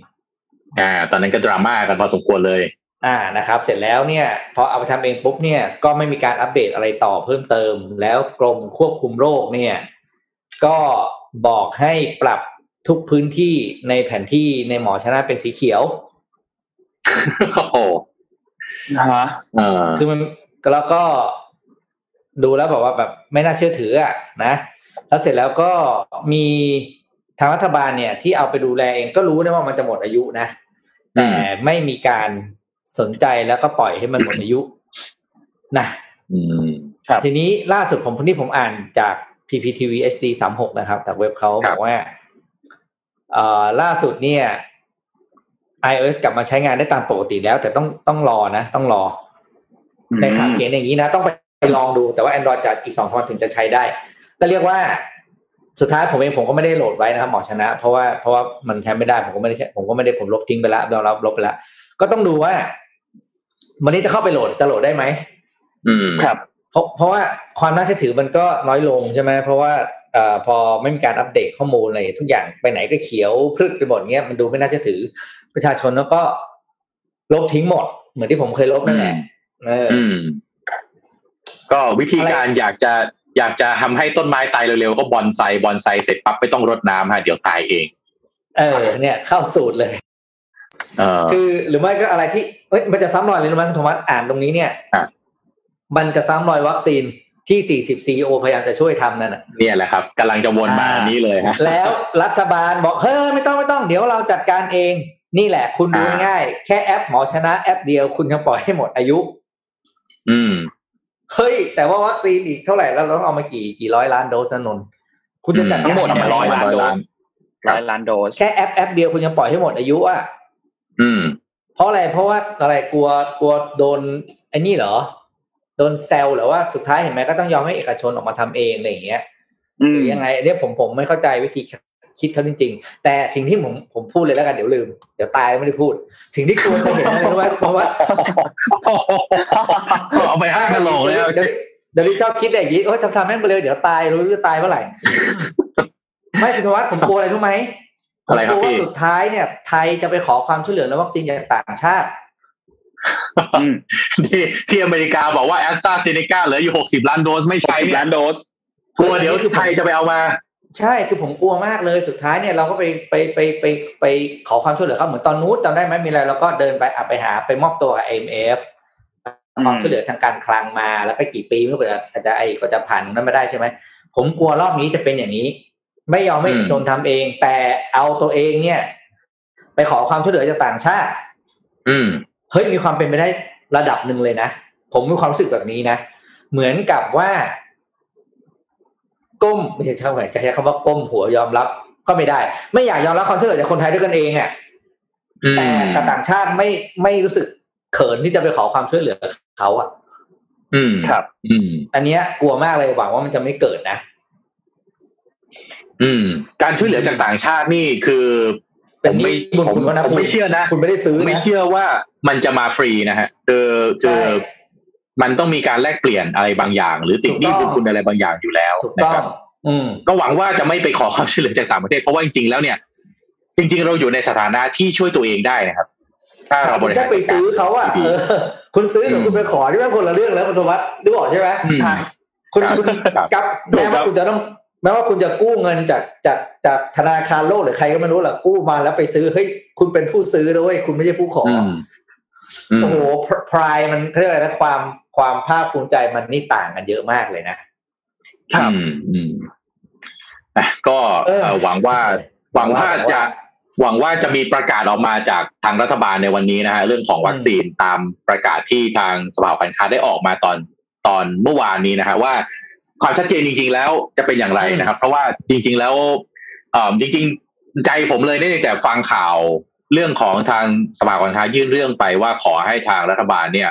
อ่า ตอนนั้นก็ดราม่ากันพอสมควรเลย อ่านะครับ เสร็จแล้วเนี่ยพอเอาไปทำเองปุ๊บเนี่ยก็ไม่มีการอัปเดตอะไรต่อเพิ่มเติม แล้วกรมควบคุมโรคเนี่ย ก็บอกให้ปรับทุกพื้นที่ในแผนที่ในหมอชนะเป็นสีเขียวโอ้โหนะฮะเออคือมันแล้วก็ดูแล้วบอกว่าแบบไม่น่าเชื่อถืออะนะ แล้วเสร็จแล้วก็มีทางรัฐบาลเนี่ย ที่เอาไปดูแลเองก็รู้นะว่ามันจะหมดอายุนะแต่ไม่มีการสนใจแล้วก็ปล่อยให้มันหมดอายุนะอืมครับทีนี้ล่าสุดผมที่ผมอ่านจาก PPTV HD สามหกนะครับจากเว็บเขาครับบอกว่าเอ่อล่าสุดเนี่ย iOS กลับมาใช้งานได้ตามปกติแล้ว แต่ต้องต้องรอนะ ต้องรออในข่าวเขียนอย่างนี้นะ ต้องไปลองดูแต่ว่า Android จะอีกสองวันถึงจะใช้ได้ ก็เรียกว่าสุดท้ายผมเองผมก็ไม่ได้โหลดไว้นะครับหมอชนะ เพราะว่าเพราะว่ามันใช้ไม่ได้ผมก็ไม่ได้ใช้ผมก็ไม่ได้ผมลบทิ้งไปแล้วเราลบไปแล้วก็ต้องดูว่า วันนี้จะเข้าไปโหลดจะโหลดได้ไหมอืมครับ เพราะเพราะว่าความน่าเชื่อถือมันก็น้อยลงใช่ไหมเพราะว่าเอ่อพอไม่มีการอัปเดตข้อมูลอะไรทุกอย่างไปไหนก็เขียวพรึกไปหมดเงี้ยมันดูไม่น่าเชื่อถือ ประชาชนแล้วก็ลบทิ้งหมด เหมือนที่ผมเคยลบนั่นแหละเออออืมก็วิธีการอยากจะ อยากจะทำให้ต้นไม้ตายเร็วๆก็บอนไซบอนไซเสร็จปั๊บไม่ต้องรดน้ำฮะเดี๋ยวตายเอง เออ เนี่ยเข้าสูตรเลยเออคือหรือไม่ก็อะไรที่เอ้ยมันจะซ้ำรอยเลยรู้ไหมคุณโทมัสอ่านตรงนี้เนี่ยอะมันจะซ้ำรอยวัคซีนที่ 40 CEO พยายามจะช่วยทำนั่นน่ะเนี่ยแหละครับกำลังจะวนมาอ่าอันนี้เลยฮะแล้วรัฐบาลบอกเฮ้ยไม่ต้องไม่ต้องเดี๋ยวเราจัดการเอง นี่แหละ คุณดูอ่าง่ายๆแค่แอปหมอชนะแอปเดียวคุณยังปล่อยให้หมดอายุ อืม เฮ้ย แต่ว่าวัคซีนอีกเท่าไหร่แล้วเราต้องเอามากี่กี่ร้อยล้านโดสนะนนท์คุณจะจัดทั้งหมดกาเนี่ยทำไร้อยล้านร้อยโดล้าสนร้อยล้านโดสแค่แอปแอปเดียวคุณยังปล่อยให้หมดอายุอะอืม เพราะอะไรเพราะว่าอะไรกลัวกลัวโดนไอ้นี่เหรอ โดนแซลหรือว่าสุดท้ายเห็นไหมก็ต้องยอมให้เอกชนออกมาทำเองอะไรอย่างเงี้ยอืหมรือยังไงอันเนี่ยผมผมไม่เข้าใจวิธี คิดเขาจริง ๆ แต่สิ่งที่ผมผมพูดเลยแล้วกันเดี๋ยวลืม เดี๋ยวตายไม่ได้พูด สิ่งที่ควรจะเห็นอะไรรู้ไหมเพราะว่าเอาไปห้ากะโหลกเลยเดี๋ยวเดี๋ยวนี้ชอบคิดอย่างนี้โอ๊ยทำทำแม่งไปเลยเดี๋ยวตายรู้จะตายเมื่อไหร่ไม่คุณธวัฒน์ผมกลัวอะไรรู้ไหมผมอะไรคกรับลัวว่าพี่สุดท้ายเนี่ย ไทยจะไปขอความช่วยเหลือในวัคซีนจากต่างชาติที่ที่อเมริกาบอกว่าแอสตราเซเนกาเหลืออยู่หกสิบล้านโดสไม่ใช่ล้านโดสกลัวเดี๋ยวไทยจะไปเอามา ใช่คือผมกลัวมากเลยสุดท้ายเนี่ยเราก็ไปไปไปไปไปขอความช่วยเหลือเขาเหมือนตอนนู้นจำได้ไหมมีอะไรเราก็เดินไปอไปหาไปมอบตัวกับ IMF ความช่วยเหลือทางการคลังมาแล้วก็กี่ปีไม่รู้ก็จะจะไอ้ก็จะผ่านนั้นไม่ได้ใช่ไหมผมกลัวรอบนี้จะเป็นอย่างนี้ ไม่ยอมไม่ชนทำเอง แต่เอาตัวเองเนี่ย ไปขอความช่วยเหลือจากต่างชาติ อืมเฮ้ยมีความเป็นไปได้ระดับหนึ่งเลยนะผมมีความรู้สึกแบบนี้นะเหมือนกับว่า ก้มไม่ใช่เท่าไหร่จะใช้คำว่าก้มหัวยอมรับ ก็ไม่ได้ ไม่อยากยอมรับความช่วยเหลือจากคนไทยด้วยกันเองอะแต่แต่ต่างชาติไม่ไม่รู้สึกเขินที่จะไปขอความช่วยเหลือเขาอะ อืมครับ อืม อันเนี้ยกลัวมากเลยหวังว่ามันจะไม่เกิดนะอืม การช่วยเหลือจากต่างชาตินี่คือผมไม่ผมผมไม่เชื่อนะ คุณไม่ได้ซื้อ ไม่เชื่อว่ามันจะมาฟรีนะฮะคือคือ มันต้องมีการแลกเปลี่ยนอะไรบางอย่าง หรือติดหนี้บุญคุณอะไรบางอย่างอยู่แล้วนะครับก็หวังว่าจะไม่ไปขอความช่วยเหลือจากต่างประเทศเพราะว่าจริงๆแล้วเนี่ย จริง ๆ เราอยู่ในสถานะที่ช่วยตัวเองได้นะครับ ถ้าเราบริหารไปซื้อเขาอะคุณซื้อหรือคุณไปขอที่มันคนละเรื่องแล้วคุณธวัฒน์ดูบอกใช่ไหมใช่คุณคุณกับแม้ว่าคุณจะต้องแม้ว่าคุณจะกู้เงินจากจากจากธนาคารโลกหรือใครก็ไม่รู้แหละกู้มาแล้วไปซื้อเฮ้ยคุณเป็นผู้ซื้อด้วยคุณไม่ใช่ผู้ขอ โอ้โหพรายมันเรียกอะไรนะความความภาคภูมิใจมันนี่ต่างกันเยอะมากเลยนะครับอืมก็หวังว่าหวังว่าจะหวังว่าจะมีประกาศออกมาจากทางรัฐบาลในวันนี้นะฮะเรื่องของวัคซีนตามประกาศที่ทางสภาการค้าได้ออกมาตอนตอนเมื่อวานนี้นะฮะว่าความชัดเจนจริง ๆ แล้วจะเป็นอย่างไรนะครับ เพราะว่าจริง ๆ แล้วเออจริง ๆ ใจผมเลยได้แต่ฟังข่าว เรื่องของทางสภาการค้ายื่นเรื่องไปว่าขอให้ทางรัฐบาลเนี่ย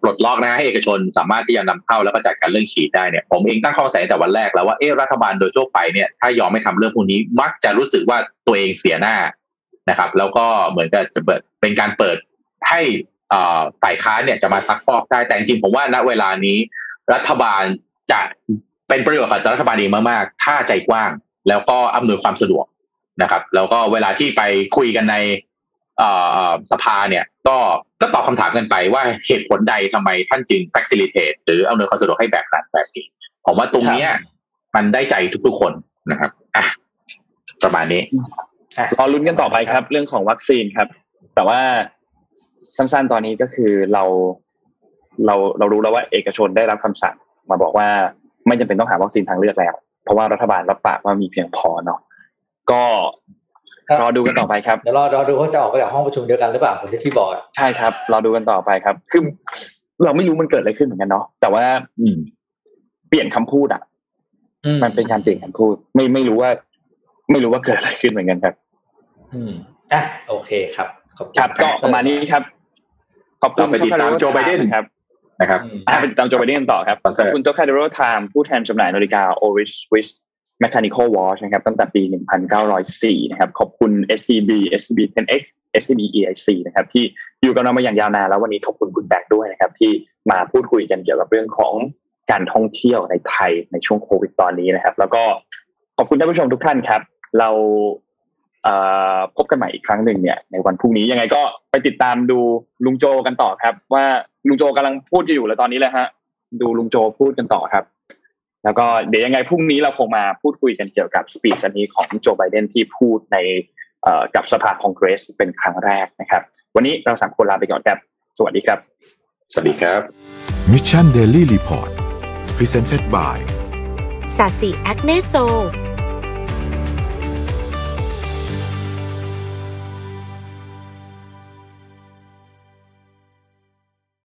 ปลดล็อกนะให้เอกชนสามารถที่จะนำเข้าแล้วก็จัดการเรื่องฉีดได้เนี่ยผมเองตั้งข้อสังเกตแต่วันแรกแล้วว่าเออรัฐบาลโดยทั่วไปเนี่ยถ้ายอมไม่ทำเรื่องพวกนี้มักจะรู้สึกว่าตัวเองเสียหน้านะครับ แล้วก็เหมือนกับจะเปิดเป็นการเปิดให้ฝ่ายค้านเนี่ยจะมาซักฟอกได้แต่จริงผมว่าณเวลานี้ รัฐบาลจะเป็นประโยชน์กับรัฐบาลเองมากๆ ถ้าใจกว้าง แล้วก็อำนวยความสะดวก นะครับ แล้วก็เวลาที่ไปคุยกันในสภาเนี่ย ก็ก็ตอบคำถามกันไปว่าเหตุผลใดทำไมท่านจึง facilitate หรืออำนวยความสะดวกให้แบบนั้นแบบนี้ผมว่าตรงนี้มันได้ใจทุกๆคนนะครับอะประมาณนี้รอลุ้นกันต่อไปครับ เรื่องของวัคซีนครับ แต่ว่าสั้นๆตอนนี้ก็คือเราเราเรารู้แล้วว่าเอกชนได้รับคำสั่งมาบอกว่าไม่จำเป็นต้องหาวัคซีนทางเลือกแล้ว เพราะว่ารัฐบาลรับปากว่ามีเพียงพอเนาะ ก็รอดูกันต่อไปครับเดี๋ยวรอรอดูเขาจะออกไปจากห้องประชุมเดียวกันหรือเปล่าผมที่พี่บอกใช่ครับรอดูกันต่อไปครับ คือเราไม่รู้มันเกิดอะไรขึ้นเหมือนกันเนาะแต่ว่า อืม เปลี่ยนคำพูดอะมันเป็นการเปลี่ยนคำพูด ไม่ไม่รู้ว่า ไม่รู้ว่าเกิดอะไรขึ้นเหมือนกันครับ อืมอะโอเคครับครับก็ประมาณนี้ครับ ขอบคุณไปติดตามโจไบเดนครับนะครับไปติดตามโจไบเดนต่อครับขอบคุณโจคาเดโรไทม์ผู้แทนจำหน่ายนาฬิกาโอริสวิส Mechanical Watch นะครับตั้งแต่ปี 1904 นะครับขอบคุณ SCB SCB 10X SCB EIC นะครับที่อยู่กับเรามาอย่างยาวนานแล้ววันนี้ขอบคุณคุณแบงค์ด้วยนะครับที่มาพูดคุยกันเกี่ยวกับเรื่องของการท่องเที่ยวในไทยในช่วงโควิดตอนนี้นะครับ แล้วก็ขอบคุณท่านผู้ชมทุกท่านครับ เราพบกันใหม่อีกครั้งหนึ่งเนี่ยในวันพรุ่งนี้ยังไงก็ไปติดตามดูลุงโจกันต่อครับ ว่าลุงโจกำลังพูดอยู่แล้วตอนนี้เลยฮะดูลุงโจพูดกันต่อครับ แล้วก็เดี๋ยวยังไงพรุ่งนี้เราคงมาพูดคุยกันเกี่ยวกับสปีชอันนี้ของโจไบเดนที่พูดในกับสภาคองเกรสเป็นครั้งแรกนะครับ วันนี้เราสามคนลาไปก่อนครับ สวัสดีครับ สวัสดีครับ Mission Daily Report Presented by sasi Acne Sol